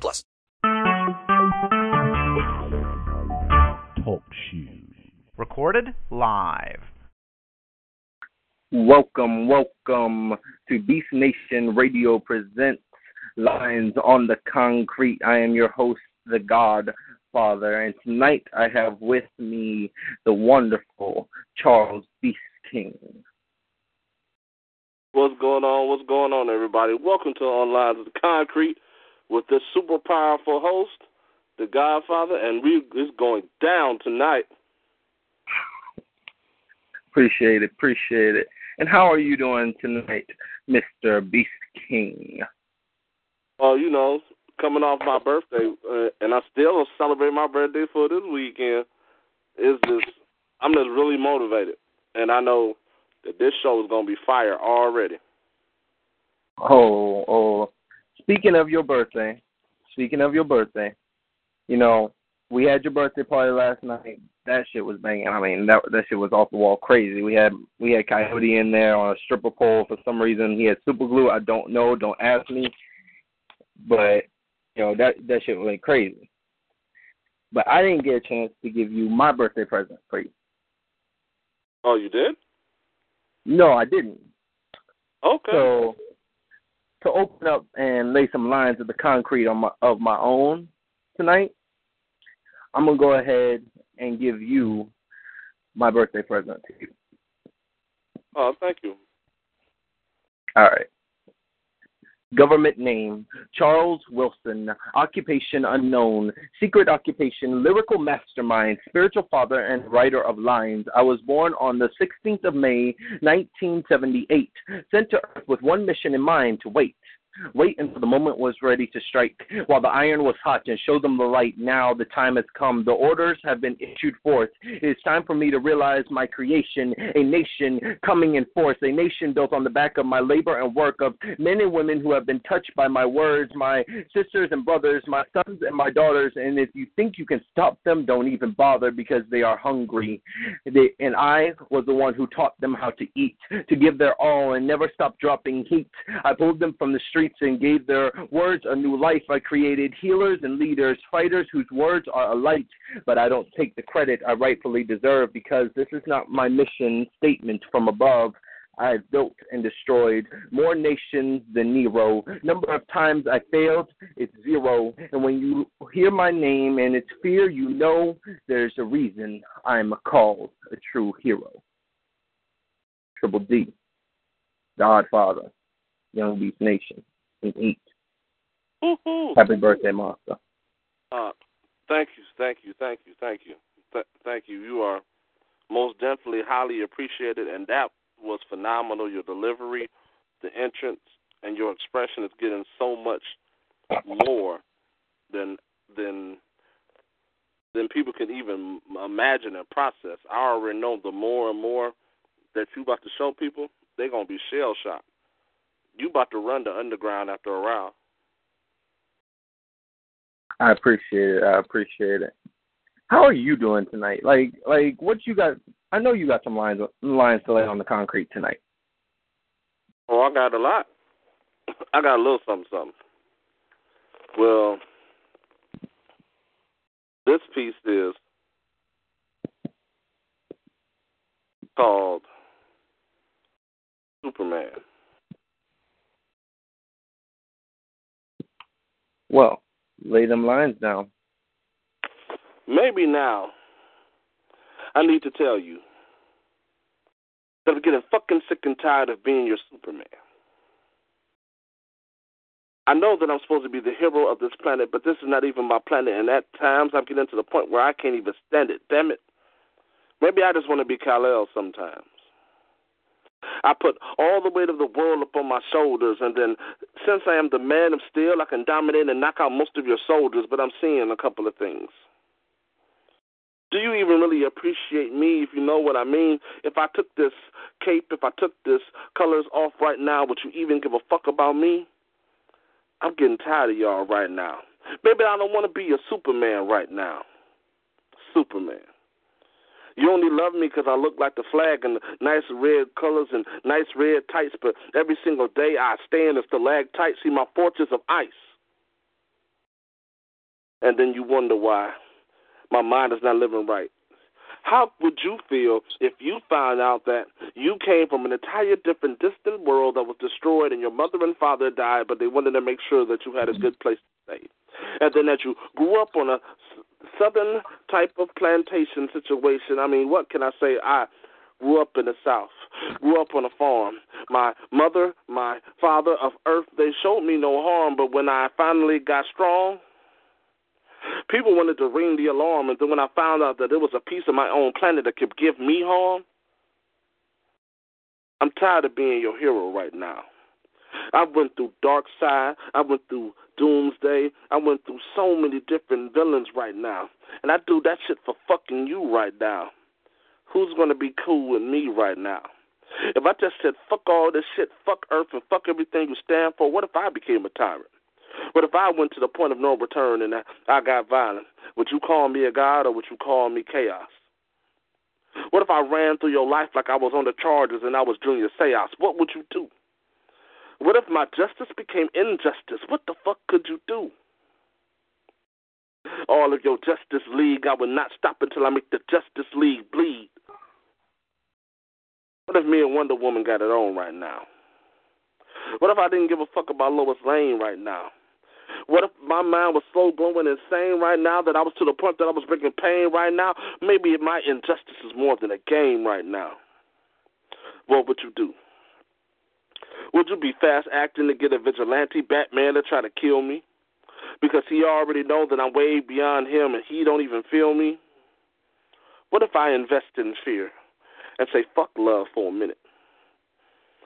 plus. Talk shoes. Recorded live. Welcome, welcome to Beast Nation Radio presents Lines on the Concrete. I am your host, the Godfather, and tonight I have with me the wonderful Charles Beast King. What's going on? What's going on, everybody? Welcome to On Lines of the Concrete with this super powerful host, the Godfather, and we it's going down tonight. Appreciate it, appreciate it. And how are you doing tonight, Mr. Beast King? Well, you know, coming off my birthday, uh, and I still celebrate my birthday for this weekend. Is just I'm just really motivated, and I know that this show is gonna be fire already. Oh, oh. Speaking of your birthday, speaking of your birthday, you know, we had your birthday party last night. That shit was banging. I mean, that that shit was off the wall crazy. We had we had Coyote in there on a stripper pole for some reason. He had super glue. I don't know. Don't ask me. But you know that that shit went crazy. But I didn't get a chance to give you my birthday present for you. Oh, you did? No, I didn't. Okay. So to open up and lay some lines of the concrete on my of my own tonight, I'm gonna go ahead and give you my birthday present to you. Oh, thank you. All right. Government name Charles Wilson. Occupation unknown. Secret occupation lyrical mastermind. Spiritual father and writer of lines. I was born on the 16th of May, 1978. Sent to Earth with one mission in mind to wait. Wait until the moment was ready to strike, while the iron was hot, and show them the light. Now the time has come. The orders have been issued forth. It is time for me to realize my creation, a nation coming in force, a nation built on the back of my labor and work of men and women who have been touched by my words, my sisters and brothers, my sons and my daughters. And if you think you can stop them, don't even bother because they are hungry. They, and I was the one who taught them how to eat, to give their all, and never stop dropping heat. I pulled them from the streets and gave their words a new life. I created healers and leaders, fighters whose words are a light, but I don't take the credit I rightfully deserve because this is not my mission statement from above. I have built and destroyed more nations than Nero. Number of times I failed, it's zero. And when you hear my name and its fear, you know there's a reason I'm called a true hero. Triple D, Godfather, Young Beast Nation and eat. Woo-hoo. Happy birthday, Master. Uh, thank you, thank you, thank you, thank you, Th- thank you. You are most definitely highly appreciated, and that was phenomenal. Your delivery, the entrance, and your expression is getting so much more than than than people can even imagine and process. I already know the more and more that you about to show people, they're gonna be shell shocked. You about to run the underground after a while. I appreciate it. I appreciate it. How are you doing tonight? Like, like what you got? I know you got some lines lines to lay on the concrete tonight. Oh, I got a lot. I got a little something, something. Well, this piece is called Superman. Well, lay them lines down. Maybe now I need to tell you that I'm getting fucking sick and tired of being your Superman. I know that I'm supposed to be the hero of this planet, but this is not even my planet, and at times I'm getting to the point where I can't even stand it. Damn it. Maybe I just want to be Kal-El sometimes. I put all the weight of the world upon my shoulders, and then since I am the man of steel, I can dominate and knock out most of your soldiers, but I'm seeing a couple of things. Do you even really appreciate me if you know what I mean? If I took this cape, if I took this colors off right now, would you even give a fuck about me? I'm getting tired of y'all right now. Maybe I don't want to be a Superman right now. Superman. You only love me because I look like the flag and the nice red colors and nice red tights, but every single day I stand as the lag tight, see my fortress of ice. And then you wonder why my mind is not living right. How would you feel if you found out that you came from an entire different, distant world that was destroyed and your mother and father died, but they wanted to make sure that you had a good place to stay? And then that you grew up on a southern type of plantation situation. I mean, what can I say? I grew up in the South, grew up on a farm. My mother, my father of earth, they showed me no harm, but when I finally got strong, people wanted to ring the alarm. And then when I found out that it was a piece of my own planet that could give me harm, I'm tired of being your hero right now. I went through Dark Side. I went through Doomsday. I went through so many different villains right now. And I do that shit for fucking you right now. Who's to be cool with me right now? If I just said, fuck all this shit, fuck Earth, and fuck everything you stand for, what if I became a tyrant? What if I went to the point of no return and I got violent? Would you call me a god or would you call me chaos? What if I ran through your life like I was on the charges and I was Junior Seau? What would you do? What if my justice became injustice? What the fuck could you do? All of your Justice League, I will not stop until I make the Justice League bleed. What if me and Wonder Woman got it on right now? What if I didn't give a fuck about Lois Lane right now? What if my mind was so going insane right now that I was to the point that I was bringing pain right now? Maybe my injustice is more than a game right now. What would you do? Would you be fast acting to get a vigilante Batman to try to kill me? Because he already knows that I'm way beyond him and he don't even feel me? What if I invest in fear and say fuck love for a minute?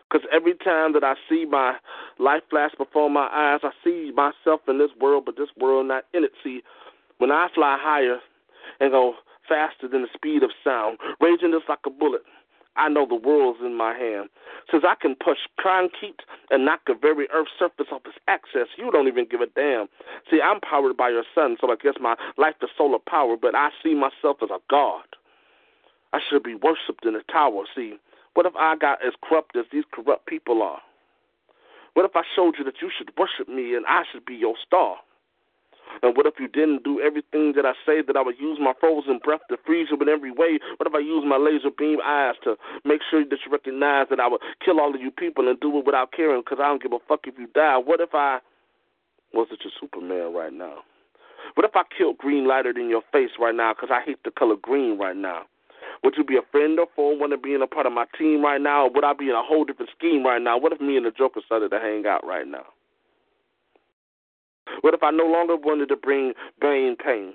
Because every time that I see my life flash before my eyes, I see myself in this world, but this world not in it. See, when I fly higher and go faster than the speed of sound, raging just like a bullet, I know the world's in my hand. Since I can push concrete and knock the very earth's surface off its axis, you don't even give a damn. See, I'm powered by your sun, so I guess my life is solar power, but I see myself as a god. I should be worshipped in a tower. See, what if I got as corrupt as these corrupt people are? What if I showed you that you should worship me and I should be your star? And what if you didn't do everything that I say, that I would use my frozen breath to freeze you in every way? What if I use my laser beam eyes to make sure that you recognize that I would kill all of you people and do it without caring because I don't give a fuck if you die? What if I wasn't your Superman right now? What if I killed green lighter in your face right now because I hate the color green right now? Would you be a friend or foe, want to be in a part of my team right now, or would I be in a whole different scheme right now? What if me and the Joker started to hang out right now? What if I no longer wanted to bring Bane pain?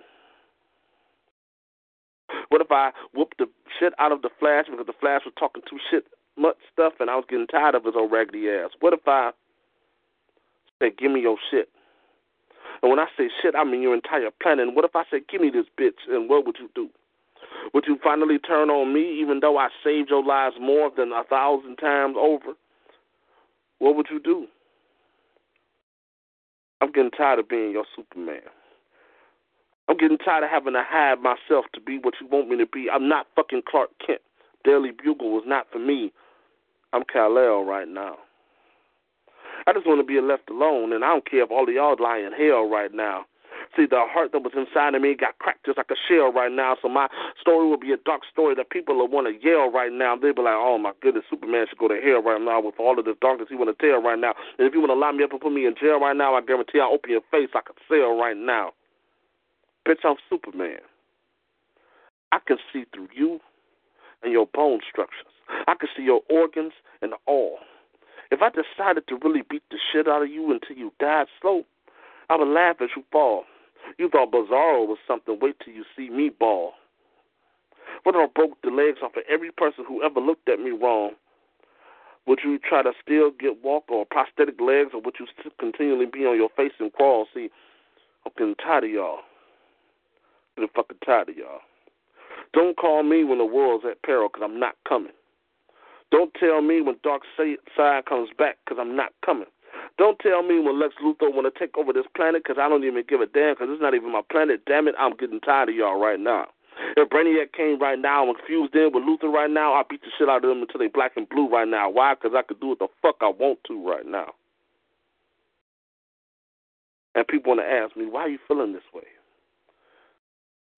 What if I whooped the shit out of the Flash because the Flash was talking too shit much stuff and I was getting tired of his old raggedy ass? What if I said, give me your shit? And when I say shit, I mean your entire planet. And what if I said, give me this bitch? And what would you do? Would you finally turn on me even though I saved your lives more than a thousand times over? What would you do? I'm getting tired of being your Superman. I'm getting tired of having to hide myself to be what you want me to be. I'm not fucking Clark Kent. Daily Bugle was not for me. I'm Kal-El right now. I just want to be left alone, and I don't care if all of y'all lie in hell right now. See, the heart that was inside of me got cracked just like a shell right now. So my story will be a dark story that people will want to yell right now. They'll be like, oh my goodness, Superman should go to hell right now with all of this darkness he want to tell right now. And if you want to lock me up and put me in jail right now, I guarantee I'll open your face like a cell right now. Bitch, I'm Superman. I can see through you and your bone structures. I can see your organs and all. If I decided to really beat the shit out of you until you died slow, I would laugh as you fall. You thought Bizarro was something. Wait till you see me ball. What if I broke the legs off of every person who ever looked at me wrong? Would you try to still get walk or prosthetic legs, or would you continually be on your face and crawl? See, I'm getting tired of y'all. I'm getting fucking tired of y'all. Don't call me when the world's at peril, because I'm not coming. Don't tell me when Dark Side comes back, because I'm not coming. Don't tell me when Lex Luthor want to take over this planet, because I don't even give a damn, because it's not even my planet. Damn it, I'm getting tired of y'all right now. If Brainiac came right now and fused in with Luthor right now, I'll beat the shit out of them until they black and blue right now. Why? Because I could do what the fuck I want to right now. And people want to ask me, why are you feeling this way?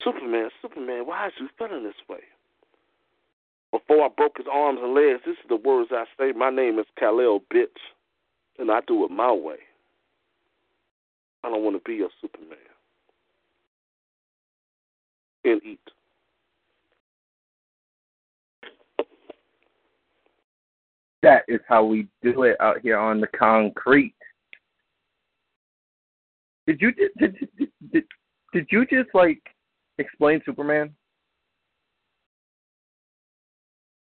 Superman, Superman, why is you feeling this way? Before I broke his arms and legs, this is the words I say. My name is Kal-El, bitch, and I do it my way. I don't want to be a Superman. And eat. That is how we do it out here on the concrete. Did you did did, did, did you just like explain Superman?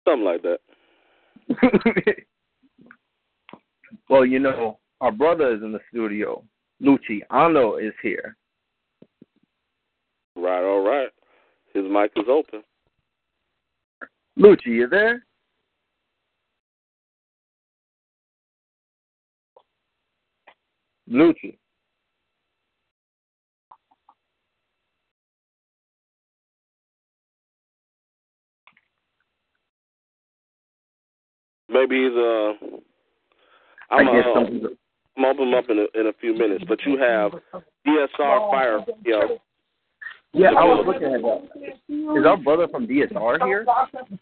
Something like that. well, you know, our brother is in the studio. Luciano is here. Right, all right. His mic is open. Lucci, you there? Lucci. Maybe he's uh. I'm, I guess uh, I'm open up in a, in a few minutes, but you have DSR Fire, you know. Yeah, I was looking at that. Is our brother from DSR here?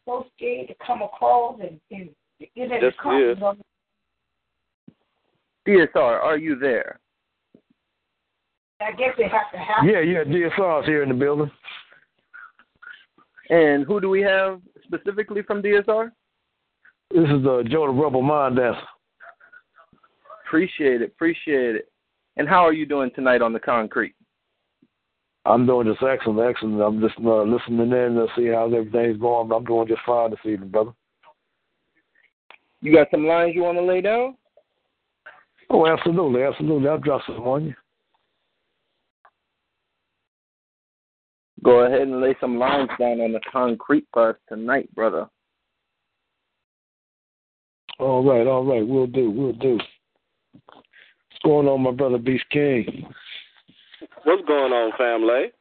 so scared to come across and, and get in Yes, he is. DSR, are you there? I guess they have to have. Yeah, yeah, DSR's here in the building. And who do we have specifically from DSR? This is uh, Joe the Rebel Mind Dancer. Appreciate it, appreciate it. And how are you doing tonight on the concrete? I'm doing just excellent, excellent. I'm just uh, listening in to see how everything's going. I'm doing just fine this evening, brother. You got some lines you want to lay down? Oh, absolutely, absolutely. I'll drop some on you. Go ahead and lay some lines down on the concrete for us tonight, brother. All right, all right. We'll do, we'll do. What's going on, my brother Beast King? What's going on, family?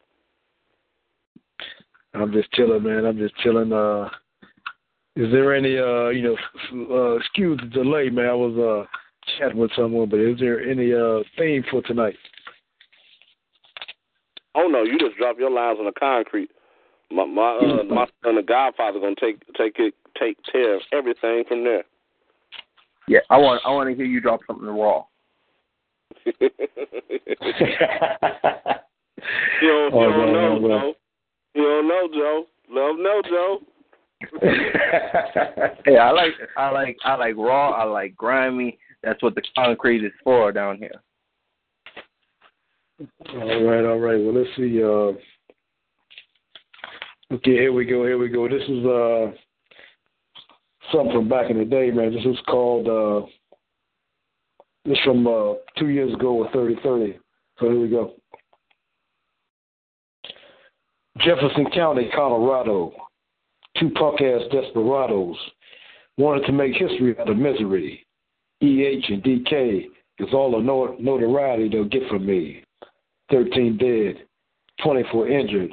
I'm just chilling, man. I'm just chilling. Uh, is there any, uh, you know, uh, excuse the delay, man. I was uh chatting with someone, but is there any uh theme for tonight? Oh no, you just drop your lines on the concrete. My my uh, my son, the Godfather, gonna take take it take care of everything from there. Yeah, I want I want to hear you drop something raw. you don't, you Oh, don't no, know, no, no. Joe. You don't know, Joe. Love no, Joe. Hey, I like I like I like raw. I like grimy. That's what the concrete is for down here. All right, all right. Well, let's see. Uh, okay, here we go. Here we go. This is uh something from back in the day, man. This is called. uh This from uh two years ago with thirty thirty. So here we go. Jefferson County, Colorado. Two punk ass desperados wanted to make history out of misery. EH and DK is all the notoriety they'll get from me. 13 dead, 24 injured.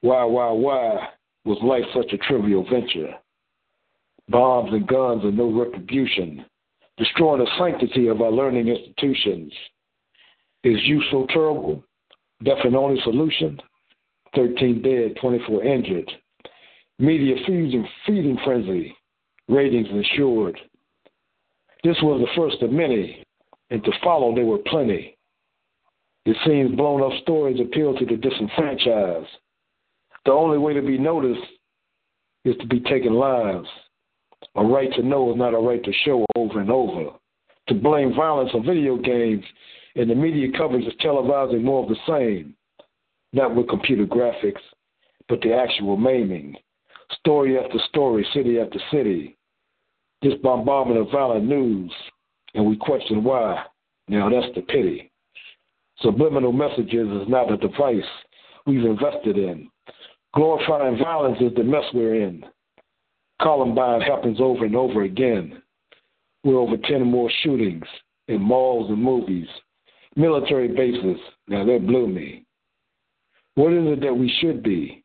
Why, why, why was life such a trivial venture? Bombs and guns and no retribution, destroying the sanctity of our learning institutions. Is you so terrible? Death and only solution? 13 dead, 24 injured. Media feeding, feeding frenzy, ratings ensured. This was the first of many, and to follow there were plenty. It seems blown up stories appeal to the disenfranchised. The only way to be noticed is to be taking lives. A right to know is not a right to show over and over. To blame violence on video games and the media coverage is televising more of the same. Not with computer graphics, but the actual maiming. Story after story, city after city. this bombardment of violent news, and we question why. Now that's the pity. Subliminal messages is not a device we've invested in. Glorifying violence is the mess we're in. Columbine happens over and over again. We're over 10 more shootings in malls and movies, military bases. Now that blew me. What is it that we should be?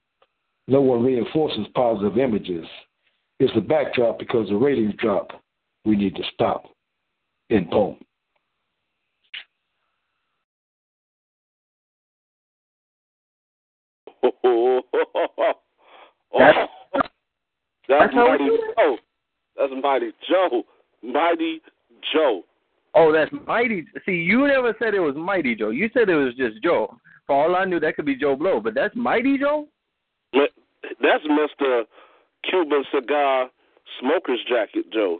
No one reinforces positive images. It's a backdrop because the ratings drop. We need to stop. In poem. Oh, oh, oh, oh, That's- that's, that's how we Mighty? Joe. That's Mighty Joe. Mighty Joe. Oh, that's Mighty. See, you never said it was Mighty Joe. You said it was just Joe. For all I knew, that could be Joe Blow, but that's Mighty Joe. That's Mr. Cuban Cigar Smoker's Jacket Joe.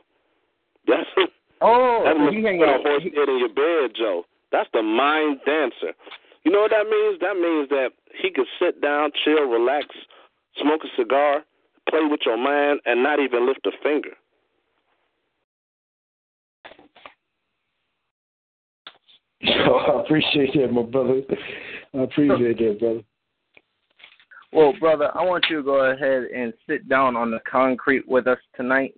That's Oh, that's so he hang Put a out. horse head in your bed Joe. That's the mind dancer. You know what that means? That means that he could sit down, chill, relax, smoke a cigar, play with your mind, and not even lift a finger. So I appreciate that, my brother. I appreciate that, brother. Well, brother, I want you to go ahead and sit down on the concrete with us tonight.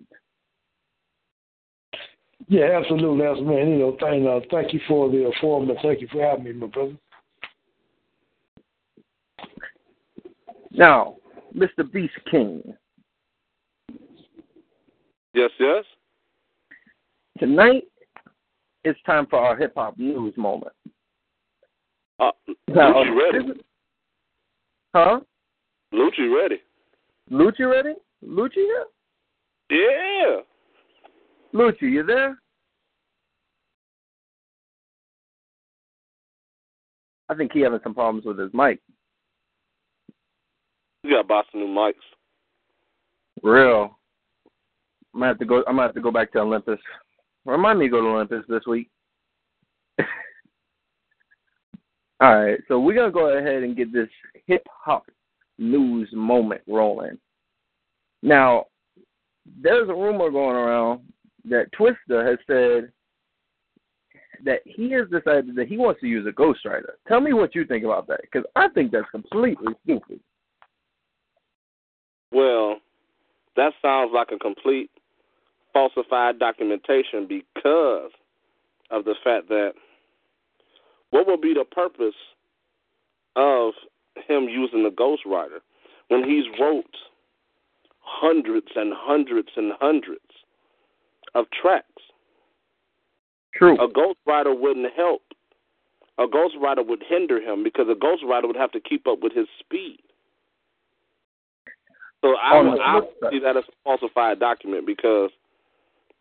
Yeah, absolutely, that's man. You know, thank, uh, thank you for the forum and thank you for having me, my brother. Now, Mr. Beast King, Yes, yes. tonight it's time for our hip hop news moment. Uh, Now, Lucci ready. this is- Huh? Lucci ready. Lucci ready? Lucci here? Yeah. Lucci, you there? I think he having some problems with his mic. You got to buy some new mics. Real. I'm gonna have to go. I'm gonna have to go back to Olympus. Remind me to go to Olympus this week. All right, so we're gonna go ahead and get this hip hop news moment rolling. Now, there's a rumor going around that Twista has said that he has decided that he wants to use a ghostwriter. Tell me what you think about that, because I think that's completely stupid. Well, that sounds like a complete falsified documentation because of the fact that what would be the purpose of him using the ghostwriter when he's wrote hundreds and hundreds and hundreds of tracks? True. A ghostwriter wouldn't help. A ghostwriter would hinder him because a ghostwriter would have to keep up with his speed. So I would I would see that as a falsified document because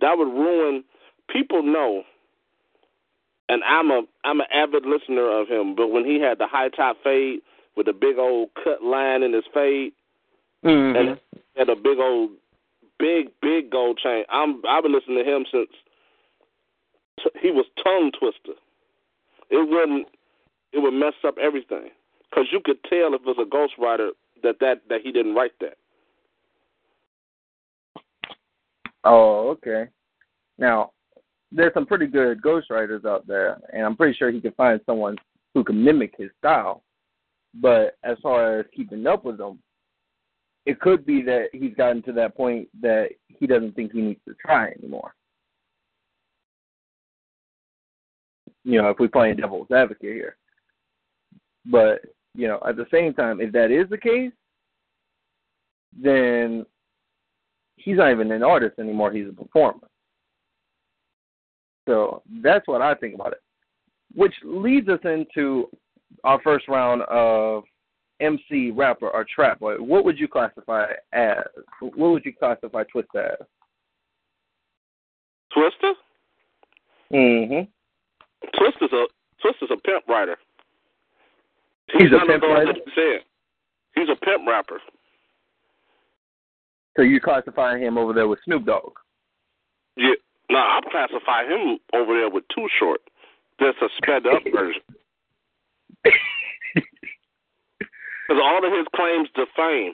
that would ruin. People know, and I'm a I'm an avid listener of him. But when he had the high top fade with the big old cut line in his fade, Mhm. and had a big old, big big gold chain. I'm I've been listening to him since t- he was tongue twister. It wouldn't it would mess up everything because you could tell if it was a ghostwriter that that that he didn't write that. Oh, okay. Now, there's some pretty good ghostwriters out there, and I'm pretty sure he can find someone who can mimic his style. But as far as keeping up with them, it could be that he's gotten to that point that he doesn't think he needs to try anymore. You know, if we're playing devil's advocate here. But, you know, at the same time, if that is the case, then he's not even an artist anymore, he's a performer. So that's what I think about it. Which leads us into our first round of MC, rapper, or trap boy. What would you classify as? What would you classify Twista as? Twista, Mm-hmm. Twista's a Twista's a pimp writer. He's a one pimp writer? that you said. He's a pimp rapper. So you classify him over there with Snoop Dogg. Yeah. No, I classify him over there with Too Short. That's a sped up version. Because all of his claims to fame,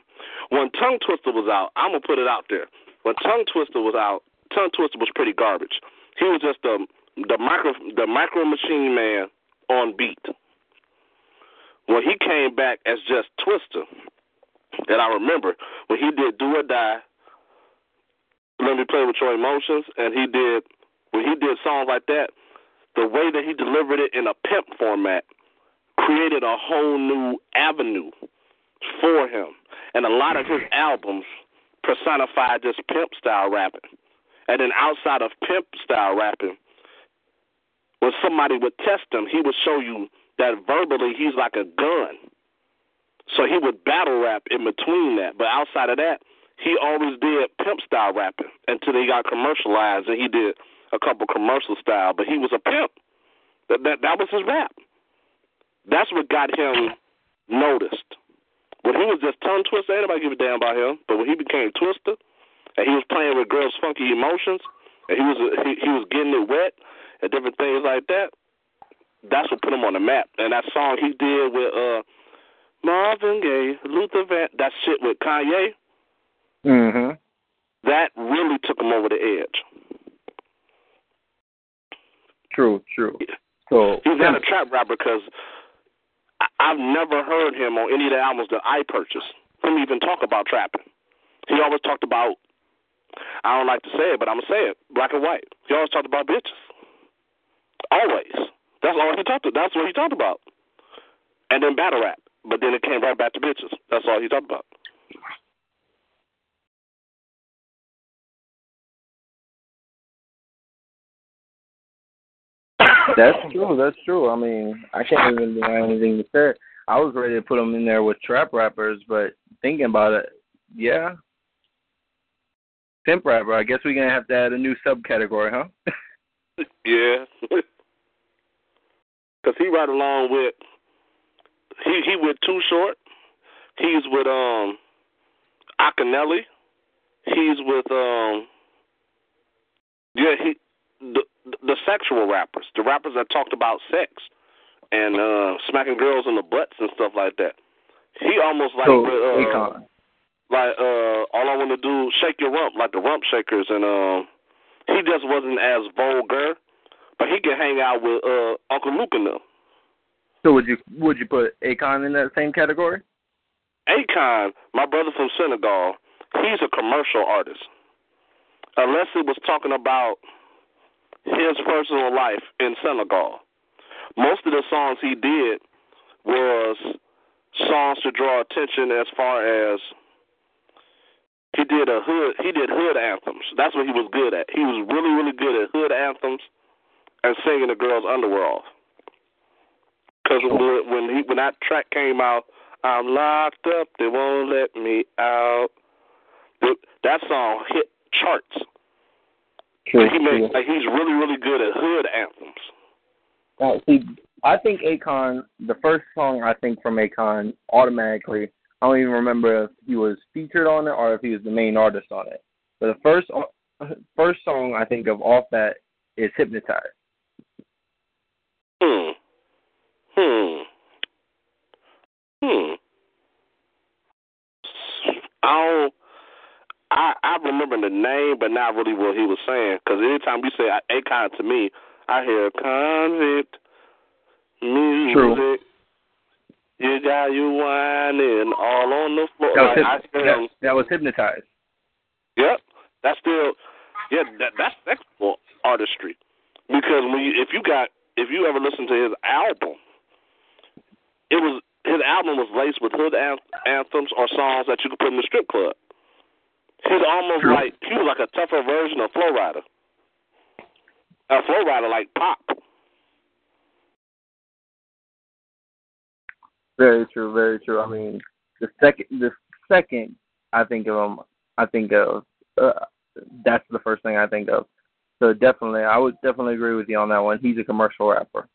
when Tongue Twister was out, I'm gonna put it out there. When Tongue Twister was out, Tongue Twister was pretty garbage. He was just the the micro the micro machine man on beat. When he came back as just Twista, and I remember when he did Do or Die, Let Me Play with Your Emotions, and he did when he did songs like that, the way that he delivered it in a pimp format created a whole new avenue for him. And a lot of his albums personified this pimp style rapping. And then outside of pimp style rapping, when somebody would test him, he would show you that verbally he's like a gun. So he would battle rap in between that. But outside of that, he always did pimp style rapping until he got commercialized and he did a couple commercial style. But he was a pimp. That that, that was his rap. That's what got him noticed. When he was just tongue twister, anybody give a damn about him. But when he became Twista, and he was playing with girls' funky emotions, and he was he, he was getting it wet and different things like that. That's what put him on the map. And that song he did with uh Marvin Gaye, Luther Van, that shit with Kanye. Mhm. That really took him over the edge. True, true. So He's not a trap rapper because I, I've never heard him on any of the albums that I purchased him even talk about trapping. He always talked about. I don't like to say it, but I'm gonna say it. Black and white. He always talked about bitches. Always. That's all he talked. That's what he talked about. And then battle rap. But then it came right back to bitches. That's all he talked about. That's true. That's true. I mean, I can't even deny anything to say. I was ready to put him in there with trap rappers, but thinking about it, yeah, pimp rapper. I guess we're gonna have to add a new subcategory, huh? Yeah. Cause he right along with he he with Too Short. He's with um Akinyele. He's with um yeah he the the sexual rappers, the rappers that talked about sex and uh smacking girls in the butts and stuff like that. He almost like so, uh, like uh all I want to do shake your rump like the rump shakers and um he just wasn't as vulgar, but he could hang out with uh Uncle Luke and them. So would you would you put Akon in that same category? Akon, my brother from Senegal, he's a commercial artist. Unless it was talking about his personal life in Senegal. Most of the songs he did was songs to draw attention as far as he did a hood he did hood anthems. That's what he was good at. He was really, really good at hood anthems and singing the girls' underwear off. Because when when he when that track came out, I'm locked up, they won't let me out. That song hit charts. True. He like he's really, really good at hood anthems. Uh, see, I think Akon, the first song I think from Akon, automatically, I don't even remember if he was featured on it or if he was the main artist on it. But the first first song I think of off that is Hypnotized. Hmm. Hmm. I don't. I I remember the name, but not really what he was saying. Because anytime you say Akon to me, I hear convict music. True. You got you whining all on the floor. That was, Like, I hear that, that was Hypnotized. Yep, that's still yeah. That that's sexual artistry because when you if you got if you ever listen to his album, it was his album was laced with hood an- anthems or songs that you could put in the strip club. He's almost True. like he was like a tougher version of Flo Rida. A Flo Rida like pop. Very true, very true. I mean, the second, the second I think of him, I think of uh, that's the first thing I think of. So definitely, I would definitely agree with you on that one. He's a commercial rapper.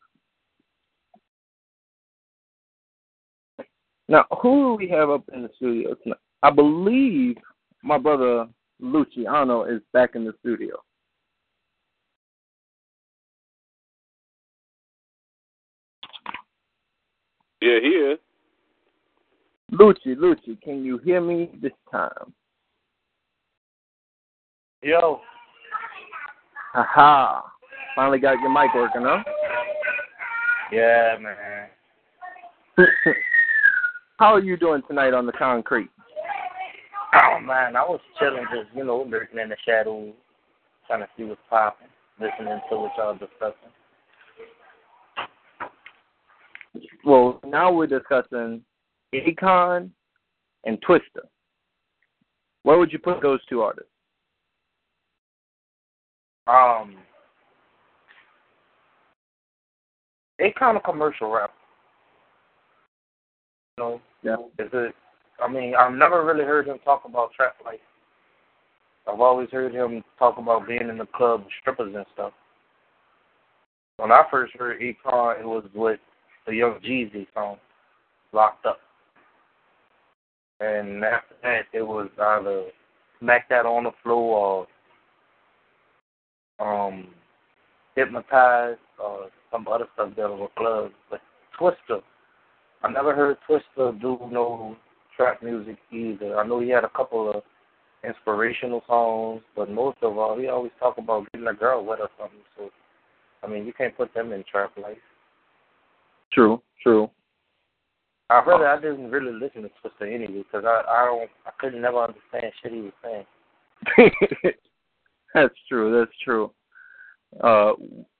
Now, who do we have up in the studio tonight? I believe my brother Luciano is back in the studio. Yeah, he is. Lucci, Lucci, can you hear me this time? Yo, Haha. Finally got your mic working, huh? Yeah, man. How are you doing tonight on the concrete? Oh man, I was chilling, just you know, lurking in the shadows, trying to see what's popping, listening to what y'all discussing. Well, now we're discussing Akon and Twista. Where would you put those two artists? Um, they kind of commercial rap. You know, Yeah. is it? I mean, I've never really heard him talk about trap life. I've always heard him talk about being in the club with strippers and stuff. When I first heard Akon, it was with the Young Jeezy song, "Locked Up," and after that, it was either "Smack That on the Floor" or um, "Hypnotized" or some other stuff that was a club. But Twista, I never heard Twista do no trap music either. I know he had a couple of inspirational songs, but most of all, he always talk about getting a girl wet or something. So, I mean, you can't put them in trap life. True, true. I really, I didn't really listen to Twista anyway because I, I don't, I couldn't never understand shit he was saying. that's true. That's true. Uh,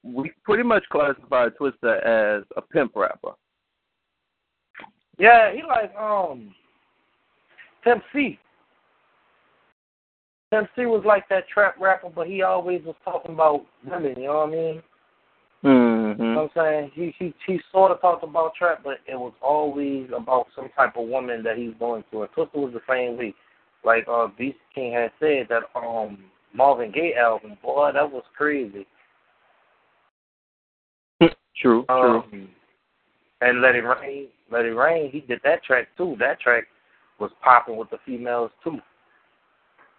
we pretty much classify Twista as a pimp rapper. Yeah, he like um, Pimp C. Pimp C was like that trap rapper, but he always was talking about women. You know what I mean? Mm-hmm. You know what I'm saying? He he he sort of talked about trap, but it was always about some type of woman that he's going to. And Twista was the same way. Like uh Beast King had said that um Marvin Gaye album, boy, that was crazy. True, true. And Let It Rain, Let It Rain, he did that track too. That track was popping with the females too.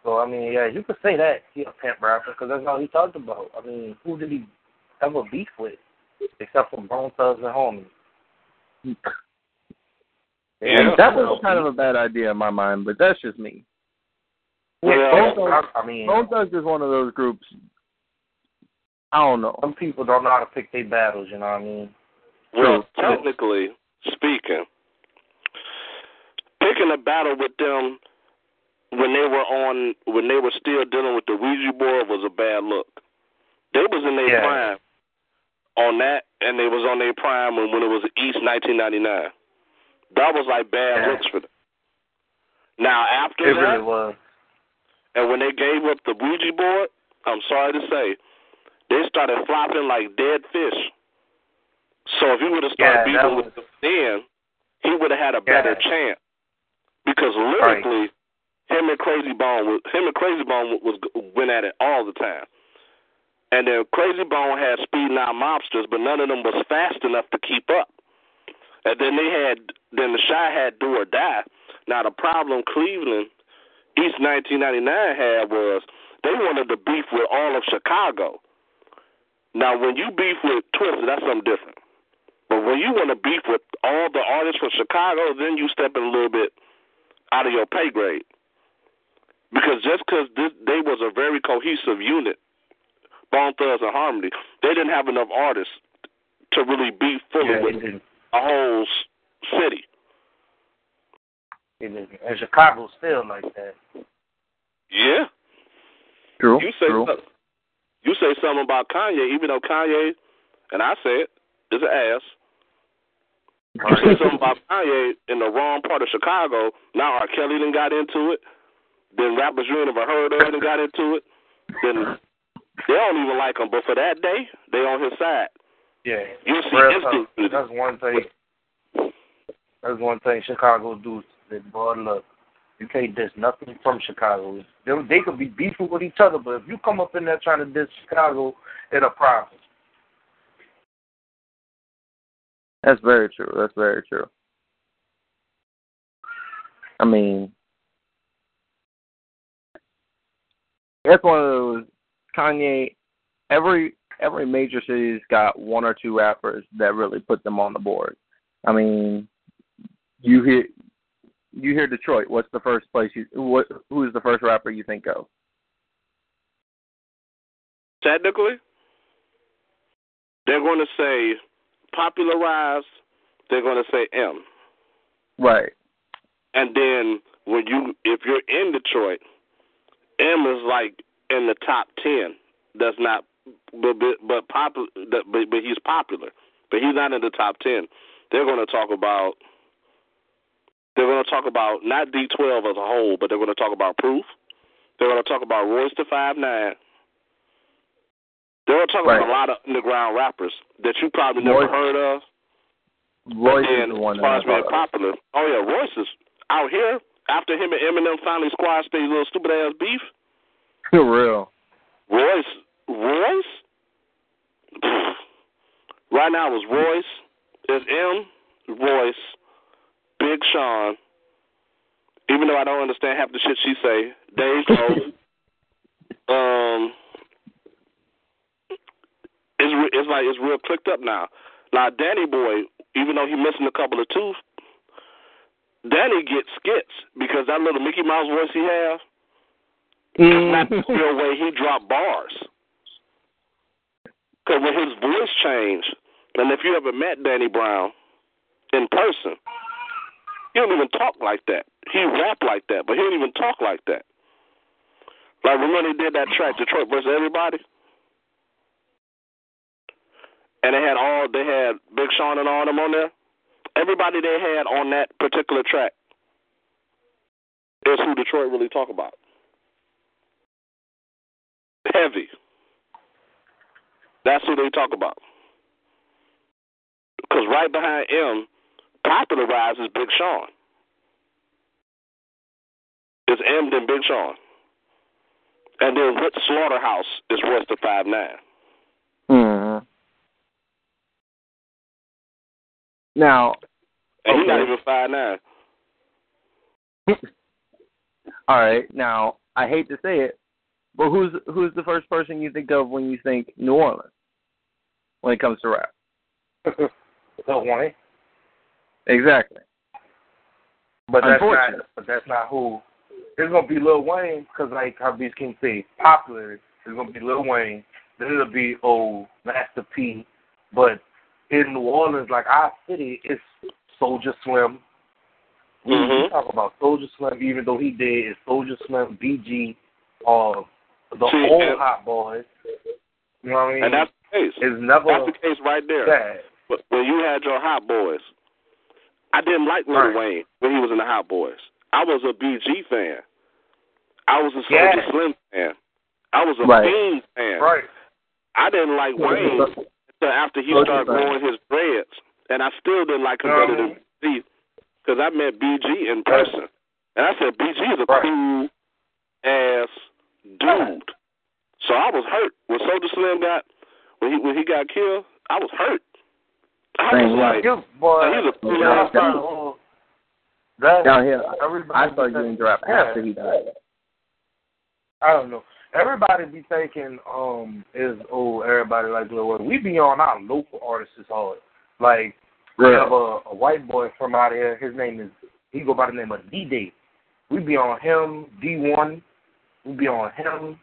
So I mean, yeah, you could say that he a pimp rapper because that's all he talked about. I mean, who did he ever beef with except for Bone Thugs and Homies? Yeah. that was kind of a bad idea in my mind, but that's just me. Yeah, Bone I, I mean, Bone Thugs is one of those groups. I don't know. some people don't know how to pick their battles. You know what I mean? Well, technically speaking, picking a battle with them when they were on when they were still dealing with the Ouija board was a bad look. They was in their Yeah. prime on that, and they was on their prime when, when it was East 1999. That was like bad Yeah. looks for them. Now after It that, really was. and when they gave up the Ouija board, I'm sorry to say, they started flopping like dead fish. So if he would have started Yeah, beating was- with them then, he would have had a better Yeah. chance. Because lyrically, him and Crazy Bone, him and Crazy Bone was went at it all the time. And then Crazy Bone had speed nine mobsters, but none of them was fast enough to keep up. And then they had, then the Chi had Do or Die. Now the problem Cleveland East 1999 had was they wanted to beef with all of Chicago. Now, when you beef with Twista, that's something different. But when you want to beef with all the artists from Chicago, then you step in a little bit out of your pay grade. Because just because they was a very cohesive unit, Bone Thugs and Harmony, they didn't have enough artists to really beef fully Yeah, with didn't. a whole city. It didn't. And Chicago's still like that. Yeah. True, You say true. something, you say something about Kanye, even though Kanye, and I say it, is an ass. You say something about Kanye in the wrong part of Chicago. Now R. Kelly done got into it. Then rappers you ain't never heard of done got into it. Then they don't even like him, but for that day, they on his side. Yeah. You see Real instant tough. That's one thing. That's one thing Chicago do. That boy, look, you can't diss nothing from Chicago. They, they could be beefing with each other, but if you come up in there trying to diss Chicago, it's a problem. That's very true. That's very true. I mean, that's one of those Kanye. Every every major city's got one or two rappers that really put them on the board. I mean, you hear you hear Detroit. What's the first place you? What who's the first rapper you think of? technically, they're going to say popularized. They're going to say M. Right. And then when you, if you're in Detroit, M is like in the top ten. That's not, but but but popular. But but he's popular, but he's not in the top ten. They're going to talk about. They're going to talk about not D12 as a whole, but they're going to talk about Proof. They're going to talk about Royce the Five Nine. They're going to talk Right. about a lot of underground rappers that you probably never Royce- heard of. Royce and is the one as far as being of. popular, oh yeah, Royce is out here after him and Eminem finally squashed their little stupid ass beef. For real. Royce, Royce, right now is Royce, is M, Royce, Big Sean. Even though I don't understand half the shit she say, Dej Loaf. um, it's like it's real clicked up now. Now Danny Boy, even though he missing a couple of tooth, Danny gets skits because that little Mickey Mouse voice he has. It's not mm. the real way he drop bars. Because when his voice changed, and if you ever met Danny Brown in person, he don't even talk like that. He rap like that, but he don't even talk like that. Like remember he did that track Detroit versus Everybody, and they had all they had Big Sean and all them on there. Everybody they had on that particular track is who Detroit really talk about. Heavy. That's who they talk about. Because right behind M, popularized is Big Sean. It's M then Big Sean. And then what Slaughterhouse is Royce da Five Nine. hmm Now, And he not even five nine. all right. Now, I hate to say it, but who's who's the first person you think of when you think New Orleans when it comes to rap? Lil Wayne. Exactly. But that's not. But that's not who. It's gonna be Lil Wayne because, like how Beast King say, popular. It's gonna be Lil Wayne. Then it'll be old Master P. But in New Orleans, like our city, it's Soulja Slim. We, we Mhm. talk about Soulja Slim, even though he did. It's Soulja Slim, BG, uh, the See, old Hot Boys. You know what I mean? And that's the case. it's never That's the case right there. that. But when you had your Hot Boys, I didn't like Lil Right. Wayne when he was in the Hot Boys. I was a BG fan. I was a Soulja Yeah. Slim fan. I was a Right. Fiend fan. Right. I didn't like Wayne until after he started growing his dreads, and I still didn't like him Uh-huh. better than BG because I met BG in person, and I said BG is a Right. cool ass dude. So I was hurt when Soulja Slim got when he when he got killed. I was hurt. I Same was like, You, boy, he's a cool you ass dude. that- Down here, everybody I started be getting rap yeah. after he died. I don't know. Everybody be thinking, um, is oh everybody like Lil Wayne. We be on our local artists hard. Like we have a, a white boy from out here. His name is he go by the name of D Day. We be on him. D one. We be on him.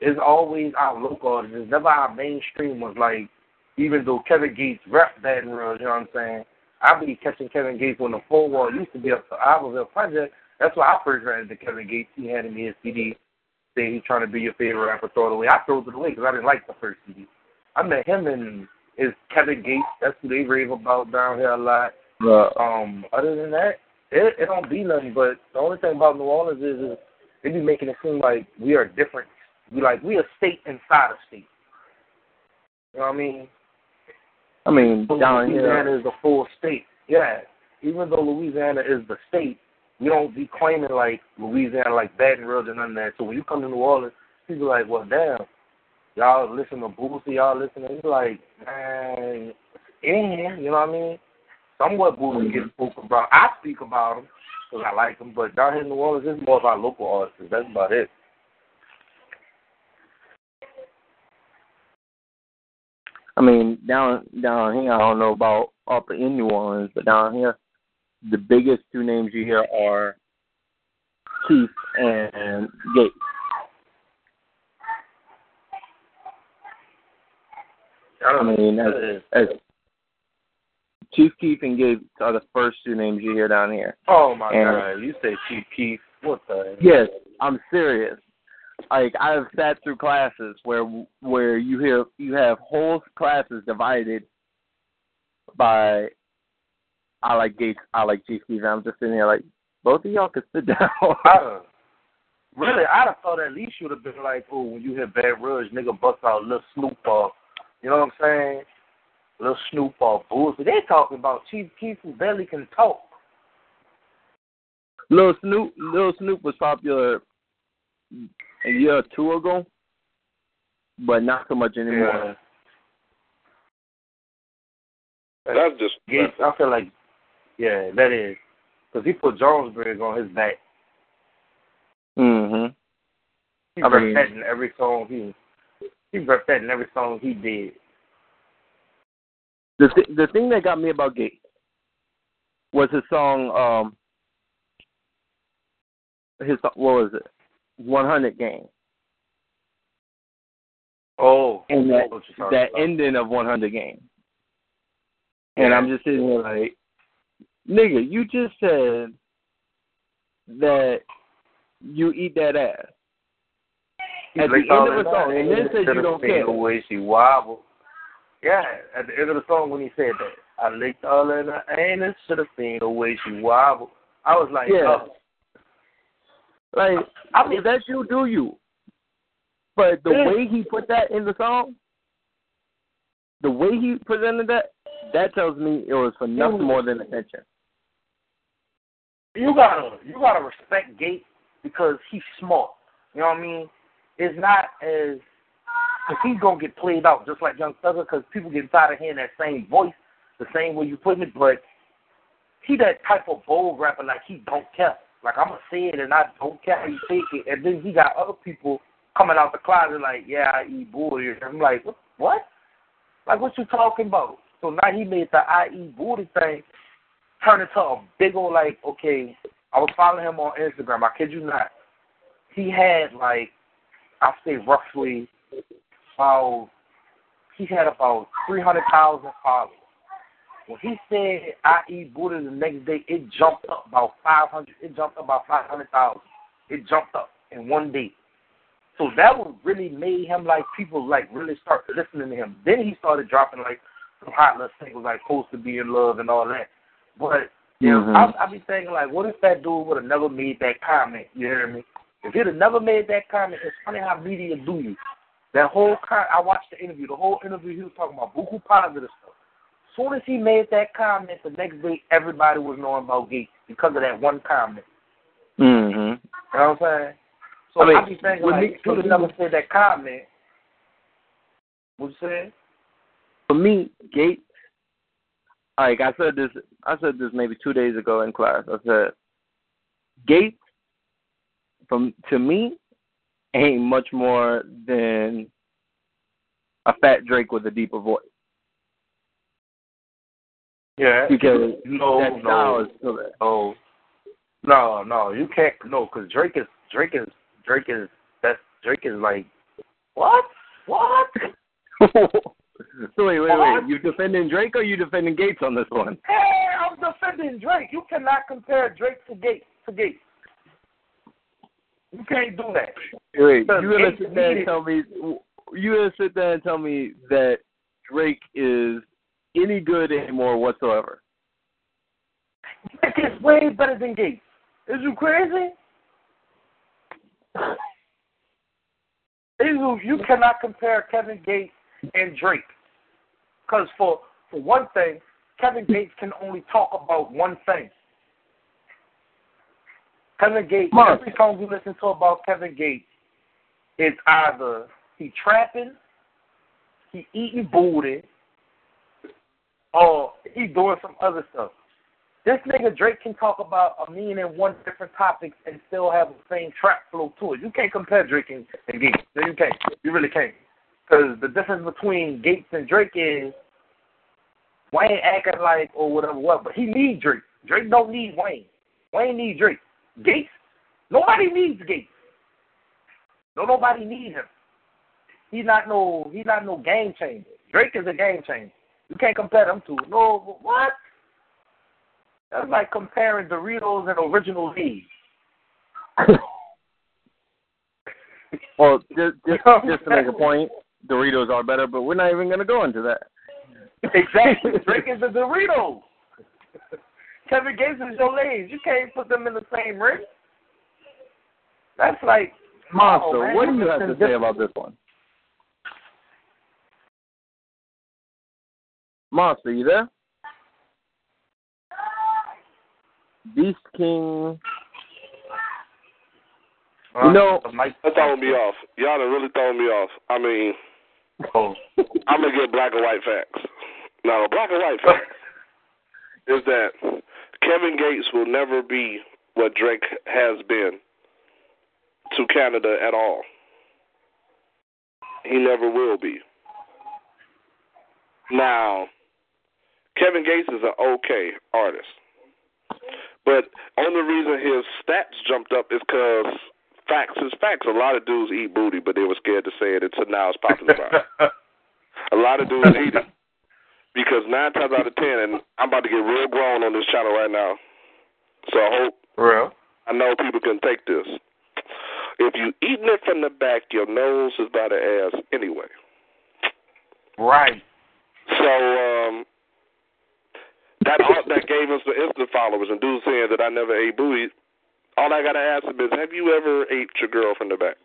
It's always our local artists. It's never our mainstream was Like even though Kevin Gates rap Baton Rouge, you know what I'm saying? I be catching Kevin Gates when the four wall used to be up to Iberville Project. That's why I first ran into Kevin Gates. He handed me his CD saying he's trying to be your favorite rapper, throw it away. I threw it away because I didn't like the first CD. I met him and is Kevin Gates. That's who they rave about down here a lot. But Um, other than that, it, it don't be nothing. But the only thing about New Orleans is, is they be making it seem like we are different. We like we a state inside a state. You know what I mean? I mean, down Louisiana here, is a full state. Yeah. Even though Louisiana is the state, we don't be claiming like Louisiana like Baton Rouge and none of that. So when you come to New Orleans, people are like, well, damn, y'all listen to Boosie, y'all listen to. It's like, man, in here, you know what I mean? Somewhat Boosie gets spoken about. I speak about him because I like him, but down here in New Orleans, it's more about local artists. That's about it. I mean, down down here, I don't know about up in New Orleans, but down here, the biggest two names you hear are Keef and Gates. I mean, as, as Chief Keef and Gates are the first two names you hear down here. Oh my And- god, you say Chief Keef. What the? Yes, I'm serious. Like I've sat through classes where where you hear you have whole classes divided by I like Gates, I like Chief Keef. And I'm just sitting here like both of y'all could sit down. I, really, I'd have thought at least you'd have been like, oh, when you hear Bad Rush, nigga bust out Lil Snoop or, you know what I'm saying? Lil Snoop or bullshit. They talking about Chief Keef who barely can talk. Lil Snoop, Lil Snoop was popular a year or two ago, but not so much anymore. That's just Gates, I feel like, yeah, that is. Because he put Jonesbridge on his back. Mm-hmm. He I mean- in every song he, he rep that in every song he did. The th- the thing that got me about Gates was his song. um His what was it? One Hundred Gang. Oh, And that what you talking that about. ending of One Hundred Gang. And I'm just sitting here like, nigga, you just said that you eat that ass. At the end oh, of the song, and then said you don't care. The way she wobble. Yeah, at the end of the song when he said that, I licked all in her anus, should have seen the way she wobble. I was like, Yeah. oh, Like, I mean, if that's you, do you? But the Yeah. way he put that in the song, the way he presented that, that tells me it was for nothing mm. more than attention. You gotta you gotta respect Gate because he's smart. You know what I mean? It's not as because he's gonna get played out just like Young Thugger because people get tired of hearing that same voice, the same way you putting it. But he that type of bold rapper like he don't care. Like I'm gonna say it and I don't care how you take it. And then he got other people coming out the closet like, yeah, I eat booty. I'm like, what? what? Like what you talking about? So now he made the I eat booty thing turn into a big old like, okay, I was following him on Instagram. I kid you not. He had like, I say roughly about, he had about three hundred thousand followers. When he said I eat Buddha the next day, it jumped up about five hundred. It jumped up about five hundred thousand. It jumped up in one day. So that would really made him like people like really start listening to him. Then he started dropping like some hot little singles like "Supposed to Be in Love" and all that. But you know, Mhm. I, I be thinking like, what if that dude would have never made that comment? You hear me? If he'd have never made that comment, it's funny how media do you. That whole con- I watched the interview. The whole interview, he was talking about buku positive stuff. Soon as he made that comment, the next day everybody was knowing about Gates because of that one comment. Mm-hmm. You know what I'm saying? So I mean, I be thinking like, me- you'd have never said that comment, what you saying? For me, Gates, like I said this, I said this maybe two days ago in class. I said, Gates, from to me, ain't much more than a fat Drake with a deeper voice Yeah. because no, that no, is still there. no, no, no. You can't no, because Drake is Drake is Drake is that's Drake is like what? What? so wait, wait, wait. You defending Drake or you defending Gates on this one? Hey, I'm defending Drake. You cannot compare Drake to Gates to Gates. You can't do that. Wait, Because you gonna sit there and tell me you gonna sit there and tell me that Drake is any good anymore whatsoever? Drake is way better than Gates. Is you crazy? Is you, you cannot compare Kevin Gates and Drake. Because for, for one thing, Kevin Gates can only talk about one thing. Kevin Gates, Mark. every song you listen to about Kevin Gates is either he trapping, he eating booty, or he doing some other stuff. This nigga Drake can talk about a million and one different topics and still have the same trap flow to it. You can't compare Drake and, and Gates. No, you can't. You really can't. Because the difference between Gates and Drake is Wayne acting like or whatever what, but he needs Drake. Drake don't need Wayne. Wayne needs Drake. Gates, nobody needs Gates. No, nobody needs him. He's not no he's not no game changer. Drake is a game changer. You can't compare them two. No, what? That's like comparing Doritos and Original V. Well, just just, just to make a point, Doritos are better, but we're not even going to go into that. Exactly. Drake is the Doritos. Kevin Gates is your Lay's. You can't put them in the same ring. That's like Monster, oh, man, what do you have to say about this one? Monster, you there? Beast King. You uh, know, Mike, That throwing me off. Y'all done really throwing me off. I mean, Oh. I'm gonna get black and white facts. Now, black and white fact is that Kevin Gates will never be what Drake has been to Canada at all. He never will be. Now, Kevin Gates is an okay artist, but only reason his stats jumped up is because facts is facts. A lot of dudes eat booty, but they were scared to say it until now it's popular. A lot of dudes eat it. Because nine times out of ten, and I'm about to get real grown on this channel right now, so I hope Real. I know people can take this. If you eating it from the back, your nose is by the ass anyway. Right. So um, that that gave us the instant followers and dudes saying that I never ate booty. All I gotta ask them is, have you ever ate your girl from the back?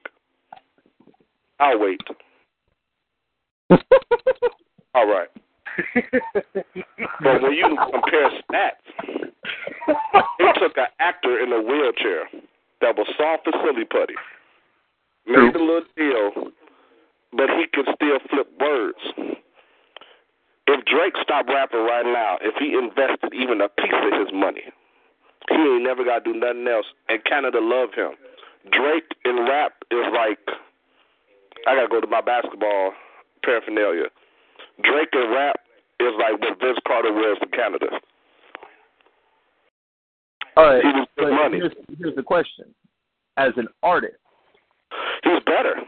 I'll wait. All right. But when you compare stats, it took an actor in a wheelchair that was soft as silly putty, made a little deal, but he could still flip words. If Drake stopped rapping right now, if he invested even a piece of his money, he ain't never got to do nothing else. And Canada love him. Drake in rap is like, I gotta go to my basketball paraphernalia. Drake in rap is like what Vince Carter wears in Canada. all right. He was good money. Here's, here's the question: As an artist, He's better.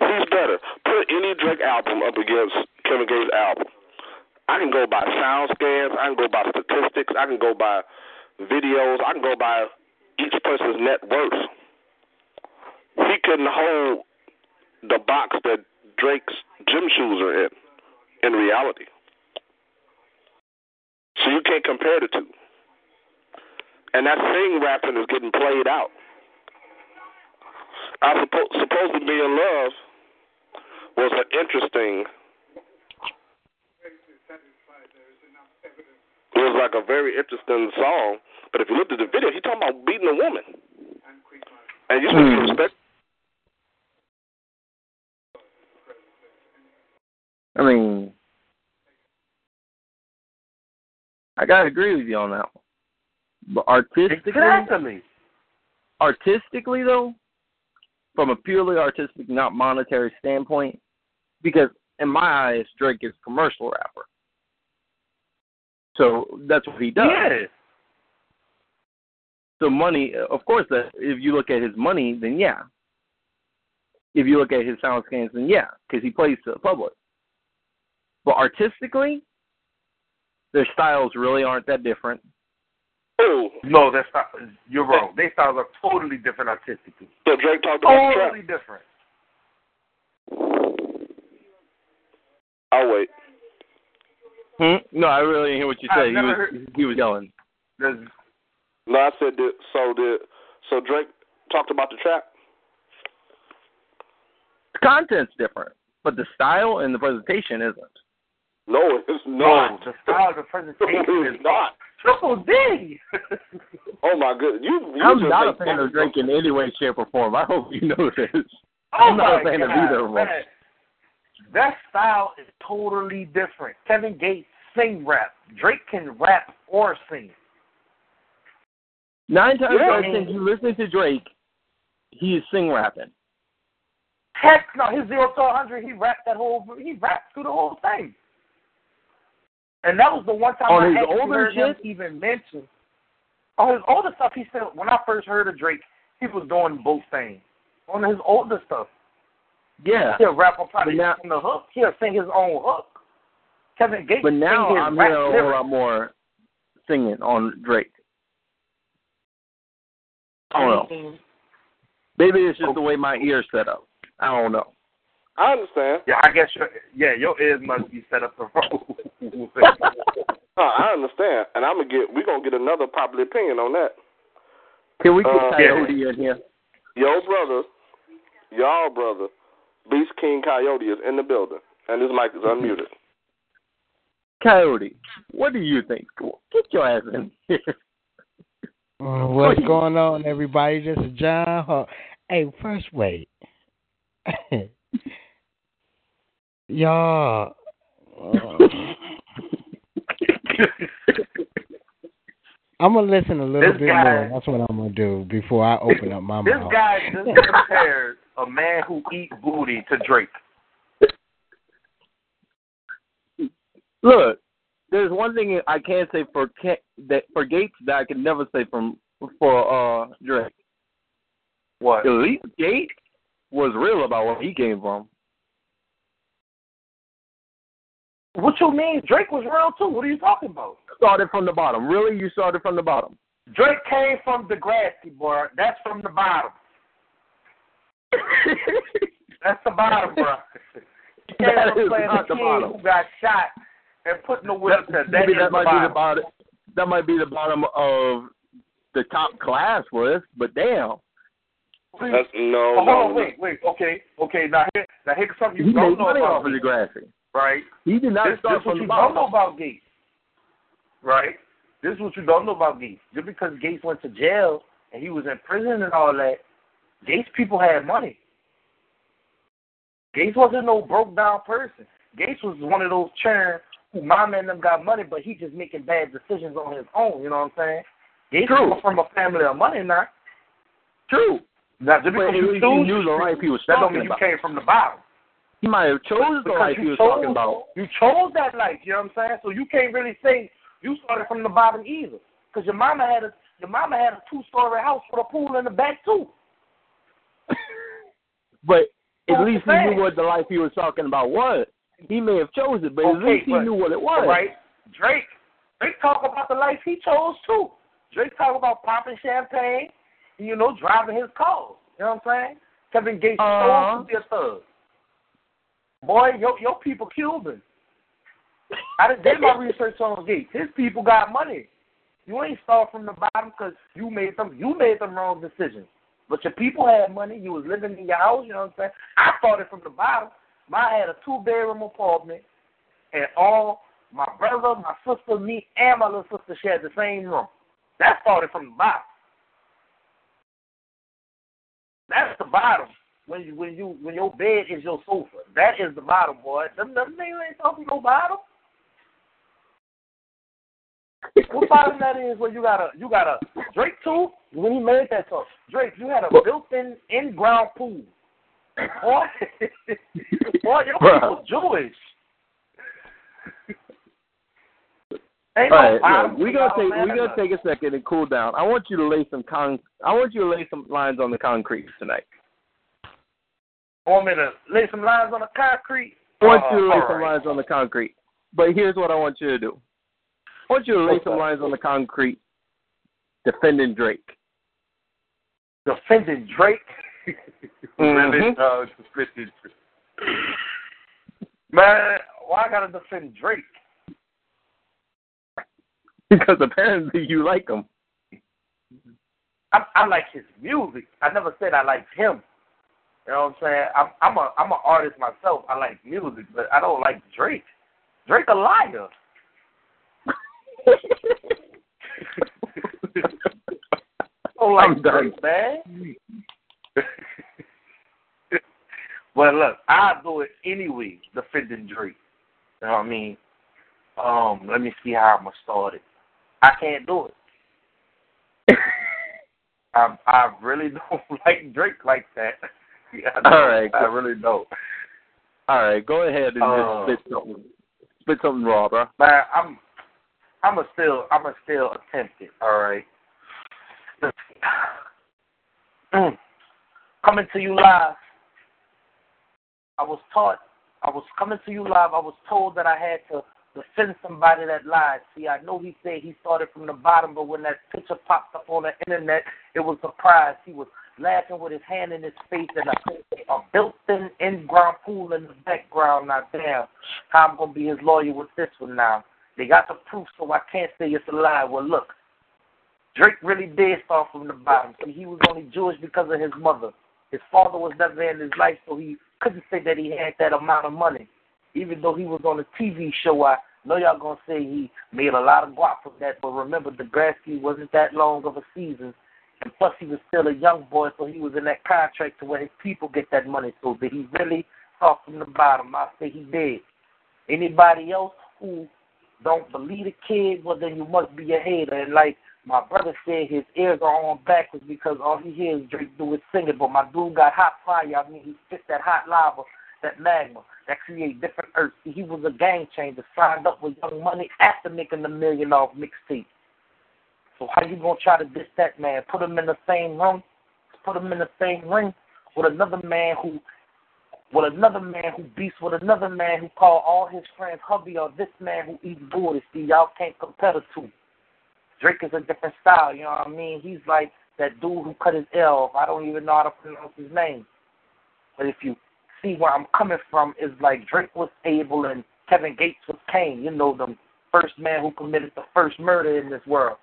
He's better. Put any Drake album up against Kevin Gates' album. I can go by sound scans. I can go by statistics. I can go by videos. I can go by each person's net worth. He couldn't hold the box that Drake's gym shoes are in, in reality. So you can't compare the two. And that sing rapping is getting played out. I suppo- supposed to be in love was an interesting. It was like a very interesting song, but if you looked at the video, he talking about beating a woman, and you hmm. supposed to respect. I mean, I gotta agree with you on that one. But artistically, Exactly. artistically though, from a purely artistic, not monetary standpoint, because in my eyes, Drake is a commercial rapper. So that's what he does. Yeah. So money, of course, if you look at his money, then yeah. If you look at his sound scans, then yeah, because he plays to the public. But artistically, their styles really aren't that different. Oh, No, that's not. You're wrong. They styles are totally different artistically. so Drake talked about the trap. Totally different. I'll wait. Hmm? No, I really didn't hear what you I've said. He was heard- he was yelling. There's No, I said that. So did so Drake talked about the trap. The content's different, but the style and the presentation isn't. No, it's no not. the style of the presentation is not. triple D. Oh my goodness, you. you I'm not a fan of Drake in any way, shape, or form. I hope you know this. Oh I'm not a my fan of either of them. That style is totally different. Kevin Gates sing rap. Drake can rap or sing. Nine times Yeah. out of ten, you listen to Drake, he is sing rapping. Heck no, his zero to 100, he rapped that whole, he rapped through the whole thing. And that was the one time On I his older heard him shit? even mention. On his older stuff, he said when I first heard of Drake, he was doing both things. On his older stuff, Yeah. He'll rap on probably now- from the hook. He'll sing his own hook. Kevin Gates But now I'm hearing a whole lot more singing on Drake. I don't know. Maybe it's just the way my ears set up. I don't know. I understand. Yeah, I guess your yeah, your ears must be set up the wrong. No, I understand, and I'm gonna get. We're gonna get another popular opinion on that. Can we get Uh, Coyote in here? Yo, brother, y'all brother, Beast King Coyote is in the building, and his mic is unmuted. Coyote, what do you think? Get your ass in here. Uh, what's going on, everybody? This is John. Ho- hey, first wait. Y'all. uh, I'm gonna listen a little This bit guy- more. That's what I'm gonna do before I open up my this mouth. This guy just compares a man who eat booty to Drake. Look, there's one thing I can't say for Ke- that for Gates that I can never say from for uh Drake. What? At least Gates was real about where he came from. What you mean? Drake was real too. What are you talking about? Started from the bottom. Really, you started from the bottom. Drake came from Degrassi, boy. That's from the bottom. That's the bottom, bro. He came That from is not the bottom. who got shot and put in the wheelchair. That Maybe that might bottom. be the bottom. That might be the bottom of the top class list, but damn, That's no, Oh, hold no, wait, wait. Okay, okay. Now here, now here's something he you don't know money about off of Gates, Degrassi. right? He did not This, start this what from you the don't know about Gates, right? This is what you don't know about Gates. Just because Gates went to jail and he was in prison and all that, Gates people had money. Gates wasn't no broke down person. Gates was one of those churn who mama and them got money, but he just making bad decisions on his own. You know what I'm saying? Gates True. from a family of money now. True. Now just because you he choose knew the life he was that don't mean you about. came from the bottom. He might have chose the life you he was chose, talking about. You chose that life, you know what I'm saying? So you can't really say you started from the bottom either. Because your mama had a your mama had a two story house with a pool in the back too. But at least he knew what the life he was talking about was. He may have chose it, but at least he but- knew what it was. Right? Drake Drake talk about the life he chose too. Drake talk about popping champagne, and, you know, driving his cars. You know what I'm saying? Kevin Gates Uh-huh. chose to be a thug. Boy, your your people Cuban. I did, did my research on Gates. His people got money. You ain't start from the bottom because you made them you made them wrong decisions. But your people had money. You was living in your house. You know what I'm saying? I started from the bottom. I had a two bedroom apartment, and all my brother, my sister, me, and my little sister shared the same room. That started from the bottom. That's the bottom. When you when you when your bed is your sofa, that is the bottom, boy. Them them niggas ain't talking no bottom. what bottom that is when you got a you got a Drake too? When he made that song, Drake, you had a built-in in-ground pool. Boy, boy, your people Jewish. Ain't All no look, we gonna take man. we gonna take a second and cool down. I want you to lay some con. I want you to lay some lines on the concrete tonight. Want me to lay some lines on the concrete? I want Uh, you to lay all some right. lines on the concrete. But here's what I want you to do. I want you to lay What's some lines on the concrete defending Drake. defending Drake. Uh, defending Man, why I gotta defend Drake? because apparently you like him. I, I like his music. I never said I liked him. You know what I'm saying? I'm I'm a I'm an artist myself. I like music, but I don't like Drake. Drake a liar. I don't like I'm done. Drake, man. but look, I'll do it anyway, defending Drake. You know what I mean? Um, let me see how I'm gonna start it. I can't do it. I I really don't like Drake like that. All I really don't. All right, go ahead and Uh, just spit something. Spit something raw, bro. Man, I'm I'm a still I'm a still attempt it. All right. Coming to you live I was taught, I was coming to you live. I was told that I had to defend somebody that lied. See, I know he said he started from the bottom, but when that picture popped up on the internet, it was a surprise. He was laughing with his hand in his face and a, a built-in in-ground pool in the background. Now, damn, how I'm gonna be his lawyer with this one now? They got the proof, so I can't say it's a lie. Well, look, Drake really did start from the bottom. See, he was only Jewish because of his mother. His father was never in his life, so he couldn't say that he had that amount of money. Even though he was on a TV show, I know y'all gonna say he made a lot of guap from that, but remember, Degrassi wasn't that long of a season, and plus he was still a young boy, so he was in that contract to where his people get that money. So did he really start from the bottom? I say he did. Anybody else who don't believe the kid, well then you must be a hater. And like my brother said, his ears are on backwards because all he hears Drake do is singing. But my dude got hot fire. I mean, he spit that hot lava, that magma that create different earths. He was a game changer, signed up with Young Money after making the million off mixtape. So how you gonna try to diss that man? Put him in the same room? Put him in the same ring with another man who with another man who beats with another man who call all his friends hubby or this man who eats booty. See, y'all can't compare the two. Drake is a different style, you know what I mean? He's like that dude who cut his L. I don't even know how to pronounce his name. But if you see where I'm coming from, is like Drake was Abel and Kevin Gates was Cain. You know, the first man who committed the first murder in this world.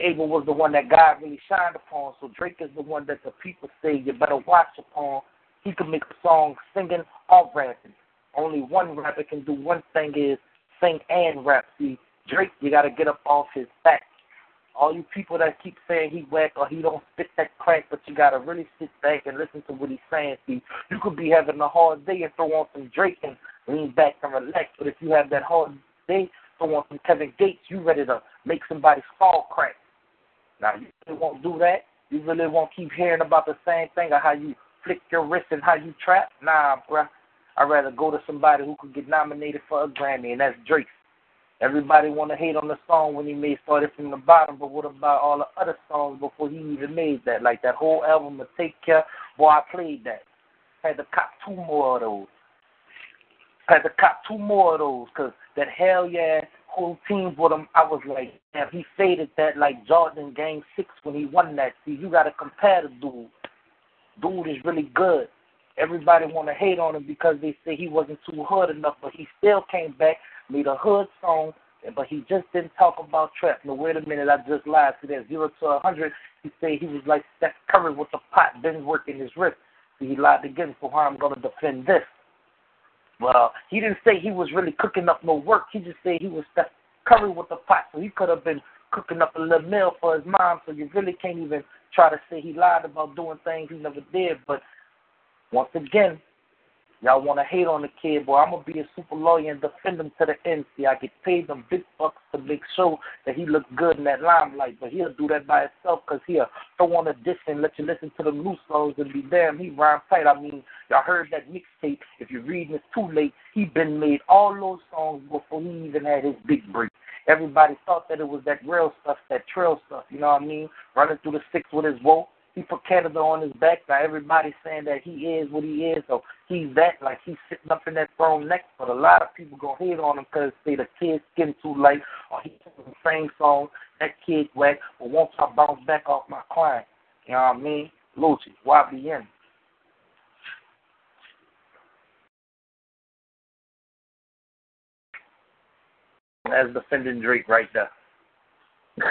Abel was the one that God really shined upon, so Drake is the one that the people say you better watch upon. He can make a song singing or rapping. Only one rapper can do one thing is sing and rap. See, Drake, you got to get up off his back. All you people that keep saying he whack or he don't spit that crack, but you got to really sit back and listen to what he's saying. See, you could be having a hard day and throw on some Drake and lean back and relax. But if you have that hard day, throw on some Kevin Gates, you ready to make somebody fall crack. Now, you really won't do that. You really won't keep hearing about the same thing or how you flick your wrist and how you trap. Nah, bruh. I'd rather go to somebody who could get nominated for a Grammy, and that's Drake. Everybody want to hate on the song when he made started from the bottom, but what about all the other songs before he even made that? Like that whole album of Take Care, boy, I played that. Had to cop two more of those. Had to cop two more of those, cause that hell yeah whole teams with him. I was like, damn, he faded that like Jordan Game Six when he won that. See, you got to compare the dude. Dude is really good. Everybody want to hate on him because they say he wasn't too hood enough, but he still came back, made a hood song, but he just didn't talk about trap. No, wait a minute, I just lied. See that zero to a hundred. He said he was like Steph Curry with the pot, been working his wrist. See, he lied again, so how I'm gonna defend this? Well, he didn't say he was really cooking up no work. He just said he was Steph Curry with the pot, so he could have been cooking up a little meal for his mom. So you really can't even try to say he lied about doing things he never did. But once again, y'all want to hate on the kid, boy. I'm gonna be a super lawyer and defend him to the end. See, I get paid them big bucks to make sure that he looks good in that limelight. But he'll do that by himself because he'll throw on a disc and let you listen to the new songs and be damn, he rhyme tight. I mean, y'all heard that mixtape. If you're reading it's too late, he been made all those songs before he even had his big break. Everybody thought that it was that real stuff, that trail stuff. You know what I mean? Running through the six with his woe. He put Canada on his back. Now everybody's saying that he is what he is, so he's that like he's sitting up in that throne next. But a lot of people gonna hate on him because say the kid's skin too light, or he's the same song. That kid whack. But once I bounce back off my client, you know what I mean? Lucci, YBN. That's defending Drake right there.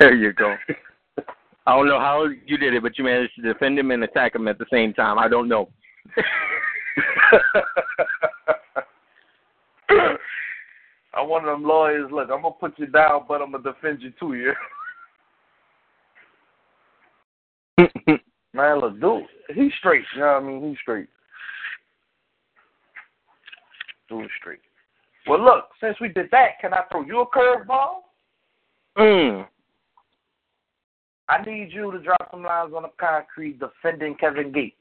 there you go. I don't know how you did it, but you managed to defend him and attack him at the same time. I don't know. I'm one of them lawyers. Look, I'm gonna put you down, but I'm gonna defend you too. Yeah. Man, look, dude, he's straight. You know what I mean? He's straight. Dude, straight. Well, look, since we did that, can I throw you a curveball? Mm. I need you to drop some lines on the concrete defending Kevin Gates.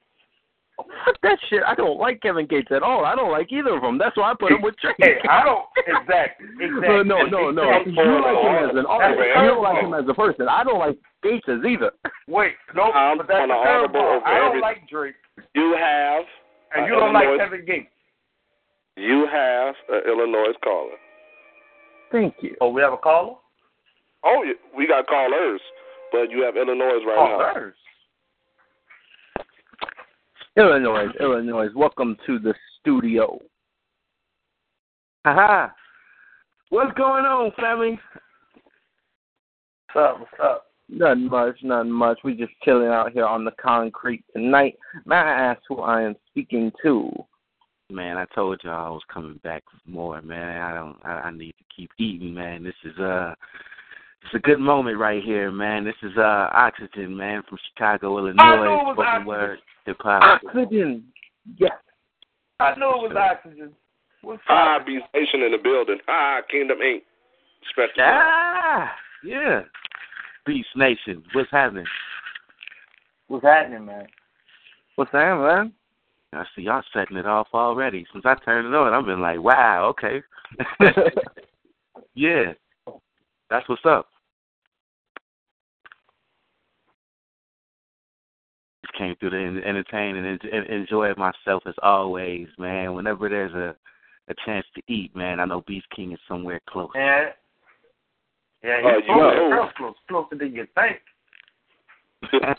Fuck that shit. I don't like Kevin Gates at all. I don't like either of them. That's why I put him with Drake. Hey, I don't exactly. exactly. no, no, no. Exactly. You like him as an artist. That's You don't like him as a person. I don't like Gates as either. Wait, no, I'm but that's on the the honorable curveball. of I don't every- like Drake. You have And you Uh, don't like Illinois- Kevin Gates. You have an Illinois caller. Thank you. Oh, we have a caller? Oh, yeah, we got callers, but you have Illinois right Oh, now. hers. Illinois, Illinois, welcome to the studio. Haha. What's going on, family? What's up? What's up? Nothing much, nothing much. We just chilling out here on the concrete tonight. May I ask who I am speaking to? Man, I told y'all I was coming back for more, man. I don't I, I need to keep eating, man. This is uh it's a good moment right here, man. This is uh Oxygen, man, from Chicago, Illinois. I knew it was Spoken Oxygen. word, hip hop. Oxygen. Yes. I knew it was oxygen. What's Hi, up? Beast Nation in the building. Ah, Kingdom Inc. Special. Ah yeah. Beast Nation, what's happening? What's happening, man? What's that, man? I see y'all setting it off already. Since I turned it on, I've been like, wow, okay. yeah. That's what's up. Came through to entertain and en- en- enjoy myself as always, man. Whenever there's a a chance to eat, man, I know Beast King is somewhere close. Yeah. Yeah, Uh, he's you close, know. close, closer than you think.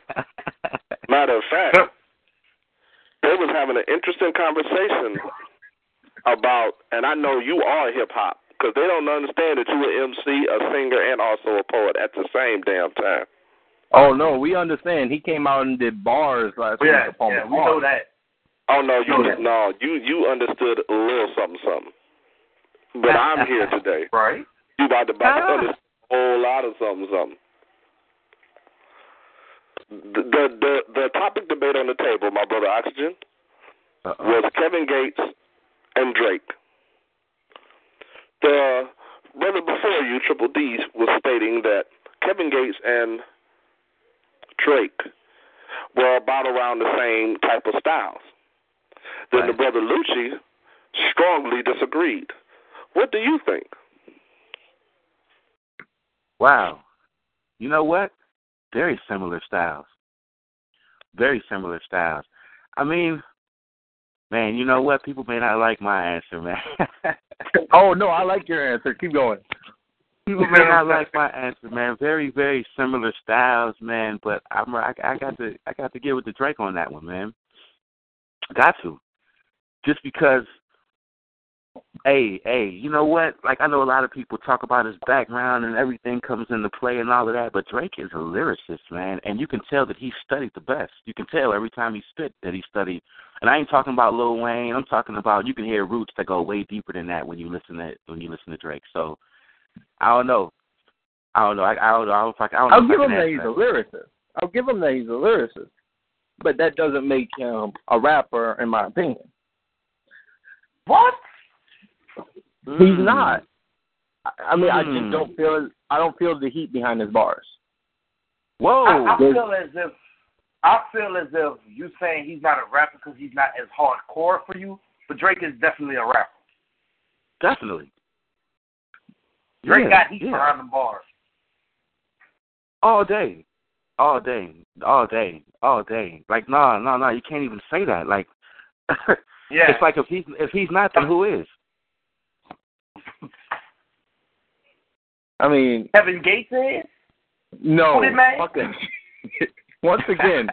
Matter of fact, they was having an interesting conversation about, and I know you are hip hop because they don't understand that you're an MC, a singer, and also a poet at the same damn time. Oh no, we understand. He came out and did bars last Yeah, week upon yeah, the we know that. Oh no, you Okay. no, you you understood a little something something. But I'm here today. Right? You about to about to Ah. understand a whole lot of something something. The, the the the topic debate on the table, my brother Oxygen, was Kevin Gates and Drake. The brother before you, Triple D, was stating that Kevin Gates and Drake were about around the same type of styles. Then the brother Lucci strongly disagreed. What do you think? Wow. You know what? Very similar styles. Very similar styles. I mean, man, you know what? People may not like my answer, man. oh no, I like your answer. Keep going. People may not like my answer, man. Very, very similar styles, man. But I'm I, I got to I got to get with the Drake on that one, man. Got to, just because. Hey, hey, you know what? Like I know a lot of people talk about his background and everything comes into play and all of that, but Drake is a lyricist, man, and you can tell that he studied the best. You can tell every time he spit that he studied. And I ain't talking about Lil Wayne. I'm talking about you can hear roots that go way deeper than that when you listen to when you listen to Drake. So I don't know. I don't know. I, I don't know. I don't, I don't know I'll give him that answer he's a lyricist. I'll give him that he's a lyricist. But that doesn't make him a rapper, in my opinion. What? Hmm. He's not. I, I mean, I Hmm. just don't feel. I don't feel the heat behind his bars. Whoa. I, I feel as if I feel as if you saying he's not a rapper because he's not as hardcore for you, but Drake is definitely a rapper. Definitely. Drake Yeah, got heat yeah. behind the bars. all day, all day, all day, all day. Like, nah, nah, nah, you can't even say that. Like, Yeah. it's like if he's if he's not, then who is? I mean, Kevin Gates is? no. Put. Fuck it. Once again,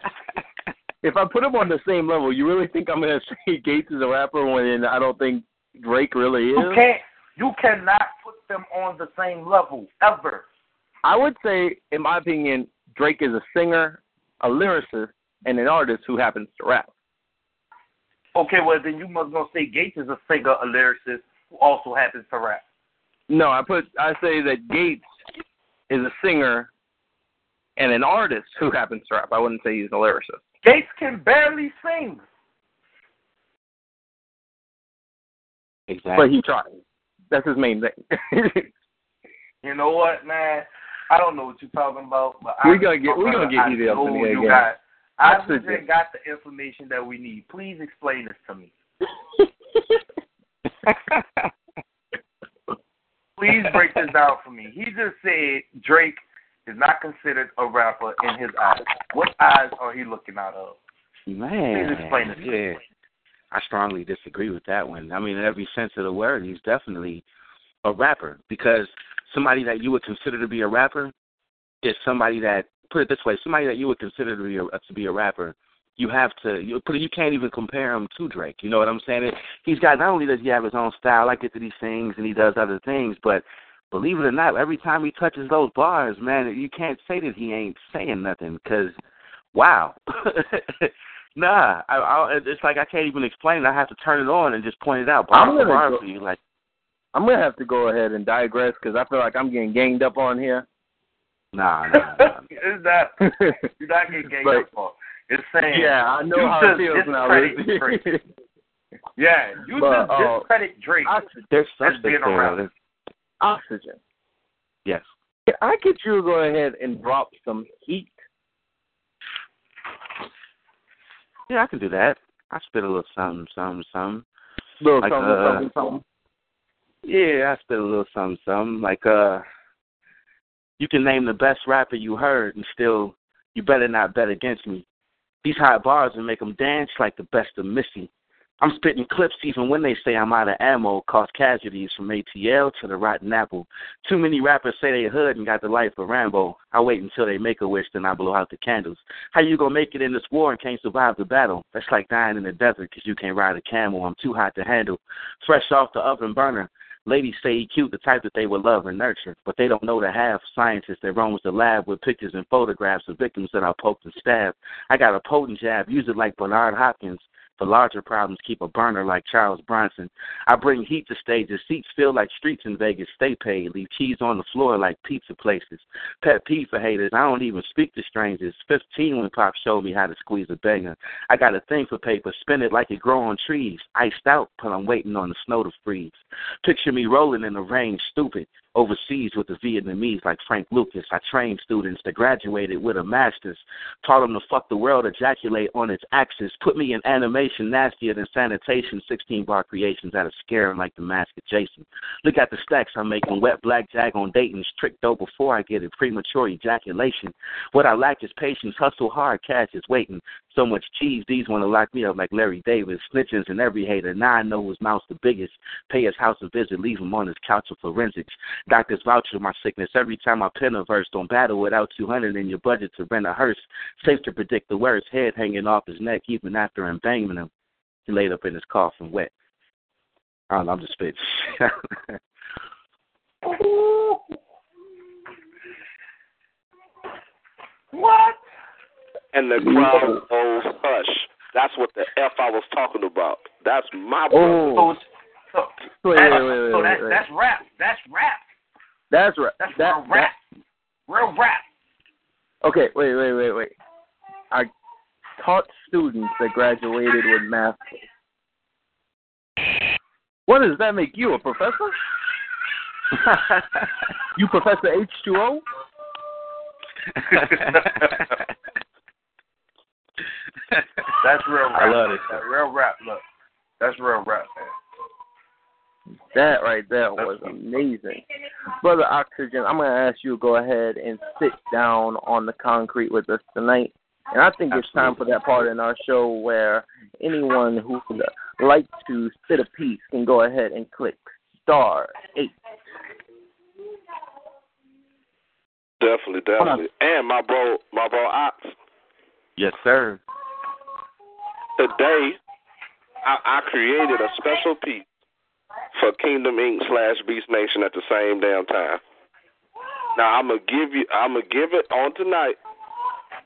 if I put him on the same level, you really think I'm gonna say Gates is a rapper when I don't think Drake really is? You can't. You cannot put them on the same level ever. I would say, in my opinion, Drake is a singer, a lyricist, and an artist who happens to rap. Okay, well then you must gonna say Gates is a singer, a lyricist who also happens to rap. No, I put I say that Gates is a singer and an artist who happens to rap. I wouldn't say he's a lyricist. Gates can barely sing. Exactly. But he tries. That's his main thing. You know what, man? I don't know what you're talking about, but we're gonna get- we're gonna get you the know opinion you again. got. I just got the information that we need. Please explain this to me. Please break this down for me. He just said Drake is not considered a rapper in his eyes. What eyes are he looking out of? Man, Please explain me. yeah. I strongly disagree with that one. I mean, in every sense of the word, he's definitely a rapper because somebody that you would consider to be a rapper is somebody that put it this way, somebody that you would consider to be a, to be a rapper. You have to you put it, you can't even compare him to Drake. You know what I'm saying? He's got not only does he have his own style, I get that he sings and he does other things, but believe it or not, every time he touches those bars, man, you can't say that he ain't saying nothing because, wow. nah, I, I, it's like I can't even explain it. I have to turn it on and just point it out bar for bar for you. Like, I'm gonna have to go ahead and digress because I feel like I'm getting ganged up on here. Nah, nah, nah. it's not. You're not getting ganged But- up on. It's saying. yeah, I know you how just it feels now. discredit Drake. Yeah, you But, just uh, discredit Drake. There's as something being a there. rapper. Oxygen. Yes. Can I get you to go ahead and drop some heat? Yeah, I can do that. I spit a little something, something, something. Little Like, something, uh, something, something. Yeah, I spit a little something, something. Like uh you can name the best rapper you heard and still you better not bet against me. These hot bars will make 'em dance like the best of Missy. I'm spitting clips even when they say I'm out of ammo, cause casualties from ATL to the Rotten Apple. Too many rappers say they hood and got the life of Rambo. I wait until they make a wish, then I blow out the candles. How you gonna make it in this war and can't survive the battle? That's like dying in the desert 'cause you can't ride a camel. I'm too hot to handle. Fresh off the oven burner. Ladies say he cute, the type that they would love and nurture, but they don't know the half. Scientists that roams the lab with pictures and photographs of victims that are poked and stabbed. I got a potent jab, use it like Bernard Hopkins. For larger problems, keep a burner like Charles Bronson. I bring heat to stages. Seats feel like streets in Vegas. Stay paid. Leave keys on the floor like pizza places. Pet peeve for haters. I don't even speak to strangers. 15 when Pop showed me how to squeeze a banger. I got a thing for paper. Spin it like it grow on trees. Iced out, but I'm waiting on the snow to freeze. Picture me rolling in the rain, stupid. Overseas with the Vietnamese like Frank Lucas. I trained students that graduated with a master's. Taught them to fuck the world, ejaculate on its axis. Put me in animation nastier than sanitation. 16 bar creations that'll scare 'em like the mask of Jason. Look at the stacks I'm making. Wet black jag on Dayton's. Trick though before I get it. Premature ejaculation. What I lack is patience. Hustle hard. Cash is waiting. So much cheese. These want to lock me up like Larry Davis. Snitchings and every hater. Now I know whose mouth's the biggest. Pay his house a visit. Leave him on his couch of forensics. Doctors vouch for my sickness. Every time I pen a verse, don't battle without 200 in your budget to rent a hearse. Safe to predict the worst. Head hanging off his neck even after I'm banging him. He laid up in his coffin wet. I don't know, I'm just spitting. What? And the crowd goes hush. That's what the F I was talking about. That's my Oh. brother. So, so, Wait, that's, wait, wait, wait, so wait, that's, rap. that's rap. That's rap. That's right. That's that, real rap. Real rap. okay, wait, wait, wait, wait. I taught students that graduated with math. What does that make you, a professor? you Professor H2O? That's real rap. I love this. That's real rap. Look, that's real rap, man. That right there was amazing. Brother Oxygen, I'm going to ask you to go ahead and sit down on the concrete with us tonight. And I think it's time for that part in our show where anyone who would like to sit a piece can go ahead and click star eight. Definitely, definitely. And my bro, my bro Ox. Yes, sir. Today, I, I created a special piece for Kingdom Inc. slash Beast Nation at the same damn time. Now I'm gonna give you, I'm gonna give it on tonight,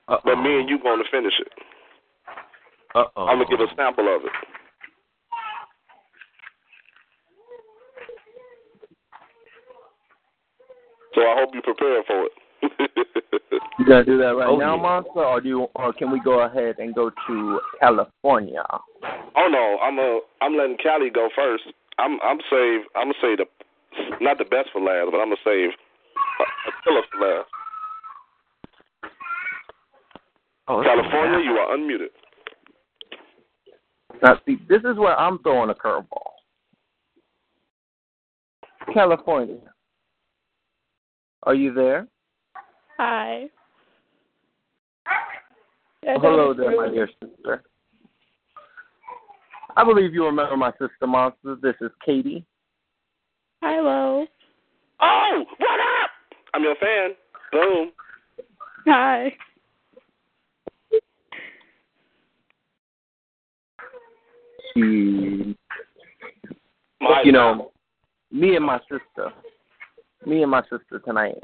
Uh-oh. but me and you gonna finish it. Uh-oh. I'm gonna give a sample of it. So I hope you prepare for it. You gonna do that right Oh, now, yeah. Monster, or do you, or can we go ahead and go to California? oh no, I'm a, I'm letting Cali go first. I'm, I'm save, I'm gonna say the, not the best for last, but I'm gonna save a, a killer for last. Oh, California, you are unmuted. Now, see, this is where I'm throwing a curveball. California, are you there? Hi. Yeah, Hello there, my dear sister. I believe you remember my sister monster. This is Katie. Hi, Lo. Oh, what up? I'm your fan. Boom. Hi. She, My you know, me and my sister, me and my sister tonight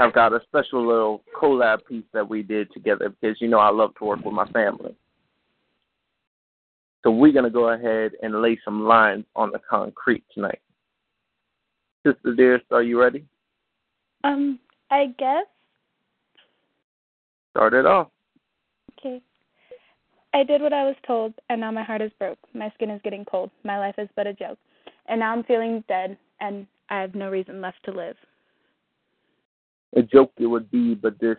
have got a special little collab piece that we did together because you know I love to work with my family. So we're gonna go ahead and lay some lines on the concrete tonight. Sister Dearest, are you ready? Um, I guess. Start it off. Okay. I did what I was told, and now my heart is broke. My skin is getting cold. My life is but a joke. And now I'm feeling dead, and I have no reason left to live. A joke it would be, but this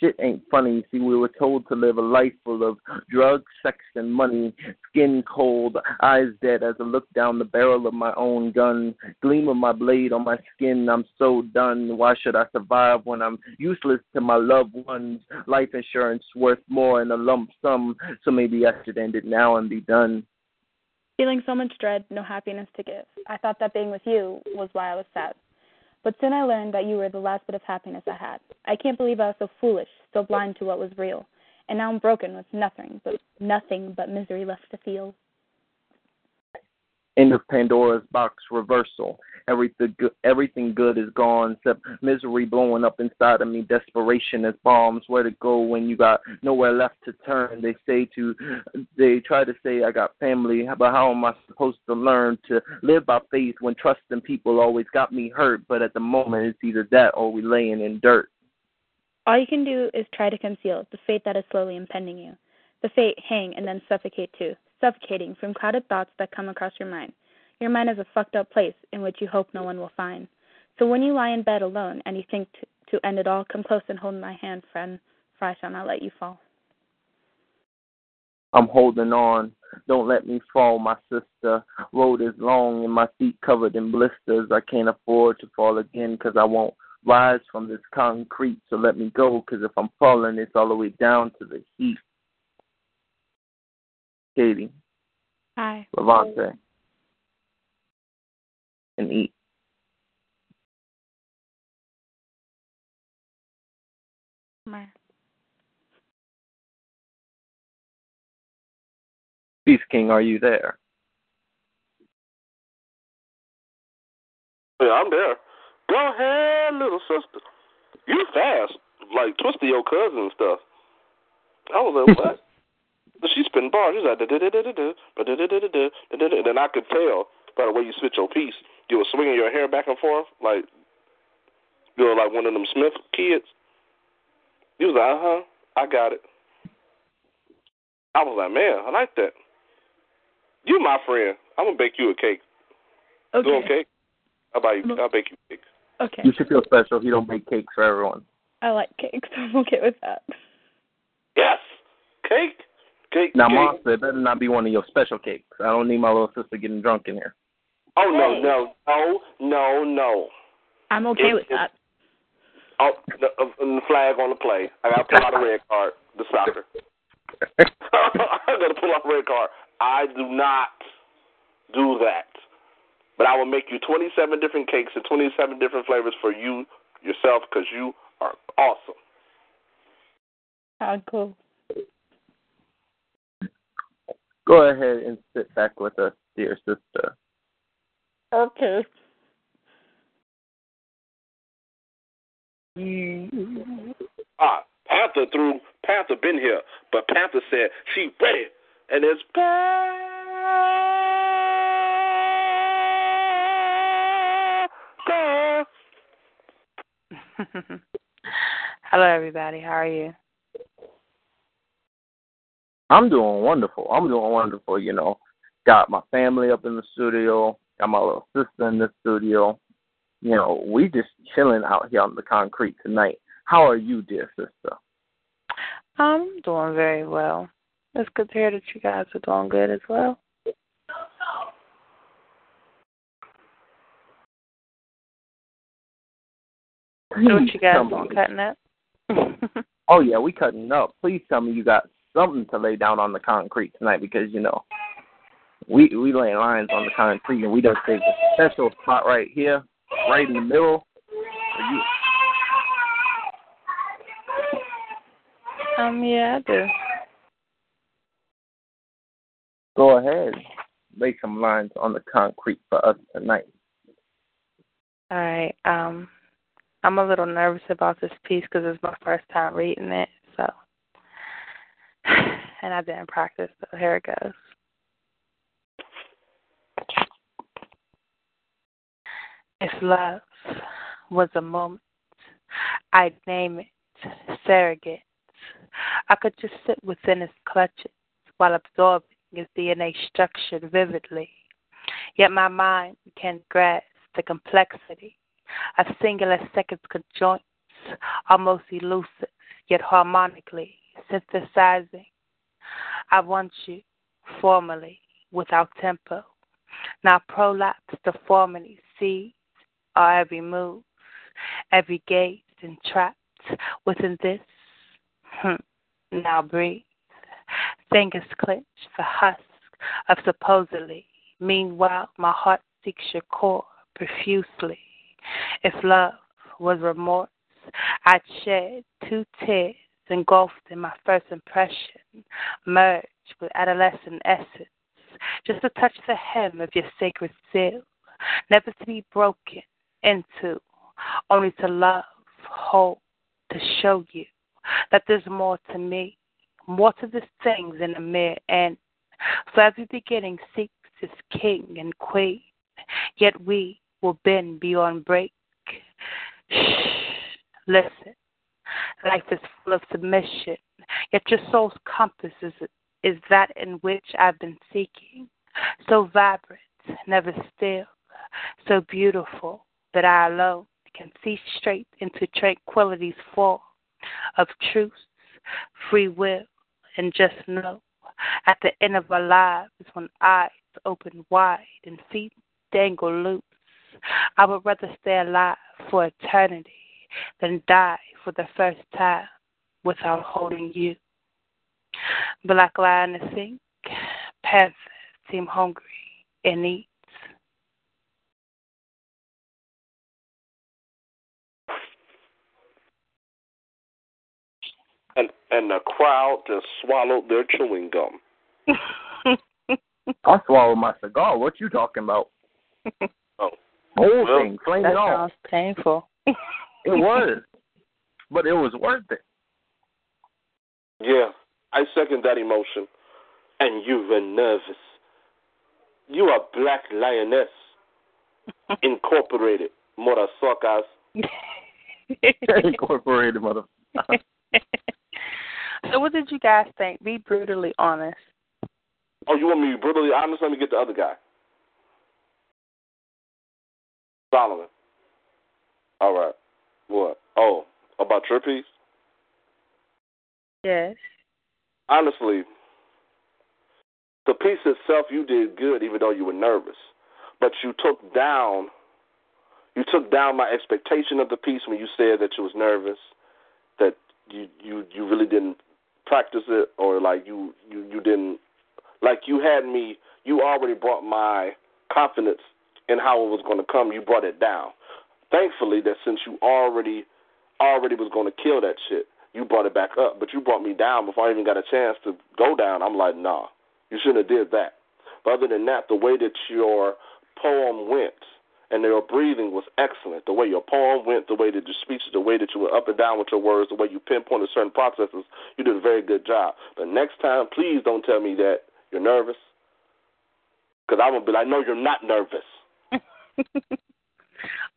shit ain't funny. See, we were told to live a life full of drugs, sex, and money. Skin cold, eyes dead as I look down the barrel of my own gun. Gleam of my blade on my skin, I'm so done. Why should I survive when I'm useless to my loved ones? Life insurance worth more in a lump sum, so maybe I should end it now and be done. Feeling so much dread, no happiness to give. I thought that being with you was why I was sad. But soon I learned that you were the last bit of happiness I had. I can't believe I was so foolish, so blind to what was real. And now I'm broken with nothing but nothing but misery left to feel. End of Pandora's box reversal. Everything good, everything good is gone except misery blowing up inside of me. Desperation as bombs. Where to go when you got nowhere left to turn? They say to, they try to say I got family, but how am I supposed to learn to live by faith when trusting people always got me hurt? But at the moment, it's either that or we laying in dirt. All you can do is try to conceal the fate that is slowly impending you. The fate hang and then suffocate too, suffocating from crowded thoughts that come across your mind. Your mind is a fucked up place in which you hope no one will find. So when you lie in bed alone and you think to, to end it all, come close and hold my hand, friend, for I shall not let you fall. I'm holding on. Don't let me fall, my sister. Road is long and my feet covered in blisters. I can't afford to fall again because I won't rise from this concrete. So let me go because if I'm falling, it's all the way down to the heat. Katie, Hi. Levante, and eat. Mar. Peace King, are you there? Yeah, I'm there. Go ahead, little sister. You fast, like Twista your cousin and stuff. I was like, what? But she's spinning bars. She's like, and then I could tell by the way you switch your piece, you were swinging your hair back and forth like you were like one of them Smith kids. You was like, uh huh, I got it. I was like, man, I like that. You my friend. I'm gonna bake you a cake. Okay. Doing cake? I'll you. I'll bake you cake. Okay. You should feel special if you don't bake cakes for everyone. I like cakes. I'm okay with that. Yes, cake cake. Now, cake. Monster, it better not be one of your special cakes. I don't need my little sister getting drunk in here. Oh no, Hey. no, no, no, no. I'm okay It- with it- that. Oh, the, uh, the flag on the play. I got to pull out a red card. The soccer. I got to pull out a red card. I do not do that. But I will make you 27 different cakes and 27 different flavors for you yourself because you are awesome. How cool. Go ahead and sit back with us, dear sister. Okay. Ah, Panther threw Panther been here, but Panther said she ready, and it's Panther. Hello, everybody. How are you? I'm doing wonderful. I'm doing wonderful, you know. Got my family up in the studio, got my little sister in the studio. You know, we just chilling out here on the concrete tonight. How are you, dear sister? I'm doing very well. It's good to hear that you guys are doing good as well. So what you guys cutting up? Oh yeah, we cutting up. Please tell me you got something to lay down on the concrete tonight because you know we we lay lines on the concrete, and we just take a special spot right here, right in the middle. For you. Um, yeah, I do. Go ahead, lay some lines on the concrete for us tonight. All right. Um, I'm a little nervous about this piece because it's my first time reading it, and I didn't practice. So here it goes. If love was a moment, I'd name it surrogate. I could just sit within its clutches while absorbing its DNA structure vividly. Yet my mind can't grasp the complexity of singular seconds conjoints, almost elusive, yet harmonically synthesizing. I want you formally, without tempo. Now prolapse the formally, see our every move, every gaze entrapped within this. Hmm. Now breathe. Fingers clench the husk of supposedly. Meanwhile, my heart seeks your core profusely. If love was remorse, I'd shed two tears engulfed in my first impression, merged with adolescent essence, just to touch the hem of your sacred seal, never to be broken into, only to love, hold, to show you that there's more to me, more to the things than a mere end. For every beginning seeks its king and queen, yet we will bend beyond break. Shh, listen. Life is full of submission, yet your soul's compass is, is that in which I've been seeking. So vibrant, never still, so beautiful that I alone can see straight into tranquility's fall of truth, free will, and just know at the end of our lives when eyes open wide and feet dangle loose. I would rather stay alive for eternity than die for the first time without holding you. Black lion to think, panther seem hungry and eats. And and the crowd just swallowed their chewing gum. I swallowed my cigar. What you talking about? Oh. Whole Well, thing, flame that it off. sounds painful. It was, but it was worth it. Yeah, I second that emotion. And you were nervous. You are Black Lioness Incorporated, motherfuckers. Incorporated, mother. so, what did you guys think? Be brutally honest. Oh, you want me to be brutally honest? Let me get the other guy. Solomon. All right. What? Oh, about your piece? Yes. Honestly, the piece itself you did good even though you were nervous. But you took down you took down my expectation of the piece when you said that you was nervous, that you you you really didn't practice it or like you you you didn't like you had me you already brought my confidence in how it was going to come you brought it down thankfully that since you already already was going to kill that shit you brought it back up but you brought me down before i even got a chance to go down i'm like nah you shouldn't have did that but other than that the way that your poem went and your breathing was excellent. The way your poem went, the way that your speech, the way that you were up and down with your words, the way you pinpointed certain processes, you did a very good job. But next time, please don't tell me that you're nervous, because I'm gonna be like, no, you're not nervous.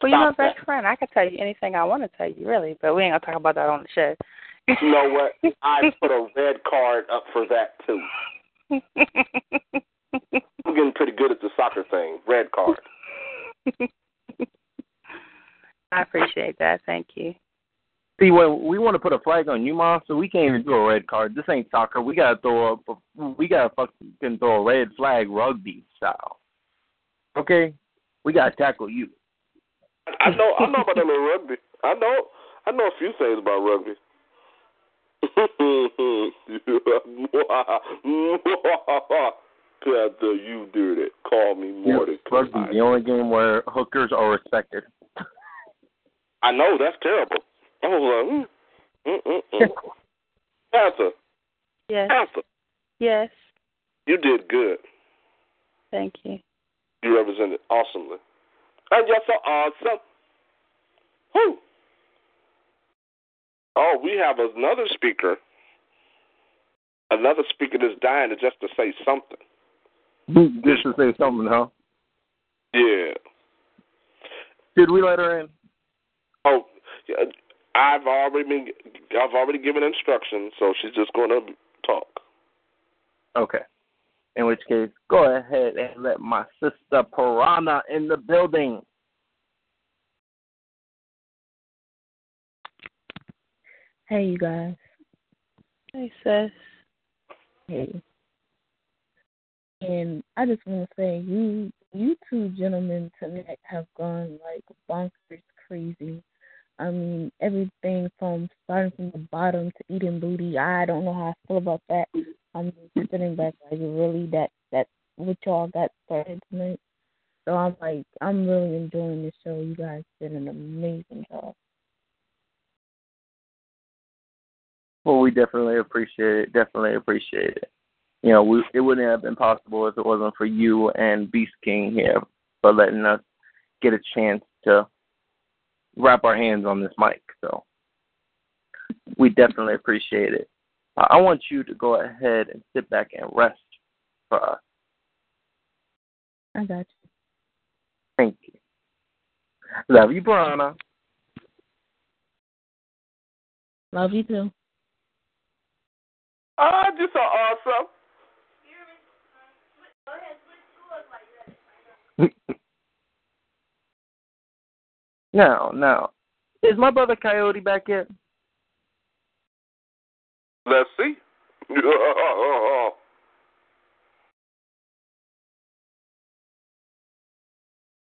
well, you're my best friend. I can tell you anything I want to tell you, really, but we ain't gonna talk about that on the show. You know what? I put a red card up for that too. I'm getting pretty good at the soccer thing. Red card. I appreciate that. Thank you. See, well, we want to put a flag on you, mom, so we can't even do a red card. This ain't soccer. We gotta throw up. We gotta fucking throw a red flag, rugby style. Okay, we gotta tackle you. I know. I know about that little rugby. I know. I know a few things about rugby. Panther, you did it. Call me Morty. Rugby, the only game where hookers are respected. I know that's terrible. I was like, mm, mm, mm, mm. Panther, Yes. Panther, Yes. you did good. Thank you. You represented awesomely. And you're so awesome. Whew. Oh, we have another speaker. Another speaker that's dying to just to say something. Just to say something, huh? Yeah. Did we let her in? Oh, yeah, I've already been. I've already given instructions, so she's just going to talk. Okay. In which case, go ahead and let my sister Piranha in the building. Hey, you guys. Hey, sis. Hey. And I just want to say, you you two gentlemen tonight have gone like bonkers crazy. I mean, everything from starting from the bottom to eating booty. I don't know how I feel about that. I'm just sitting back like really that that what y'all got started tonight. So I'm like I'm really enjoying this show. You guys did an amazing job. Well, we definitely appreciate it. Definitely appreciate it. You know, we, it wouldn't have been possible if it wasn't for you and Beast King here for letting us get a chance to wrap our hands on this mic. So we definitely appreciate it. Uh, I want you to go ahead and sit back and rest for us. I got you. Thank you. Love you, Piranha. Love you too. Ah, just so awesome. now, now, is my brother Coyote back yet? Let's see.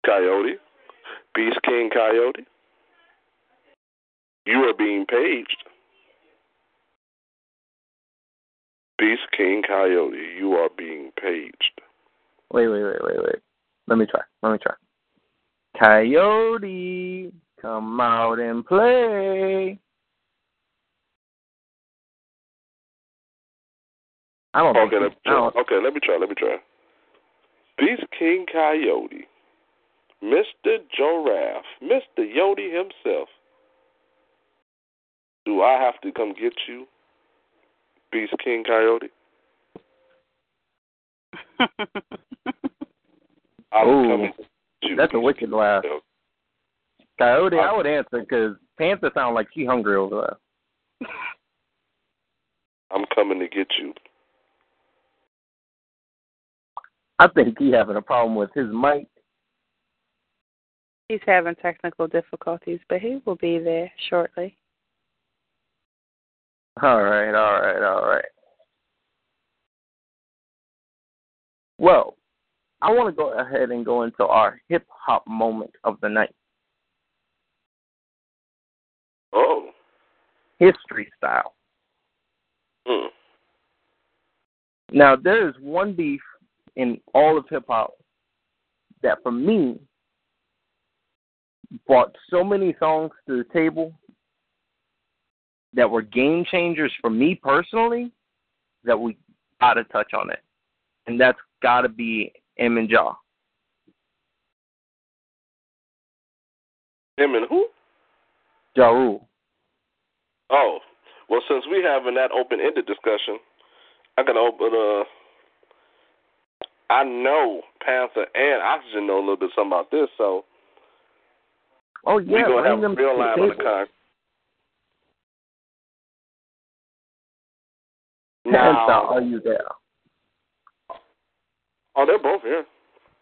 Coyote, Beast King Coyote, you are being paged. Beast King Coyote, you are being paged. Wait, wait, wait, wait, wait. Let me try. Let me try. Coyote, come out and play. I don't Okay, let me I try. don't, Okay, let me try. Let me try. Beast King Coyote, Mr. Giraffe, Mr. Yodi himself. Do I have to come get you, Beast King Coyote? I will come and get you. That's a wicked laugh. Coyote. Coyote, I would answer because Panther sounds like she hungry over there. I'm coming to get you. I think he having a problem with his mic. He's having technical difficulties, but he will be there shortly. All right, all right, all right. Well, I want to go ahead and go into our hip hop moment of the night, Oh. history style. Hmm. Now, there is one beef in all of hip hop that, for me, brought so many songs to the table that were game changers for me personally that we got to touch on it. And that's got to be M and Ja. Him and who? Ja Rule. Oh. Well, since we having that open-ended discussion, I can open. Uh, I know Panther and Oxygen know a little bit something about this, so Oh, yeah, we gonna have them a real live on the con. Panther, Now, are you there? Oh, they're both here.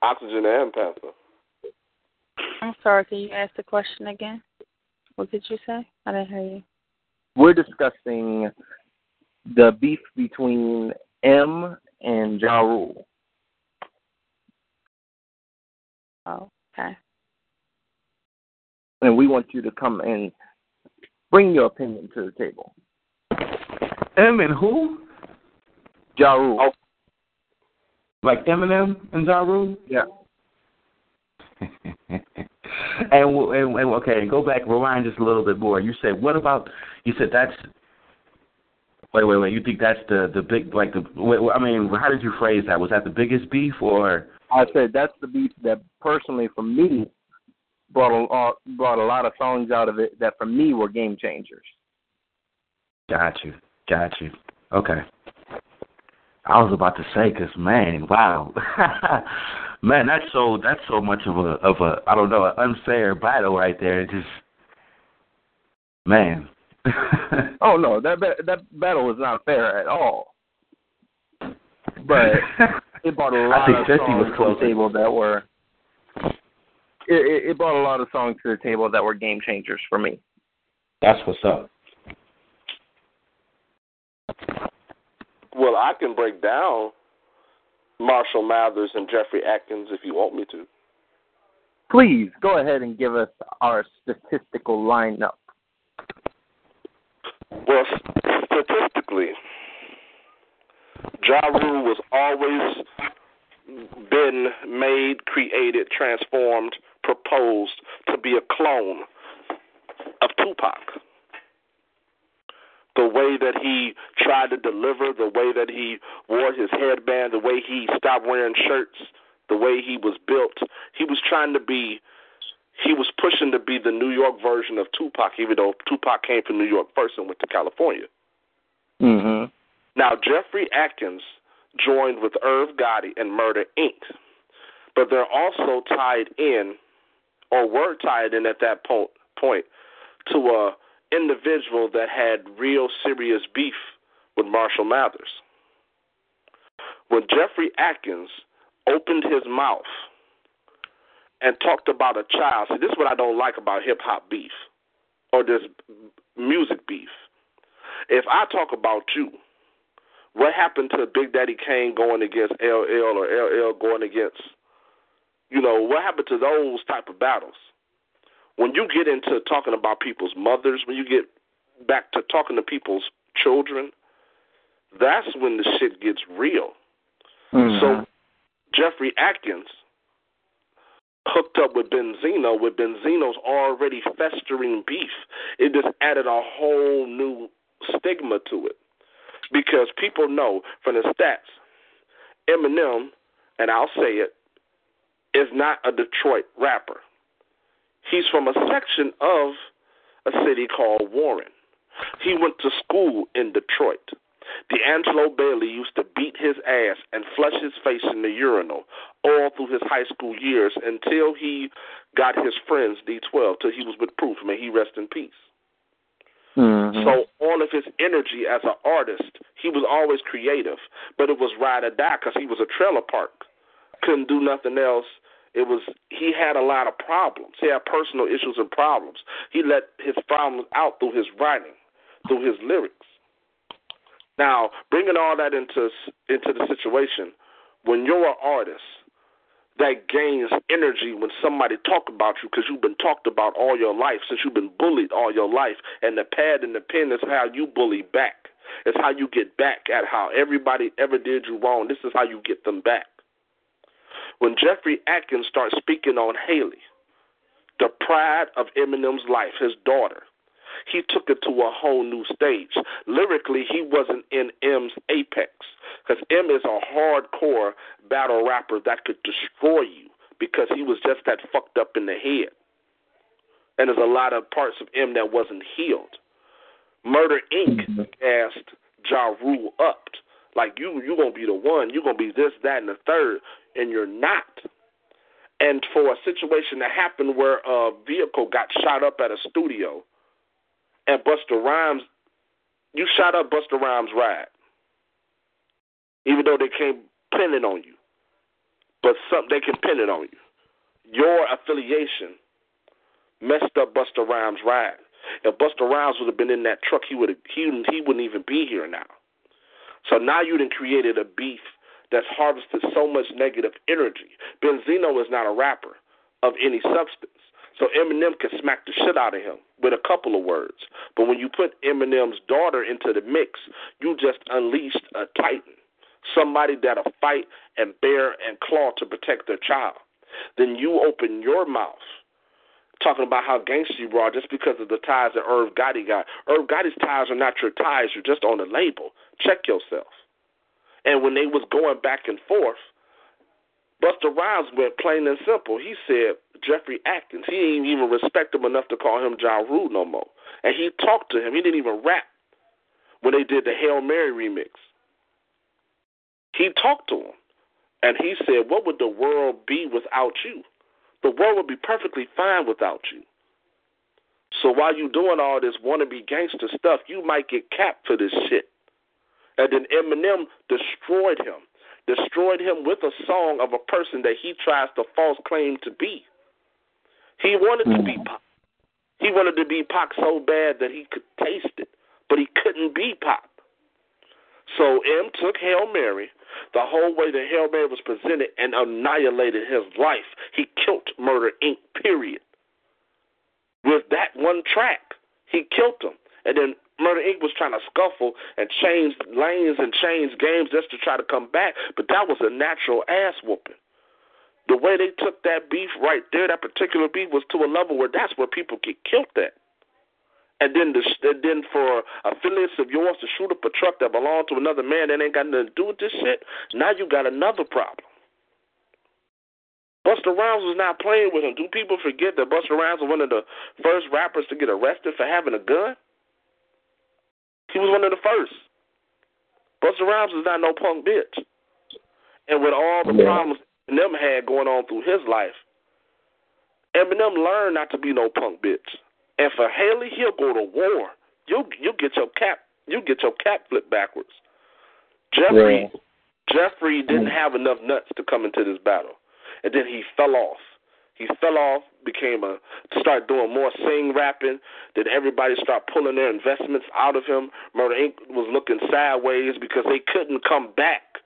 Oxygen and Panther. I'm sorry, can you ask the question again? What did you say? I didn't hear you. We're discussing the beef between M and Ja Rule. Oh, okay. And we want you to come and bring your opinion to the table. M and who? Ja Rule. Oh. Like Eminem and Ja Rule? Yeah. and, and, and okay, go back, rewind just a little bit more. You said, what about? You said that's. Wait, wait, wait. You think that's the the big like the? Wait, I mean, how did you phrase that? Was that the biggest beef or? I said that's the beef that personally for me brought a uh, brought a lot of songs out of it that for me were game changers. Got you, got you. Okay. I was about to say, cause man, wow, man, that's so that's so much of a of a I don't know an unfair battle right there. It just man. oh no, that that battle was not fair at all. But it brought a lot I think of 50 songs was to the table that were. It, it, it brought a lot of songs to the table that were game changers for me. That's what's up. Well, I can break down Marshall Mathers and Jeffrey Atkins if you want me to. Please go ahead and give us our statistical lineup. Well, statistically, Ja Rule was always been made, created, transformed, proposed to be a clone of Tupac. The way that he tried to deliver, the way that he wore his headband, the way he stopped wearing shirts, the way he was built, he was trying to be he was pushing to be the New York version of Tupac, even though Tupac came from New York first and went to California. Mm-hmm. Now, Jeffrey Atkins joined with Irv Gotti and Murder Inc., but they're also tied in, or were tied in at that po- point, to a individual that had real serious beef with Marshall Mathers. When Jeffrey Atkins opened his mouth and talked about a child, see, this is what I don't like about hip hop beef or this music beef. If I talk about you, what happened to Big Daddy Kane going against LL or LL going against, you know, what happened to those type of battles? When you get into talking about people's mothers, when you get back to talking to people's children, that's when the shit gets real. Mm-hmm. So Jeffrey Atkins hooked up with Benzino, with Benzino's already festering beef. It just added a whole new stigma to it. Because people know from the stats, Eminem, and I'll say it, is not a Detroit rapper. He's from a section of a city called Warren. He went to school in Detroit. D'Angelo Bailey used to beat his ass and flush his face in the urinal all through his high school years until he got his friends D12, till he was with Proof. May he rest in peace. Mm-hmm. So all of his energy as an artist, he was always creative, but it was ride or die because he was a trailer park, couldn't do nothing else. It was he had a lot of problems. He had personal issues and problems. He let his problems out through his writing, through his lyrics. Now, bringing all that into into the situation, when you're an artist that gains energy when somebody talk about you because you've been talked about all your life since you've been bullied all your life, and the pad and the pen is how you bully back. It's how you get back at how everybody ever did you wrong. This is how you get them back. When Jeffrey Atkins starts speaking on Hailie, the pride of Eminem's life, his daughter, he took it to a whole new stage. Lyrically, he wasn't in M's apex because M is a hardcore battle rapper that could destroy you because he was just that fucked up in the head. And there's a lot of parts of M that wasn't healed. Murder Inc. asked Ja Rule up. Like you you gonna be the one, you're gonna be this, that, and the third, and you're not. And for a situation to happen where a vehicle got shot up at a studio and Busta Rhymes, you shot up Busta Rhymes' ride, even though they can't pin it on you, but some they can pin it on you. Your affiliation messed up Busta Rhymes' ride. If Busta Rhymes would have been in that truck, he would he he wouldn't even be here now. So now you done created a beef that's harvested so much negative energy. Benzino is not a rapper of any substance. So Eminem can smack the shit out of him with a couple of words. But when you put Eminem's daughter into the mix, you just unleashed a titan. somebody that'll fight and bear and claw to protect their child. Then you open your mouth talking about how gangster you are just because of the ties that Irv Gotti got. Irv Gotti's ties are not your ties. You're just on the label. Check yourself. And when they was going back and forth, Busta Rhymes went plain and simple. He said Jeffrey Atkins. He didn't even respect him enough to call him Ja Rule no more. And he talked to him. He didn't even rap when they did the Hail Mary remix. He talked to him. And he said, What would the world be without you? The world would be perfectly fine without you. So while you doing all this wannabe gangster stuff, you might get capped for this shit. And then Eminem destroyed him. Destroyed him with a song of a person that he tries to false claim to be. He wanted to be hmm. Pac. He wanted to be Pac so bad that he could taste it, but he couldn't be Pac. So M took Hail Mary, the whole way the Hail Mary was presented, and annihilated his life. He killed Murder Inc. Period. With that one track, he killed him, and then Murder Inc. was trying to scuffle and change lanes and change games just to try to come back, but that was a natural ass whooping. The way they took that beef right there, that particular beef, was to a level where that's where people get killed at. And then, the, and then for affiliates of yours to shoot up a truck that belonged to another man that ain't got nothing to do with this shit, now you got another problem. Busta Rhymes was not playing with him. Do people forget that Busta Rhymes was one of the first rappers to get arrested for having a gun? He was one of the first. Busta Rhymes is not no punk bitch. And with all the yeah. problems Eminem had going on through his life, Eminem learned not to be no punk bitch. And for Hailie, he'll go to war. You you get your cap you get your cap flipped backwards. Jeffrey yeah. Jeffrey didn't mm. have enough nuts to come into this battle, and then he fell off. He fell off, became a start doing more sing rapping. Then everybody start pulling their investments out of him. Murder Inc. was looking sideways because they couldn't come back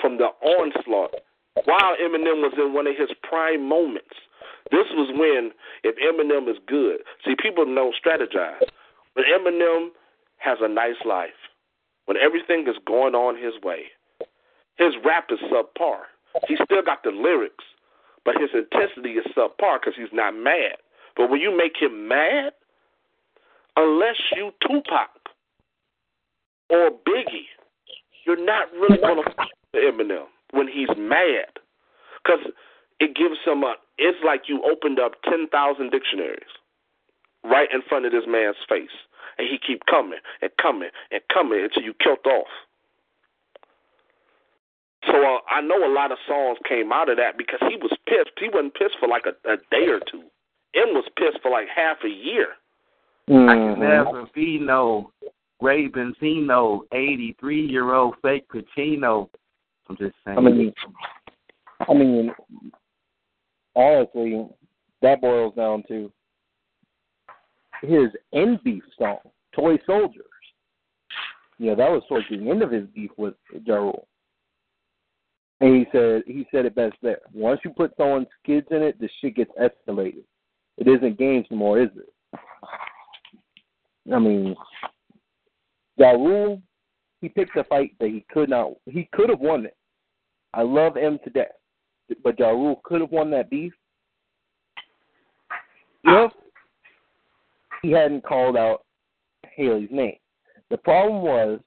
from the onslaught. While Eminem was in one of his prime moments, this was when if Eminem is good. See, people don't strategize. When Eminem has a nice life, when everything is going on his way, his rap is subpar. He still got the lyrics but his intensity is subpar because he's not mad. But when you make him mad, unless you Tupac or Biggie, you're not really going to fight Eminem when he's mad because it gives him a. It's like you opened up ten thousand dictionaries right in front of this man's face, and he keep coming and coming and coming until you killed off. So uh, I know a lot of songs came out of that because he was pissed. He wasn't pissed for like a, a day or two. M was pissed for like half a year. Mm-hmm. I can never be no Ray Benzino, 83 year old fake Pacino. I'm just saying. I mean, I mean, honestly, that boils down to his end beef song, Toy Soldiers. You know, that was towards the end of his beef with Ja Rule. And he said he said it best there. Once you put someone's kids in it, the shit gets escalated. It isn't games anymore, is it? I mean, Ja Rule, he picked a fight that he could not. He could have won it. I love him to death, but Ja Rule could have won that beef if he hadn't called out Hailie's name. The problem was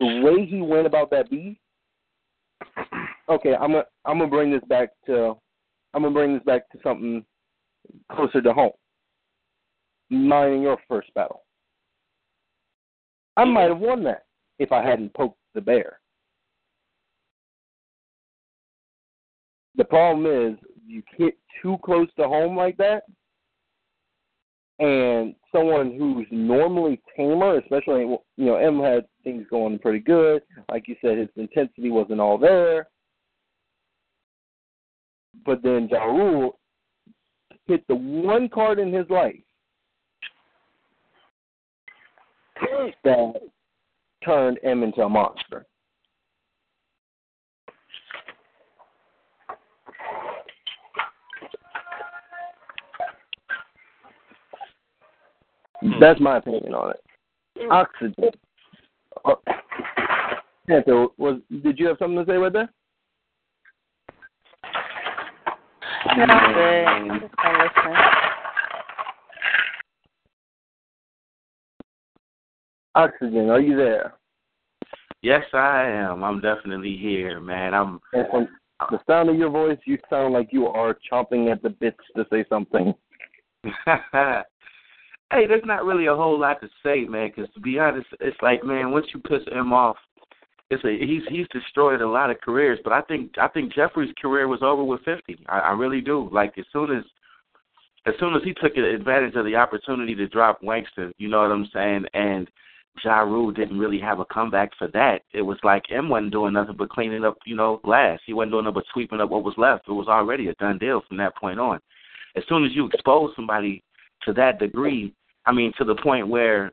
the way he went about that beef okay, I'm gonna I'm gonna bring this back to I'm gonna bring this back to something closer to home. Mine and your first battle. I might have won that if I hadn't poked the bear. The problem is you get too close to home like that, and someone who's normally tamer, especially you know, M had things going pretty good. Like you said, his intensity wasn't all there. But then Ja Rule hit the one card in his life that turned M into a monster. That's my opinion on it. Oxygen. Uh, Panther, was did you have something to say right there? No, I'm good. I'm just gonna listen. Oxygen, are you there? Yes, I am. I'm definitely here, man. I'm. And from the sound of your voice, you sound like you are chomping at the bits to say something. hey, there's not really a whole lot to say, man. Because to be honest, it's like, man, once you piss him off, it's a he's he's destroyed a lot of careers. But I think I think Jeffrey's career was over with fifty. I, I really do. Like as soon as as soon as he took advantage of the opportunity to drop Wanksta, you know what I'm saying, and Ja Rule didn't really have a comeback for that. It was like M wasn't doing nothing but cleaning up, you know, glass. He wasn't doing nothing but sweeping up what was left. It was already a done deal from that point on. As soon as you expose somebody to that degree, I mean, to the point where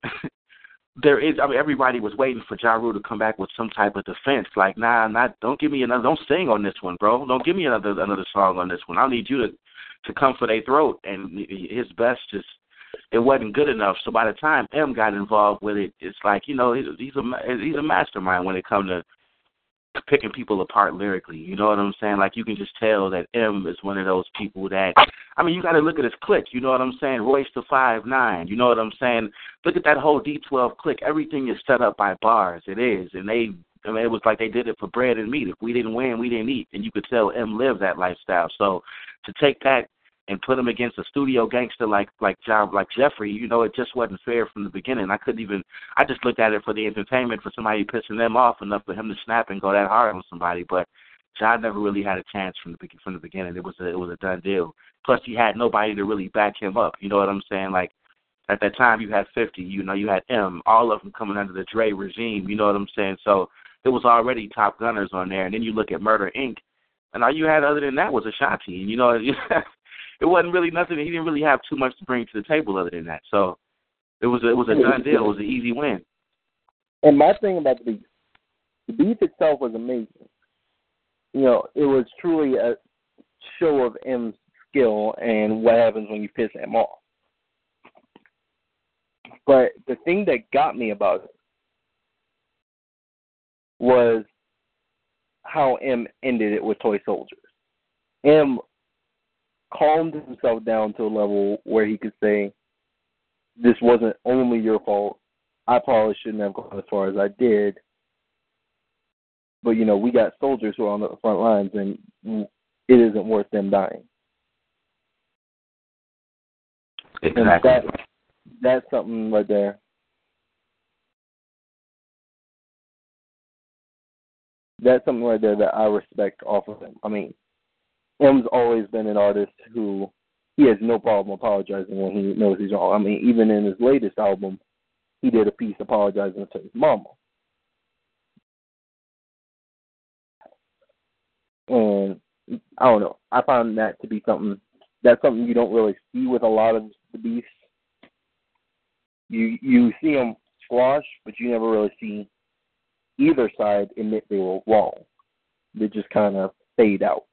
there is, I mean, everybody was waiting for Ja Rule to come back with some type of defense. Like, nah, not, don't give me another, don't sing on this one, bro. Don't give me another another song on this one. I need you to to come for their throat. And his best just it wasn't good enough. So by the time M got involved with it, it's like you know he's, a he's a mastermind when it comes to picking people apart lyrically. You know what I'm saying? Like you can just tell that M is one of those people that I mean you got to look at his clique. You know what I'm saying? Royce da Five Nine. You know what I'm saying? Look at that whole D12 clique. Everything is set up by bars. It is, and they. I mean, it was like they did it for bread and meat. If we didn't win, we didn't eat, and you could tell M lived that lifestyle. So to take that and put him against a studio gangster like like John like Jeffrey, you know, it just wasn't fair from the beginning. I couldn't even I just looked at it for the entertainment for somebody pissing them off enough for him to snap and go that hard on somebody. But John never really had a chance from the from the beginning. It was a it was a done deal. Plus he had nobody to really back him up. You know what I'm saying? Like at that time you had fifty, you know, you had M, all of them coming under the Dre regime, you know what I'm saying? So it was already top gunners on there and then you look at Murder Inc. And all you had other than that was Ashanti. And you know it wasn't really nothing. He didn't really have too much to bring to the table other than that. So it was a, it was a done deal. It was an easy win. And my thing about the beef, the beef itself was amazing. You know, it was truly a show of M's skill and what happens when you piss him off. But the thing that got me about it was how M ended it with Toy Soldiers. M calmed himself down to a level where he could say, "This wasn't only your fault. I probably shouldn't have gone as far as I did." But you know, we got soldiers who are on the front lines, and it isn't worth them dying. Exactly. And that, that's something right there. That's something right there that I respect off of him. I mean, M's always been an artist who he has no problem apologizing when he knows he's wrong. I mean, even in his latest album, he did a piece apologizing to his mama. And I don't know. I found that to be something that's something you don't really see with a lot of the beefs. You you see them squash, but you never really see either side admit they were wrong. They just kind of fade out.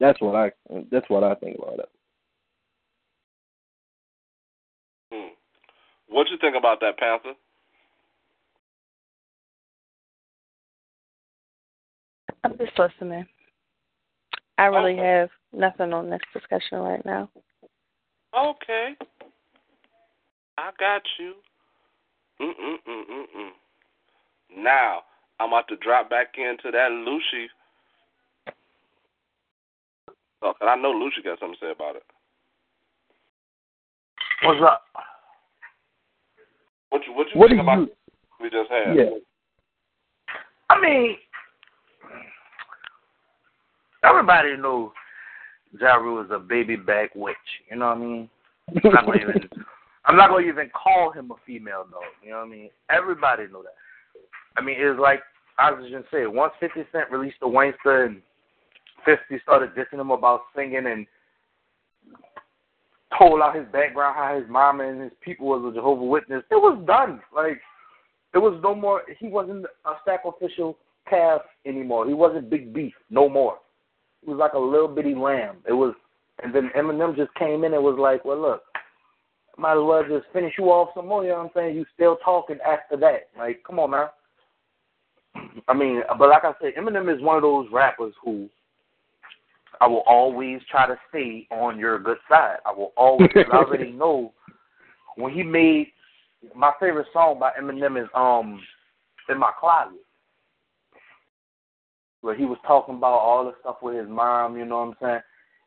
That's what I that's what I think about it. Hmm. What you think about that, Panther? I'm just listening. I really Okay. have nothing on this discussion right now. Okay. I got you. Mm mm mm mm mm. Now I'm about to drop back into that Lucy. Oh, 'cause I know Lucy got something to say about it. What's up? What you what you What think do about you- we just had? Yeah. I mean, everybody knows Ja Rule is a baby back witch. You know what I mean? I'm not gonna even. I'm not gonna even call him a female dog. You know what I mean? Everybody know that. I mean, it's like Oxygen said. Once Fifty Cent released the Wayster and Fifty started dissing him about singing and told out his background, how his mama and his people was a Jehovah Witness. It was done. Like it was no more. He wasn't a sacrificial calf anymore. He wasn't big beef no more. He was like a little bitty lamb. It was, and then Eminem just came in and was like, "Well, look, might as well just finish you off some more." You know what I'm saying? You still talking after that? Like, come on now. I mean, but like I said, Eminem is one of those rappers who I will always try to stay on your good side. I will always. I already know when he made my favorite song by Eminem is um in my closet, where he was talking about all the stuff with his mom. You know what I'm saying?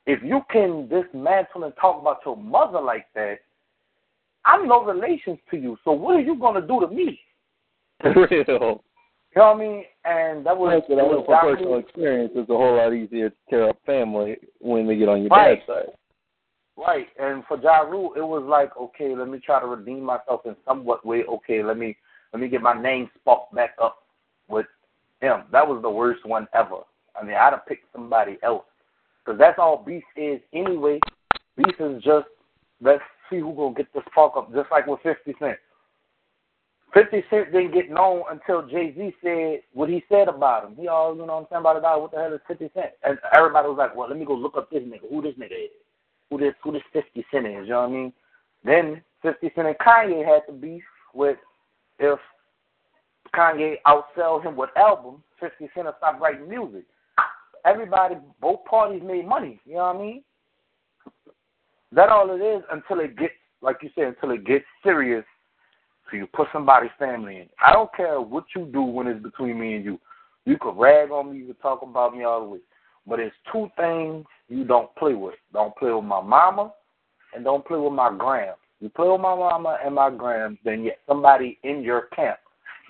If you can dismantle and talk about your mother like that, I'm no relations to you. So what are you gonna do to me? Real. You know what I mean? And that was, what that was from Dr. personal experience. It's a whole lot easier to tear up family when they get on your Right. dad's side. Right. And for Ja Rule, it was like, okay, let me try to redeem myself in somewhat way. Okay, let me let me get my name sparked back up with him. That was the worst one ever. I mean, I'd have picked somebody else because that's all beef is anyway. Beef is just let's see who gonna get the spark up. Just like with Fifty Cent. Fifty Cent didn't get known until Jay Z said what he said about him. He all, you know what I'm saying, about it. What the hell is Fifty Cent? And everybody was like, well, let me go look up this nigga. Who this nigga is? Who this who this Fifty Cent is? You know what I mean? Then Fifty Cent and Kanye had to beef with if Kanye outsell him with albums, Fifty Cent will stop writing music. Everybody, both parties made money. You know what I mean? That all it is until it gets, like you said, until it gets serious. So you put somebody's family in. I don't care what you do when it's between me and you. You could rag on me, you could talk about me all the way. But it's two things you don't play with. Don't play with my mama and don't play with my gram. You play with my mama and my gram, then yet somebody in your camp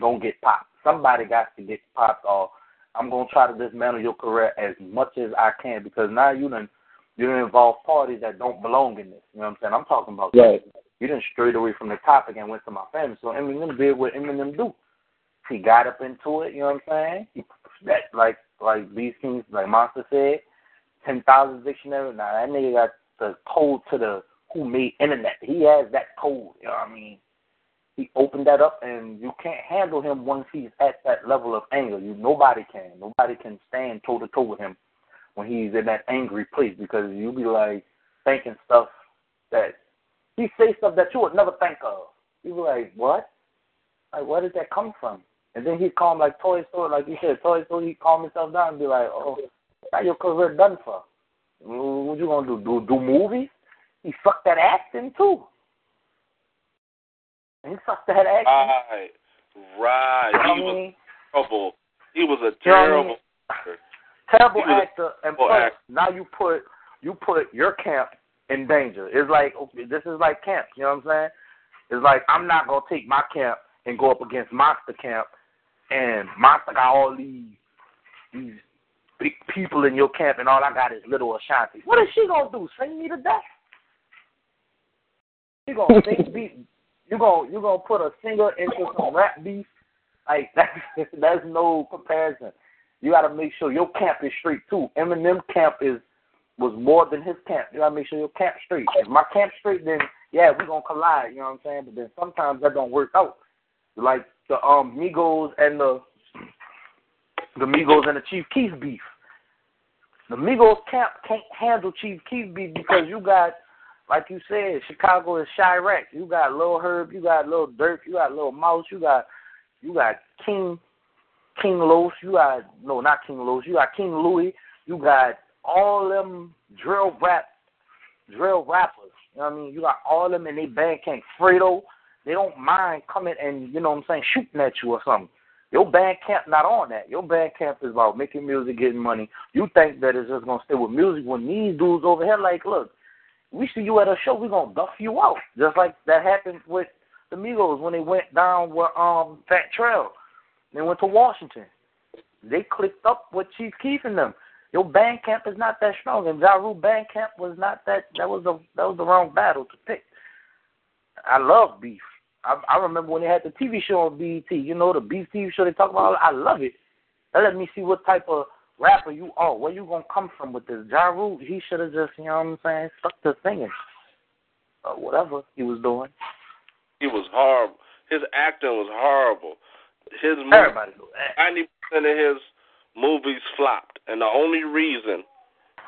gonna get popped. Somebody got to get popped off. I'm gonna try to dismantle your career as much as I can because now you done you done involve parties that don't belong in this. You know what I'm saying? I'm talking about Right. You done strayed away from the topic and went to my family. So Eminem did what Eminem do. He got up into it, you know what I'm saying? He that like like these things like Monster said, ten thousand dictionary. Now that nigga got the code to the who made internet. He has that code, you know what I mean? He opened that up and you can't handle him once he's at that level of anger. You nobody can. Nobody can stand toe to toe with him when he's in that angry place because you be like thinking stuff that he say stuff that you would never think of. You be like, what? Like, where did that come from? And then he'd call him like Toy Story, like you said, Toy Story. He'd calm himself down and be like, oh, now your career done for. What you gonna do? Do do movies? He fucked that acting too. He fucked that acting. Right, right. He I was mean? terrible. He was a You know I terrible. terrible He actor, and plus now you put you put your camp in danger. It's like okay, this is like camp. You know what I'm saying? It's like I'm not gonna take my camp and go up against Monster Camp, and Monster got all these these big people in your camp, and all I got is little Ashanti. What is she gonna do? Sing me to death? She gonna sing beat. You gonna you gonna put a singer into some rap beef? Like that's that's no comparison. You got to make sure your camp is straight too. Eminem camp is was more than his camp. You got to make sure your camp straight. If my camp straight, then yeah, we gonna collide. You know what I'm saying? But then sometimes that don't work out. Like the um Migos and the the Migos and the Chief Keef beef. The Migos camp can't handle Chief Keef beef because you got, like you said, Chicago is Chiraq. You got Lil Herb, you got Lil Durk, you got Lil Mouse, you got you got King King Los, you got no not King Los, you got King Louie, you got all them drill rap drill rappers. You know what I mean? You got all them in their band camp. Fredo, they don't mind coming and you know what I'm saying, shooting at you or something. Your band camp not on that. Your band camp is about making music, getting money. You think that it's just gonna stay with music when these dudes over here like, look, we see you at a show, we gonna duff you out. Just like that happened with the Migos when they went down with um Fat Trel. They went to Washington. They clicked up with Chief Keef and them. Your band camp is not that strong, and Ja Rule band camp was not that. That was the that was the wrong battle to pick. I love beef. I, I remember when they had the TV show on BET. You know the beef TV show they talk about. I love it. That let me see what type of rapper you are. Where you gonna come from with this? Ja Rule, he should have just you know what I'm saying stuck to singing or whatever he was doing. He was horrible. His acting was horrible. His Everybody ninety percent of his movies flopped, and the only reason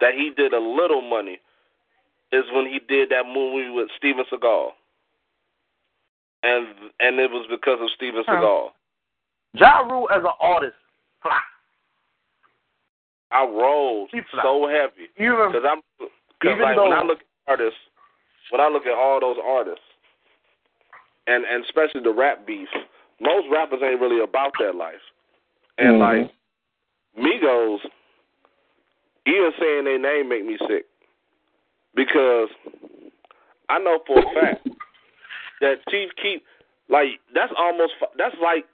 that he did a little money is when he did that movie with Steven Seagal, and and it was because of Steven Seagal. Ja Rule as an artist fly. I rolled She so heavy Even because I'm because even like though when I look at artists, when I look at all those artists, and and especially the rap beef, most rappers ain't really about that life, and Mhm. like Migos, even saying their name make me sick because I know for a fact that Chief Keef, like that's almost that's like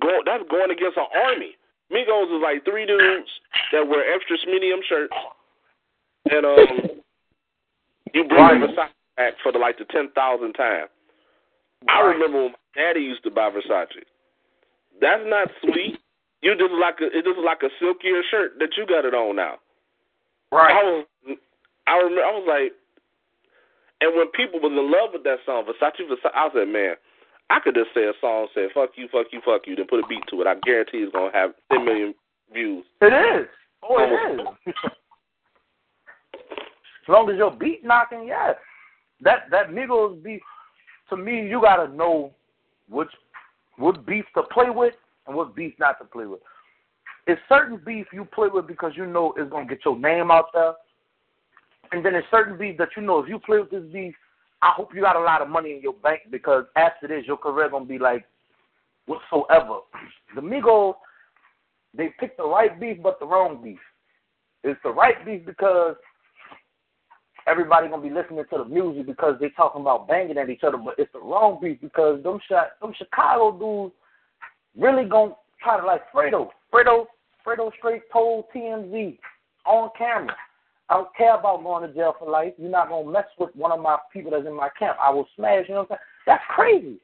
go that's going against an army. Migos is like three dudes that wear extra medium shirts, and um, you bring Versace back for the like the ten thousand time. I remember when my daddy used to buy Versace. That's not sweet. You just like a it just like a silkier shirt that you got it on now. Right. I was I remember I was like and when people was in love with that song, Versace Versace I said, Man, I could just say a song say fuck you, fuck you, fuck you, then put a beat to it. I guarantee it's gonna have ten million views. It is. Oh, it is. as long as your beat knocking, yes. That that Migos beef, to me, you gotta know which what beef to play with and what beef not to play with. It's certain beef you play with because you know it's gonna get your name out there, and then it's certain beef that you know if you play with this beef, I hope you got a lot of money in your bank because after this your career gonna be like whatsoever. The Migos, they picked the right beef but the wrong beef. It's the right beef because everybody gonna be listening to the music because they talking about banging at each other, but it's the wrong beef because them shot them Chicago dudes really gonna try to like Fredo. Fredo Fredo straight told TMZ on camera. I don't care about going to jail for life. You're not gonna mess with one of my people that's in my camp. I will smash, you know what I'm saying? That's crazy.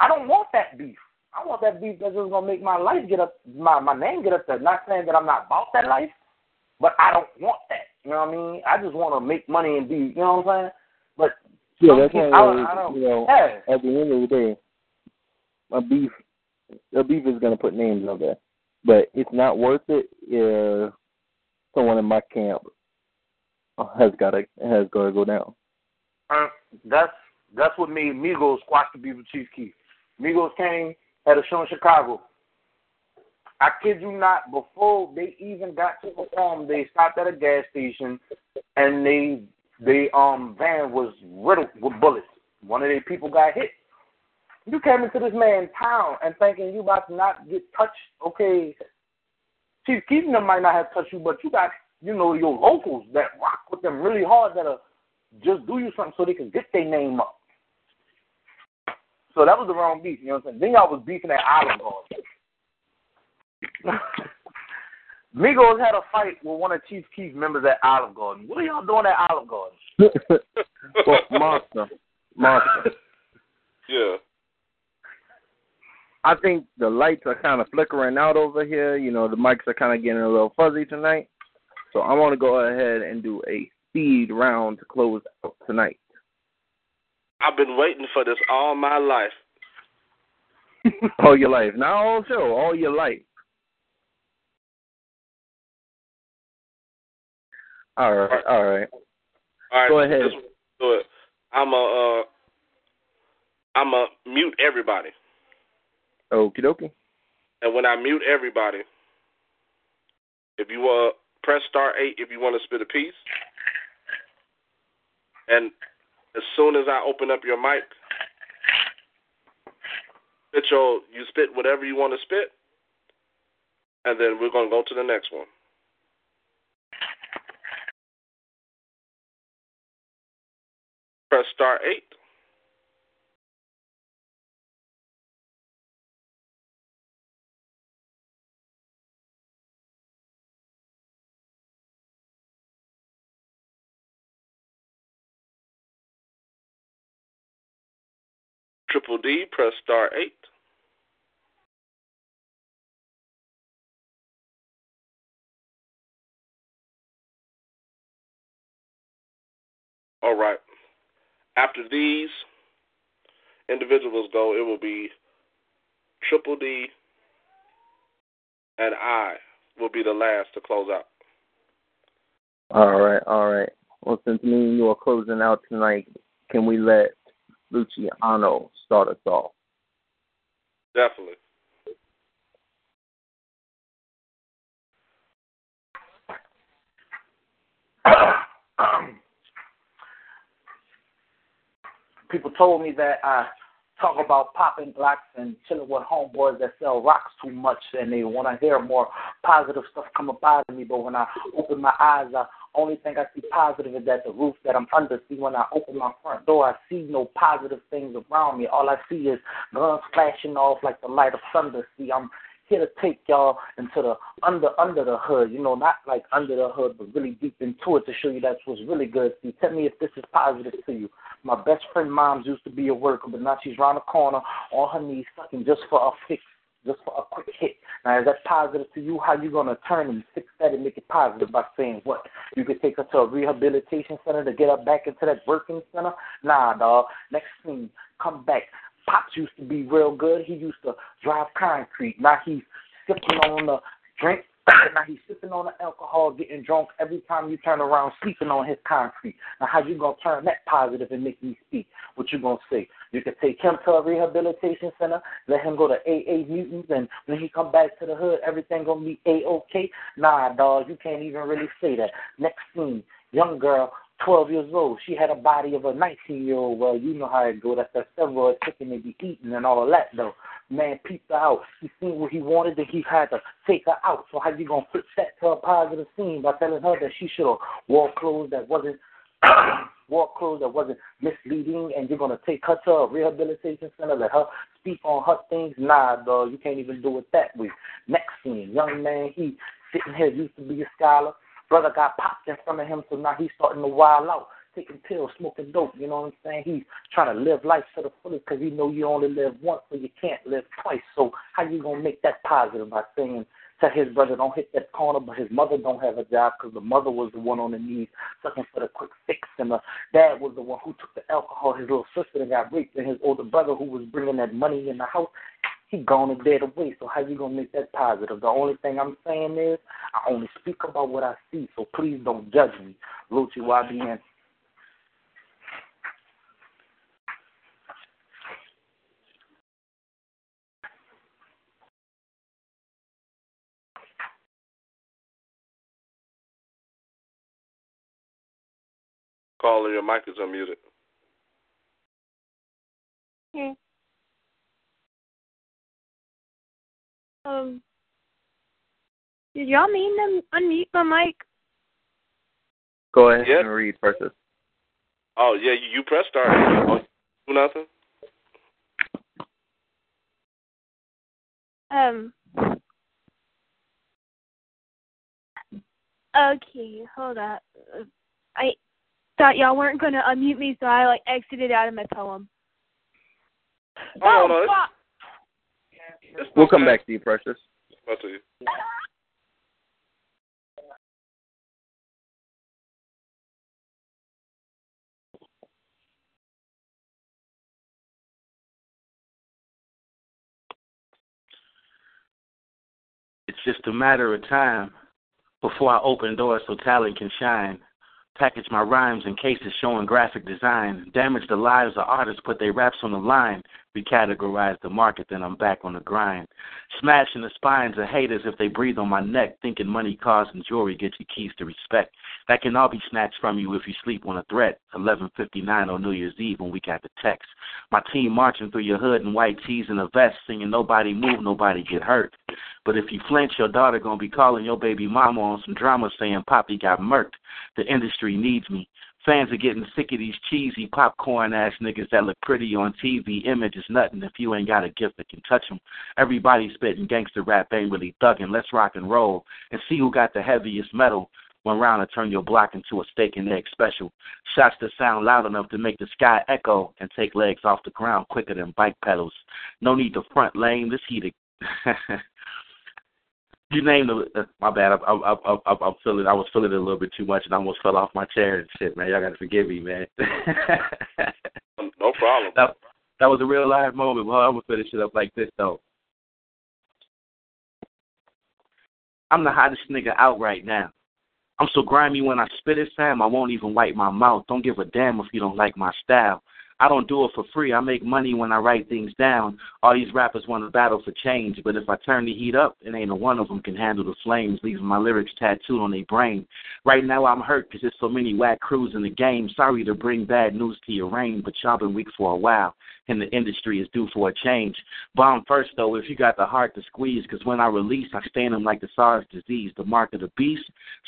I don't want that beef. I want that beef that's just gonna make my life get up my, my name get up there. Not saying that I'm not about that life, but I don't want that. You know what I mean? I just want to make money and be, you know what I'm saying? But Yeah, that's people- I, don't- I don't. you know yeah. at the end of the day, my beef, the beef is gonna put names out there, but it's not worth it if someone in my camp has got to has got to go down. Uh, that's that's what made Migos squash the beef with Chief Keef. Migos came had a show in Chicago. I kid you not, before they even got to perform, they stopped at a gas station and they they um van was riddled with bullets. One of their people got hit. You came into this man's town and thinking you about to not get touched. Okay, Chief Keef might not have touched you, but you got you know your locals that rock with them really hard that'll just do you something so they can get their name up. So that was the wrong beef, you know what I'm saying? Then y'all was beefing at Olive Garden. Migos had a fight with one of Chief Keef's members at Olive Garden. What are y'all doing at Olive Garden? well, monster, monster. Yeah. I think the lights are kind of flickering out over here. You know, the mics are kind of getting a little fuzzy tonight. So I want to go ahead and do a speed round to close out tonight. I've been waiting for this all my life. all your life. Not all show, all your life. All right, all right. All right, Go ahead. It. I'm a, uh, I'm a mute everybody, Okie dokie. and when I mute everybody, if you uh press star eight if you want to spit a piece, and as soon as I open up your mic, your you spit whatever you want to spit, and then we're gonna go to the next one. Press star eight. Triple D, press star eight. All right. After these individuals go, it will be Triple D and I will be the last to close out. All right, all right. Well, since me and you are closing out tonight, can we let Luciano start us off. Definitely. people told me that I talk about popping blocks and chilling with homeboys that sell rocks too much, and they want to hear more positive stuff come up out of me. But when I open my eyes, I only thing I see positive is that the roof that I'm under. See, when I open my front door, I see no positive things around me. All I see is guns flashing off like the light of thunder. See, I'm here to take y'all into the under under the hood, you know, not like under the hood, but really deep into it to show you that's what's really good. See, tell me if this is positive to you. My best friend mom's used to be a worker, but now she's around the corner on her knees sucking just for a fix, just for a quick hit. Now is that positive to you? How you gonna turn and fix that and make it positive by saying what? You could take her to a rehabilitation center to get her back into that working center? Nah, dog. Next thing, come back. Pops used to be real good. He used to drive concrete. Now he's sipping on the drink. now he's sipping on the alcohol, getting drunk every time you turn around, sleeping on his concrete. Now how you gonna turn that positive and make me speak? What you gonna say? You could take him to a rehabilitation center, let him go to AA mutants, and when he come back to the hood, everything gonna be a okay. Nah, dog, you can't even really say that. Next scene, young girl 12 years old. She had a body of a 19 year old. Well, you know how it goes. That's that steroid chicken they be eating and all of that, though. Man peeped her out. He seen what he wanted, and he had to take her out. So how you gonna flip that to a positive scene by telling her that she should have wore clothes that wasn't wore clothes that wasn't misleading, and you're gonna take her to a rehabilitation center, let her speak on her things? Nah, dog, you can't even do it that way. Next scene, young man, he sitting here used to be a scholar Brother got popped in front of him, so now he's starting to wild out, taking pills, smoking dope. You know what I'm saying? He's trying to live life to the fullest because he know you only live once, so you can't live twice. So how you gonna make that positive by saying to his brother don't hit that corner, but his mother don't have a job because the mother was the one on the knees sucking for the quick fix, and the dad was the one who took the alcohol. His little sister that got raped, and his older brother who was bringing that money in the house he gone and dead away. So how you gonna make that positive? The only thing I'm saying is I only speak about what I see. So please don't judge me. Luchi YBN. Caller, your mic is unmuted. Hmm. Um, did y'all mean to unmute my mic? Go ahead Yeah. and read first. Oh yeah, you, you press start. Oh, do nothing. Um. Okay, hold up. Uh, I thought y'all weren't gonna unmute me, so I like exited out of my poem. Oh, no, fuck! It's We'll come back to you, Precious. I'll tell you. It's just a matter of time before I open doors so talent can shine. Package my rhymes in cases showing graphic design. Damage the lives of artists, put their raps on the line. Recategorize the market, then I'm back on the grind. Smashing the spines of haters if they breathe on my neck. Thinking money, cars, and jewelry get you keys to respect. That can all be snatched from you if you sleep on a threat. 11:59 on New Year's Eve when we got the text. My team marching through your hood in white tees and a vest, singing "Nobody move, nobody get hurt." But if you flinch, your daughter gonna be calling your baby mama on some drama, saying Poppy got murked. The industry needs me. Fans are getting sick of these cheesy popcorn ass niggas that look pretty on TV. Image is nothing if you ain't got a gift that can touch 'em. Everybody spitting gangster rap ain't really thugging. Let's rock and roll and see who got the heaviest metal. One round to turn your block into a steak and egg special. Shots that sound loud enough to make the sky echo and take legs off the ground quicker than bike pedals. No need to front lane. This heated. You named the. Uh, my bad. I, I, I, I, I'm feeling. I was feeling it a little bit too much, and I almost fell off my chair and shit, man. Y'all gotta forgive me, man. No problem. that, that was a real live moment. Well, I'm gonna finish it up like this though. I'm the hottest nigga out right now. I'm so grimy when I spit it, Sam. I won't even wipe my mouth. Don't give a damn if you don't like my style. I don't do it for free. I make money when I write things down. All these rappers want to battle for change, but if I turn the heat up, it ain't a one of them can handle the flames, leaving my lyrics tattooed on their brain. Right now I'm hurt because there's so many whack crews in the game. Sorry to bring bad news to your reign, but y'all been weak for a while, and the industry is due for a change. Bomb first though, if you got the heart to squeeze, because when I release, I stain them like the SARS disease, the mark of the beast.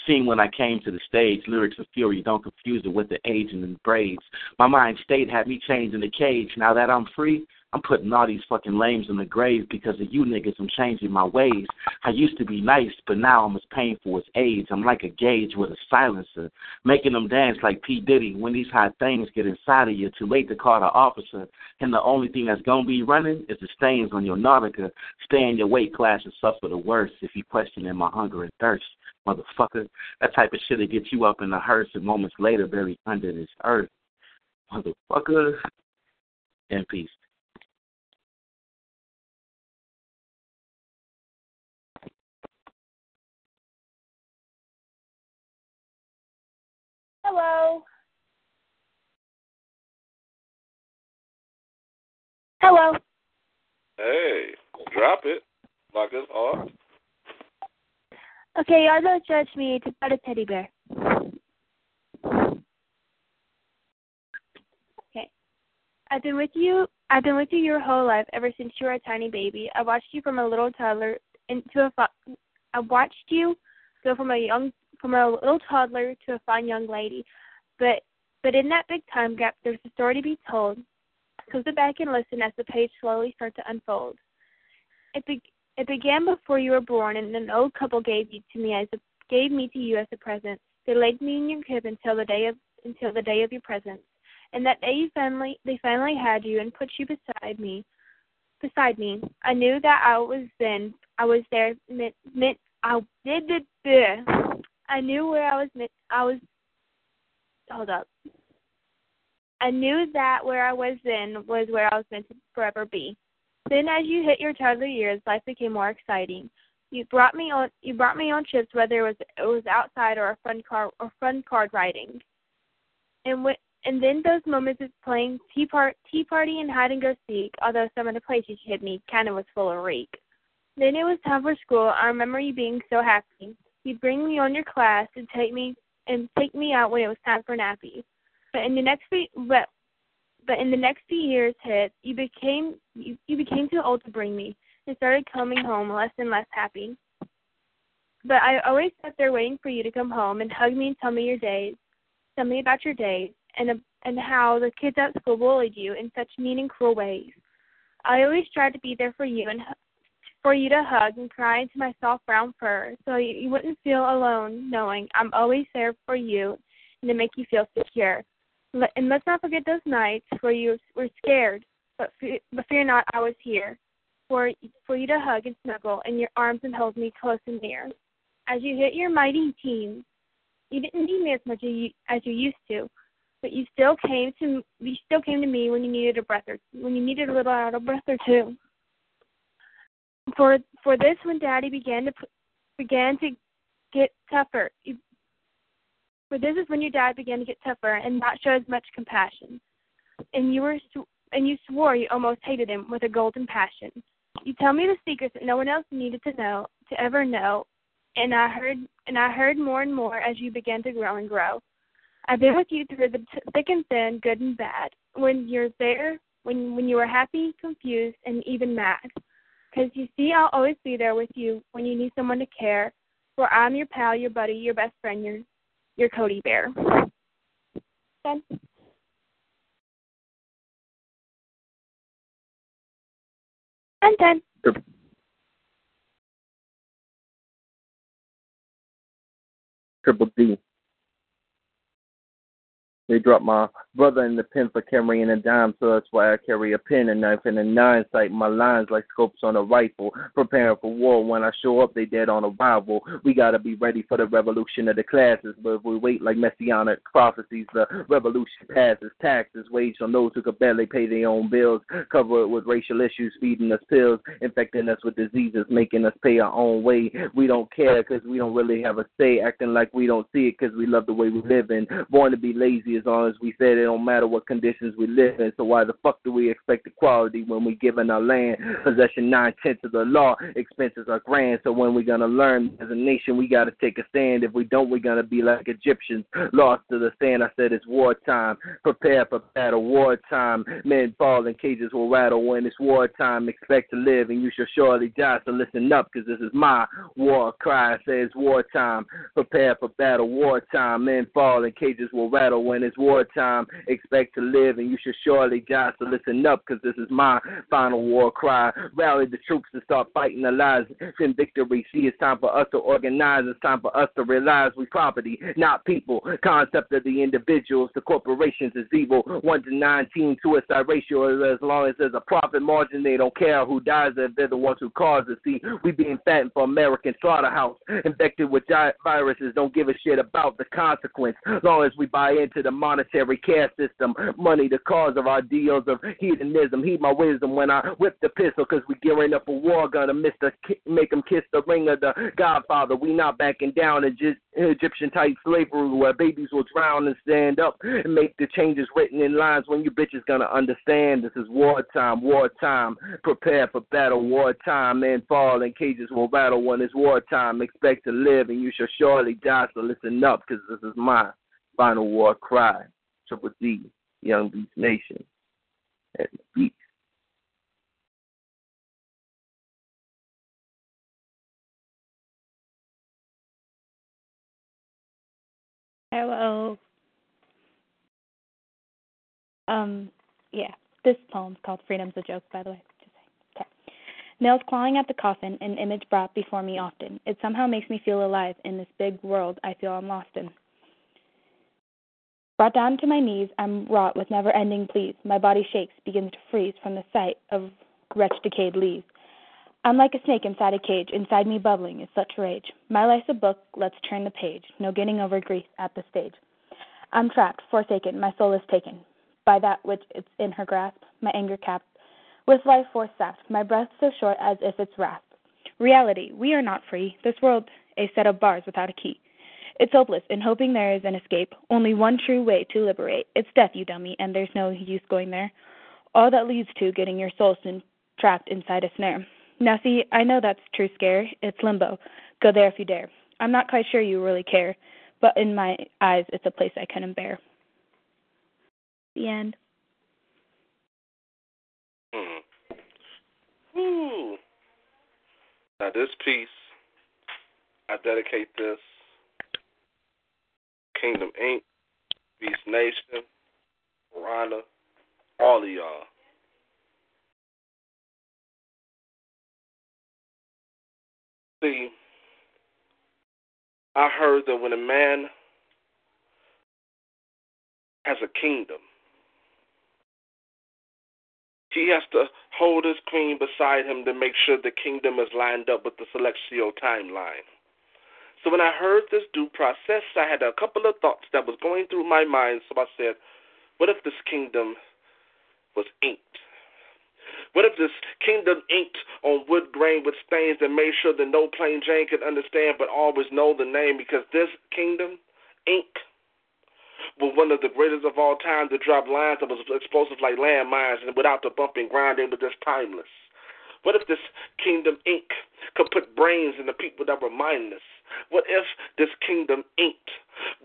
Seen when I came to the stage, lyrics of fury, don't confuse it with the aging and the braids. My mind state had me chained in the cage. Now that I'm free, I'm putting all these fucking lames in the grave because of you niggas. I'm changing my ways. I used to be nice, but now I'm as painful as AIDS. I'm like a gauge with a silencer, making them dance like P. Diddy. When these hot things get inside of you, too late to call the officer. And the only thing that's gonna be running is the stains on your Nautica. Stay in your weight class and suffer the worst if you questioning my hunger and thirst. Motherfucker, that type of shit that gets you up in the hearse and moments later buried under this earth. Motherfucker. In peace. Hello. Hello. Hey, drop it like it's hot. Okay, y'all don't judge me. It's about a teddy bear. Okay. I've been with you. I've been with you your whole life, ever since you were a tiny baby. I watched you from a little toddler into a. Fa- I watched you go from a young, from a little toddler to a fine young lady. But, but in that big time gap, there's a story to be told. So sit back and listen as the page slowly starts to unfold. It be- it began before you were born, and an old couple gave you to me as a, gave me to you as a present. They laid me in your crib until the day of until the day of your presence. And that day you finally they finally had you and put you beside me. Beside me, I knew that I was then. I was there. Meant, meant I did the. I knew where I was. I was. Hold up. I knew that where I was then was where I was meant to forever be. Then, as you hit your toddler years, life became more exciting. You brought me on. You brought me on trips, whether it was it was outside or a fun car or fun card riding. And when, and then those moments of playing tea part tea party and hide and go seek. Although some of the places you hid me kind of was full of reek. Then it was time for school. I remember you being so happy. You'd bring me on your class and take me and take me out when it was time for nappy. But in the next few, but but in the next few years hit, you became you, you became too old to bring me and started coming home less and less happy. But I always sat there waiting for you to come home and hug me and tell me your days, tell me about your days and and how the kids at school bullied you in such mean and cruel ways. I always tried to be there for you and for you to hug and cry into my soft brown fur, so you, wouldn't feel alone, knowing I'm always there for you and to make you feel secure. And let's not forget those nights where you were scared, but but fear not, I was here, for for you to hug and snuggle in your arms and hold me close and near. As you hit your mighty teens, you didn't need me as much as you, as you used to, but you still came to you still came to me when you needed a breath or when you needed a little out of breath or two. For for this, when Daddy began to began to get tougher, for this is when your dad began to get tougher and not show as much compassion. And you were and you swore you almost hated him with a golden passion. You tell me the secrets that no one else needed to know to ever know, and I heard and I heard more and more as you began to grow and grow. I've been with you through the t- thick and thin, good and bad. When you're there, when when you were happy, confused, and even mad. Because you see, I'll always be there with you when you need someone to care. For I'm your pal, your buddy, your best friend, your your Cody Bear. Done. I'm. Triple D. They dropped my brother in the pen for carrying a dime, so that's why I carry a pen, a knife, and a nine sight. My lines like scopes on a rifle, preparing for war. When I show up, they dead on arrival. We gotta be ready for the revolution of the classes, but if we wait like messianic prophecies, the revolution passes. Taxes waged on those who could barely pay their own bills, cover it with racial issues, feeding us pills, infecting us with diseases, making us pay our own way. We don't care because we don't really have a say, acting like we don't see it because we love the way we live in. Born to be lazy as long as we said it don't matter what conditions we live in. So why the fuck do we expect equality when we given our land? Possession nine tenths of the law, expenses are grand. So when we gonna learn as a nation, we gotta take a stand. If we don't, we're gonna be like Egyptians, lost to the sand. I said it's wartime. Prepare for battle, wartime. Men fall in cages will rattle when it's wartime. Expect to live and you shall surely die. So listen up, cause this is my war cry. I say it's wartime. Prepare for battle, wartime. Men fall in cages will rattle when it's wartime. Expect to live and you should surely die. So listen up, cause this is my final war cry. Rally the troops to start fighting the lies in victory. See, it's time for us to organize. It's time for us to realize we property, not people. Concept of the individuals, the corporations is evil. One to nineteen suicide ratio. As long as there's a profit margin, they don't care who dies if they're the ones who cause it. See, we being fattened for American slaughterhouse, infected with viruses. Don't give a shit about the consequence. As long as we buy into the monetary care system, money the cause of our deals of hedonism. Heed my wisdom when I whip the pistol, cause we gearing up a war. Gonna miss the make them kiss the ring of the Godfather. We not backing down. Egyptian type slavery where babies will drown and stand up and make the changes written in lines when you bitches gonna understand this is wartime, wartime. Prepare for battle, wartime. Men fall in cages will battle when it's wartime. Expect to live and you shall surely die. So listen up, cause this is my final war cry. Triple D, Young Beast Nation. At the beat. Hello. Um, yeah. This poem's called Freedom's a Joke, by the way. Nails clawing at the coffin, an image brought before me often. It somehow makes me feel alive in this big world I feel I'm lost in. Brought down to my knees, I'm wrought with never ending pleas. My body shakes, begins to freeze from the sight of wretched decayed leaves. I'm like a snake inside a cage, inside me bubbling is such rage. My life's a book, let's turn the page. No getting over grief at the stage. I'm trapped, forsaken, my soul is taken by that which is in her grasp, my anger capped, with life force sapped, my breath so short as if its rasp. Reality, we are not free, this world a set of bars without a key. It's hopeless, in hoping there is an escape. Only one true way to liberate. It's death, you dummy, and there's no use going there. All that leads to getting your soul soon trapped inside a snare. Now, see, I know that's true scare. It's limbo. Go there if you dare. I'm not quite sure you really care, but in my eyes, it's a place I couldn't bear. The end. Hmm. Ooh. Now, this piece, I dedicate this Kingdom Inc., Beast Nation, Rhonda, all of y'all. See, I heard that when a man has a kingdom, he has to hold his queen beside him to make sure the kingdom is lined up with the celestial timeline. So when I heard this due process, I had a couple of thoughts that was going through my mind. So I said, what if this kingdom was inked? What if this kingdom inked on wood grain with stains and made sure that no plain Jane could understand but always know the name? Because this kingdom, ink, was one of the greatest of all time to drop lines that was explosive like landmines and without the bumping grinding, but just timeless. What if this kingdom ink could put brains in the people that were mindless? What if this kingdom inked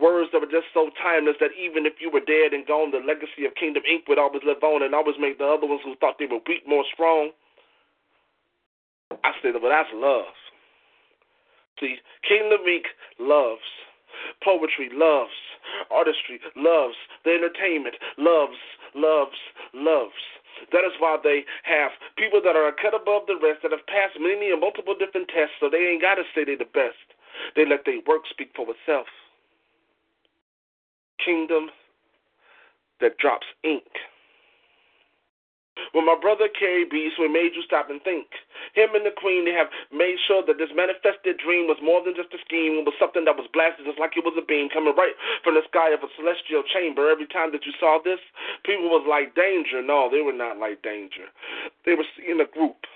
words that were just so timeless that even if you were dead and gone, the legacy of Kingdom Ink would always live on and always make the other ones who thought they were weak more strong? I said, well, that's love. See, Kingdom Ink loves. Poetry loves. Artistry loves. The entertainment loves, loves, loves. That is why they have people that are cut above the rest that have passed many and multiple different tests, so they ain't got to say they're the best. They let their work speak for itself. Kingdom that drops ink. When my brother Carrie Beast, we made you stop and think. Him and the Queen, they have made sure that this manifested dream was more than just a scheme. It was something that was blasted just like it was a beam coming right from the sky of a celestial chamber. Every time that you saw this, people was like danger. No, they were not like danger. They were seeing a group,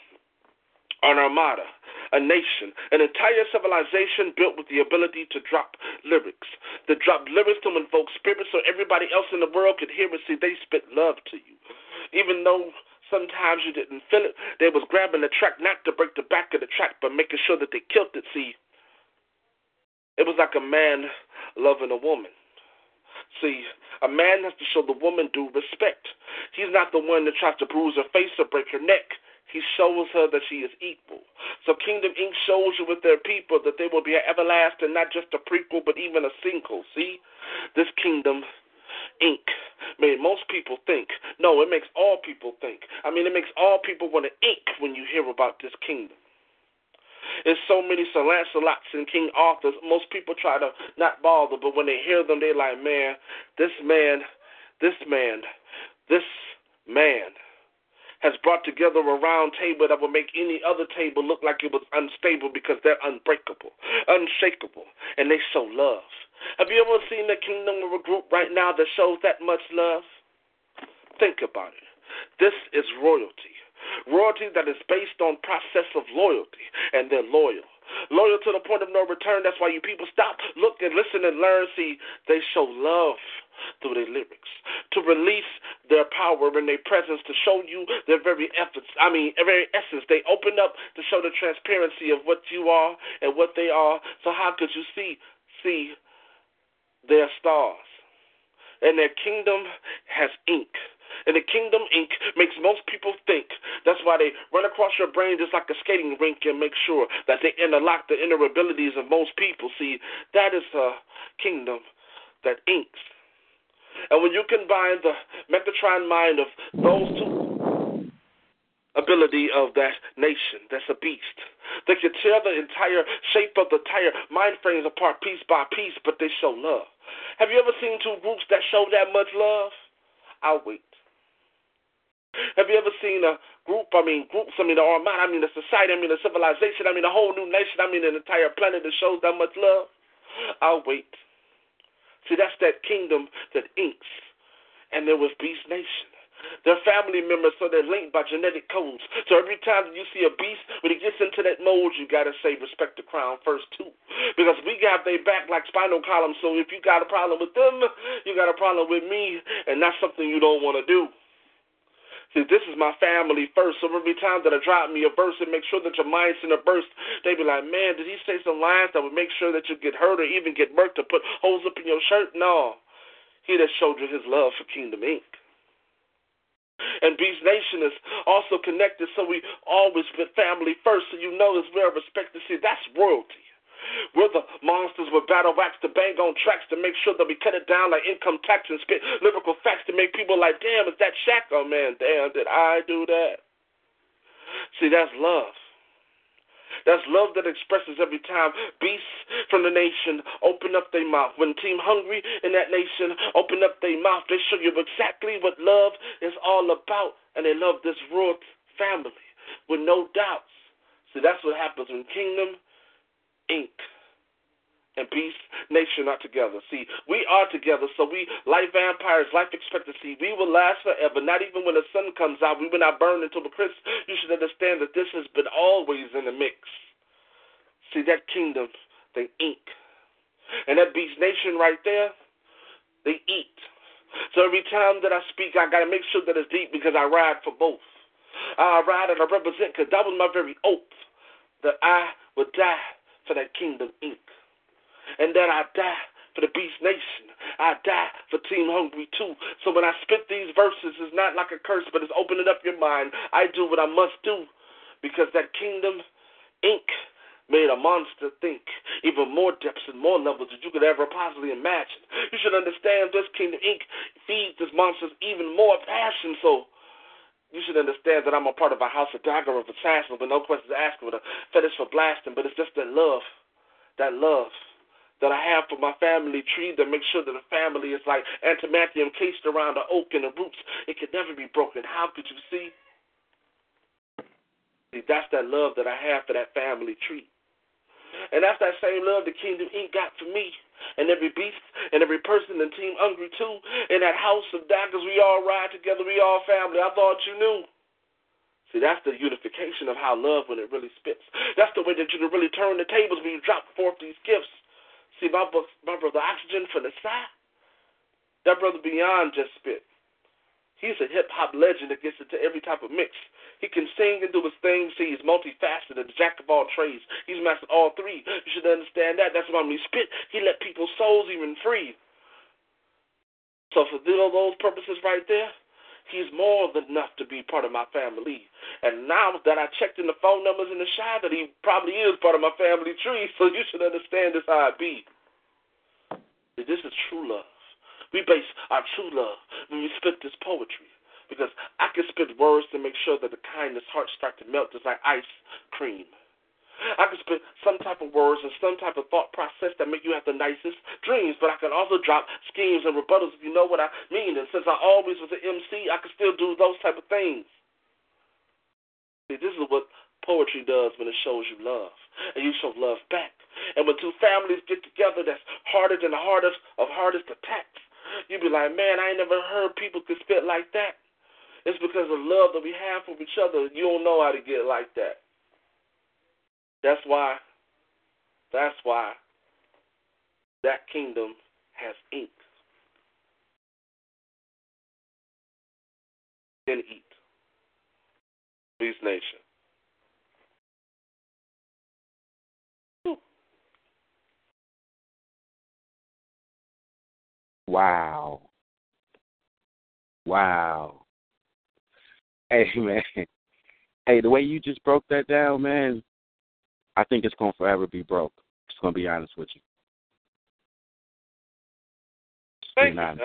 an armada, a nation, an entire civilization built with the ability to drop lyrics. To drop lyrics to invoke spirits so everybody else in the world could hear and See, they spit love to you. Even though sometimes you didn't feel it, they was grabbing the track not to break the back of the track, but making sure that they killed it. See, it was like a man loving a woman. See, a man has to show the woman due respect. He's not the one that tries to bruise her face or break her neck. He shows her that she is equal. So Kingdom Inc. shows you with their people that they will be everlasting, not just a prequel, but even a sequel. See? This Kingdom Inc. made most people think. No, it makes all people think. I mean, it makes all people want to ink when you hear about this kingdom. There's so many Sir Lancelots and King Arthurs. Most people try to not bother, but when they hear them, they're like, man, this man, this man, this man has brought together a round table that would make any other table look like it was unstable because they're unbreakable, unshakable, and they show love. Have you ever seen a kingdom of a group right now that shows that much love? Think about it. This is royalty. Royalty that is based on process of loyalty, and they're loyal. Loyal to the point of no return. That's why you people stop, look, and listen and learn. See, they show love through their lyrics, to release their power and their presence, to show you their very efforts. I mean, their very essence. They open up to show the transparency of what you are and what they are. So how could you see see their stars? And their kingdom has ink. And the Kingdom Inc. makes most people think. That's why they run across your brain just like a skating rink and make sure that they interlock the inner abilities of most people. See, that is a kingdom that inks. And when you combine the Metatron mind of those two ability of that nation, that's a beast. They can tear the entire shape of the entire mind frames apart piece by piece, but they show love. Have you ever seen two groups that show that much love? I'll wait. Have you ever seen a group, I mean groups, I mean the Armada, I mean the society, I mean the civilization, I mean a whole new nation, I mean an entire planet that shows that much love? I'll wait. See, that's that kingdom that inks. And there was Beast Nation. They're family members, so they're linked by genetic codes. So every time you see a beast, when it gets into that mold, you gotta say respect the crown first too, because we got their back like spinal column. So if you got a problem with them, you got a problem with me, and that's something you don't want to do. See, this is my family first. So every time that I drop me a verse and make sure that your mind's in a burst, they be like, man, did he say some lines that would make sure that you get hurt or even get murked or put holes up in your shirt? No. He that showed you his love for Kingdom Inc. And Beast Nation is also connected, so we always put family first, so you know it's very respected. See, that's royalty. We're the monsters with battle wax to bang on tracks to make sure that we cut it down like income tax and spit lyrical facts to make people like, damn, is that Shaq? Oh man, damn, did I do that? See, that's love. That's love that expresses every time beasts from the nation open up their mouth. When Team Hungry in that nation open up their mouth, they show you exactly what love is all about. And they love this royal family with no doubts. See, that's what happens when Kingdom Inc. and Beast Nation are together. See, we are together, so we, like vampires, life expectancy, we will last forever. Not even when the sun comes out, we will not burn until the crisp. You should understand that this has been always in the mix. See, that kingdom, they ink. And that Beast Nation right there, they eat. So every time that I speak, I got to make sure that it's deep because I ride for both. I ride and I represent because that was my very oath that I would die for that Kingdom Inc. And that I die for the Beast Nation. I die for Team Hungry too. So when I spit these verses, it's not like a curse, but it's opening up your mind. I do what I must do because that Kingdom Inc. made a monster think even more depths and more levels than you could ever possibly imagine. You should understand this Kingdom Inc. feeds this monster even more passion. So you should understand that I'm a part of a house of dagger of assassin with no questions asked, with a fetish for blasting, but it's just that love, that love that I have for my family tree that makes sure that the family is like antimathium cased around the oak and the roots. It can never be broken. How could you see? See, that's that love that I have for that family tree. And that's that same love the Kingdom Inc. got for me and every beast and every person in Team Hungry too. In that house of daggers, we all ride together. We all family. I thought you knew. See, that's the unification of how love when it really spits. That's the way that you can really turn the tables when you drop forth these gifts. See, my, my brother Oxygen from the side, that brother Beyond just spit. He's a hip hop legend that gets into every type of mix. He can sing and do his thing. See, he's multifaceted, a jack of all trades. He's mastered all three. You should understand that. That's why when he spit, he let people's souls even free. So for all those purposes right there, he's more than enough to be part of my family. And now that I checked in the phone numbers in the Chi, that he probably is part of my family tree. So you should understand this how it be. This is true love. We base our true love when we spit this poetry. Because I can spit words to make sure that the kindness heart start to melt just like ice cream. I can spit some type of words and some type of thought process that make you have the nicest dreams, but I can also drop schemes and rebuttals if you know what I mean. And since I always was an MC, I can still do those type of things. See, this is what poetry does when it shows you love, and you show love back. And when two families get together, that's harder than the hardest of hardest attacks. You'd be like, man, I ain't never heard people could spit like that. It's because of love that we have for each other. You don't know how to get like that. That's why. That's why. That kingdom has ink. Then eat. Beast Nation. Wow. Wow. Hey man. Hey, the way you just broke that down, man, I think it's gonna forever be broke. Just gonna be honest with you. Just Thank you. Honest.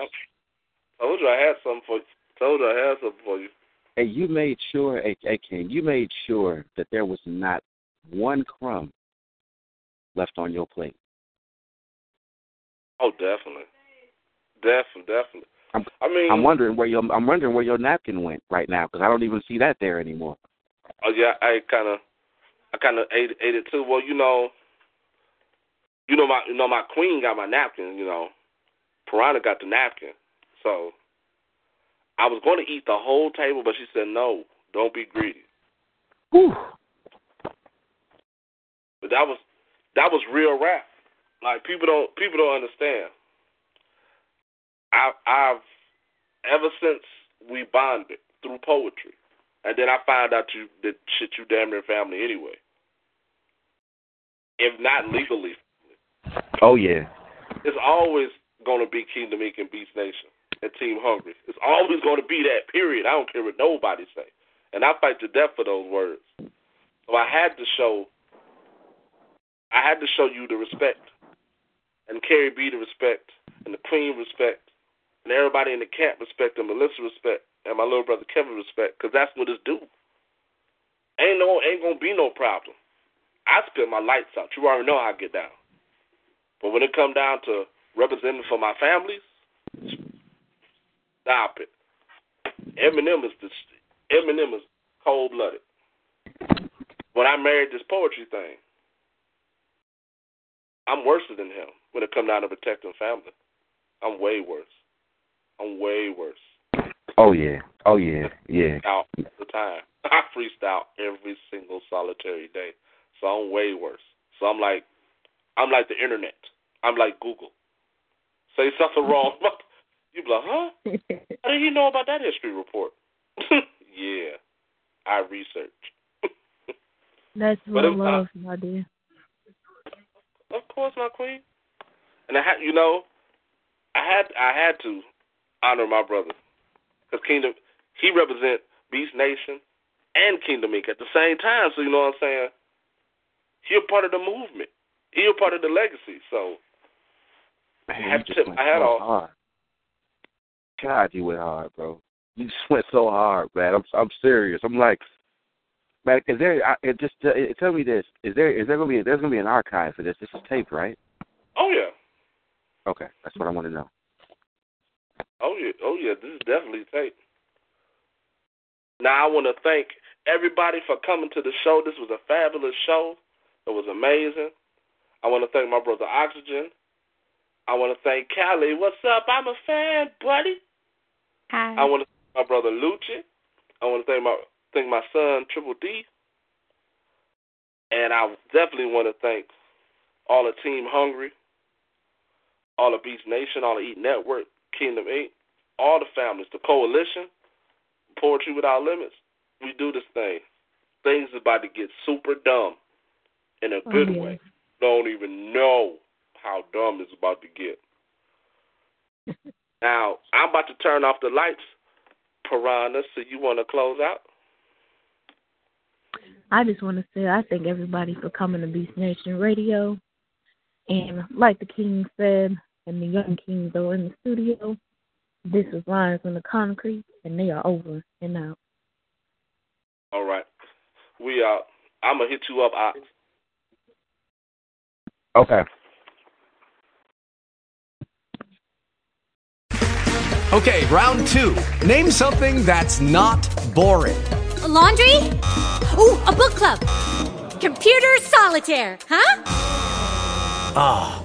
Told you I had something for you. Told you I had something for you. Hey, you made sure, hey, hey King, you made sure that there was not one crumb left on your plate. Oh, definitely. Definitely, definitely. I'm, I mean, I'm wondering where your I'm wondering where your napkin went right now because I don't even see that there anymore. Oh yeah, I kind of, I kind of ate ate it too. Well, you know, you know my you know my queen got my napkin. You know, Piranha got the napkin. So I was going to eat the whole table, but she said no, don't be greedy. Whew. But that was that was real rap. Like people don't people don't understand. I, I've ever since we bonded through poetry, and then I found out you that shit you damn near family anyway, if not legally. Oh yeah. It's always gonna be Kingdom Inc. and Beast Nation and Team Hungry. It's always gonna be that. Period. I don't care what nobody say, and I fight to death for those words. So I had to show. I had to show you the respect, and Carrie B the respect, and the Queen respect, and everybody in the camp respect and Melissa respect and my little brother Kevin respect because that's what it's due. Ain't no ain't gonna be no problem. I spit my lights out. You already know how I get down. But when it come down to representing for my families, stop it. Eminem is the Eminem is cold blooded. When I married this poetry thing, I'm worse than him when it come down to protecting family. I'm way worse. I'm way worse. Oh yeah. Oh yeah. Yeah. Out the time. I freestyle every single solitary day. So I'm way worse. So I'm like I'm like the internet. I'm like Google. Say something wrong. you be like, huh? How did you know about that history report? yeah. I research. That's real love, my dear. Of course, my queen. And I had, you know, I had, I had to honor my brother. Because Kingdom, he represent Beast Nation and Kingdom Inc. at the same time. So you know what I'm saying? He a part of the movement. He a part of the legacy. So Man, I had you just went my hat so off. hard. God, you went hard, bro. You just went so hard, man. I'm I'm serious. I'm like, man, is there? I, it just uh, it, tell me this: is there is there gonna be there's gonna be an archive for this? This is taped, right? Oh yeah. Okay, that's what I want to know. Oh yeah, oh yeah, this is definitely tape. Now I want to thank everybody for coming to the show. This was a fabulous show. It was amazing. I want to thank my brother Oxygen. I want to thank Callie. What's up? I'm a fan, buddy. Hi. I want to thank my brother Lucci. I want to thank my thank my son Triple D, and I definitely want to thank all of Team Hungry, all of Beast Nation, all of Eat Network, Kingdom Eight, all the families, the coalition, Poetry Without Limits. We do this thing. Things is about to get super dumb in a oh, good oh, yeah. way. Don't even know how dumb it's about to get. now, I'm about to turn off the lights, Piranha, so you want to close out? I just want to say I thank everybody for coming to Beast Nation Radio. And like the King said, and the young kings are in the studio, this is Lines on the Concrete, and they are over and out. All right. We are. I'm going to hit you up, Ox. Okay. Okay, round two. Name something that's not boring. A laundry? Ooh, a book club. Computer solitaire, huh? Ah, oh,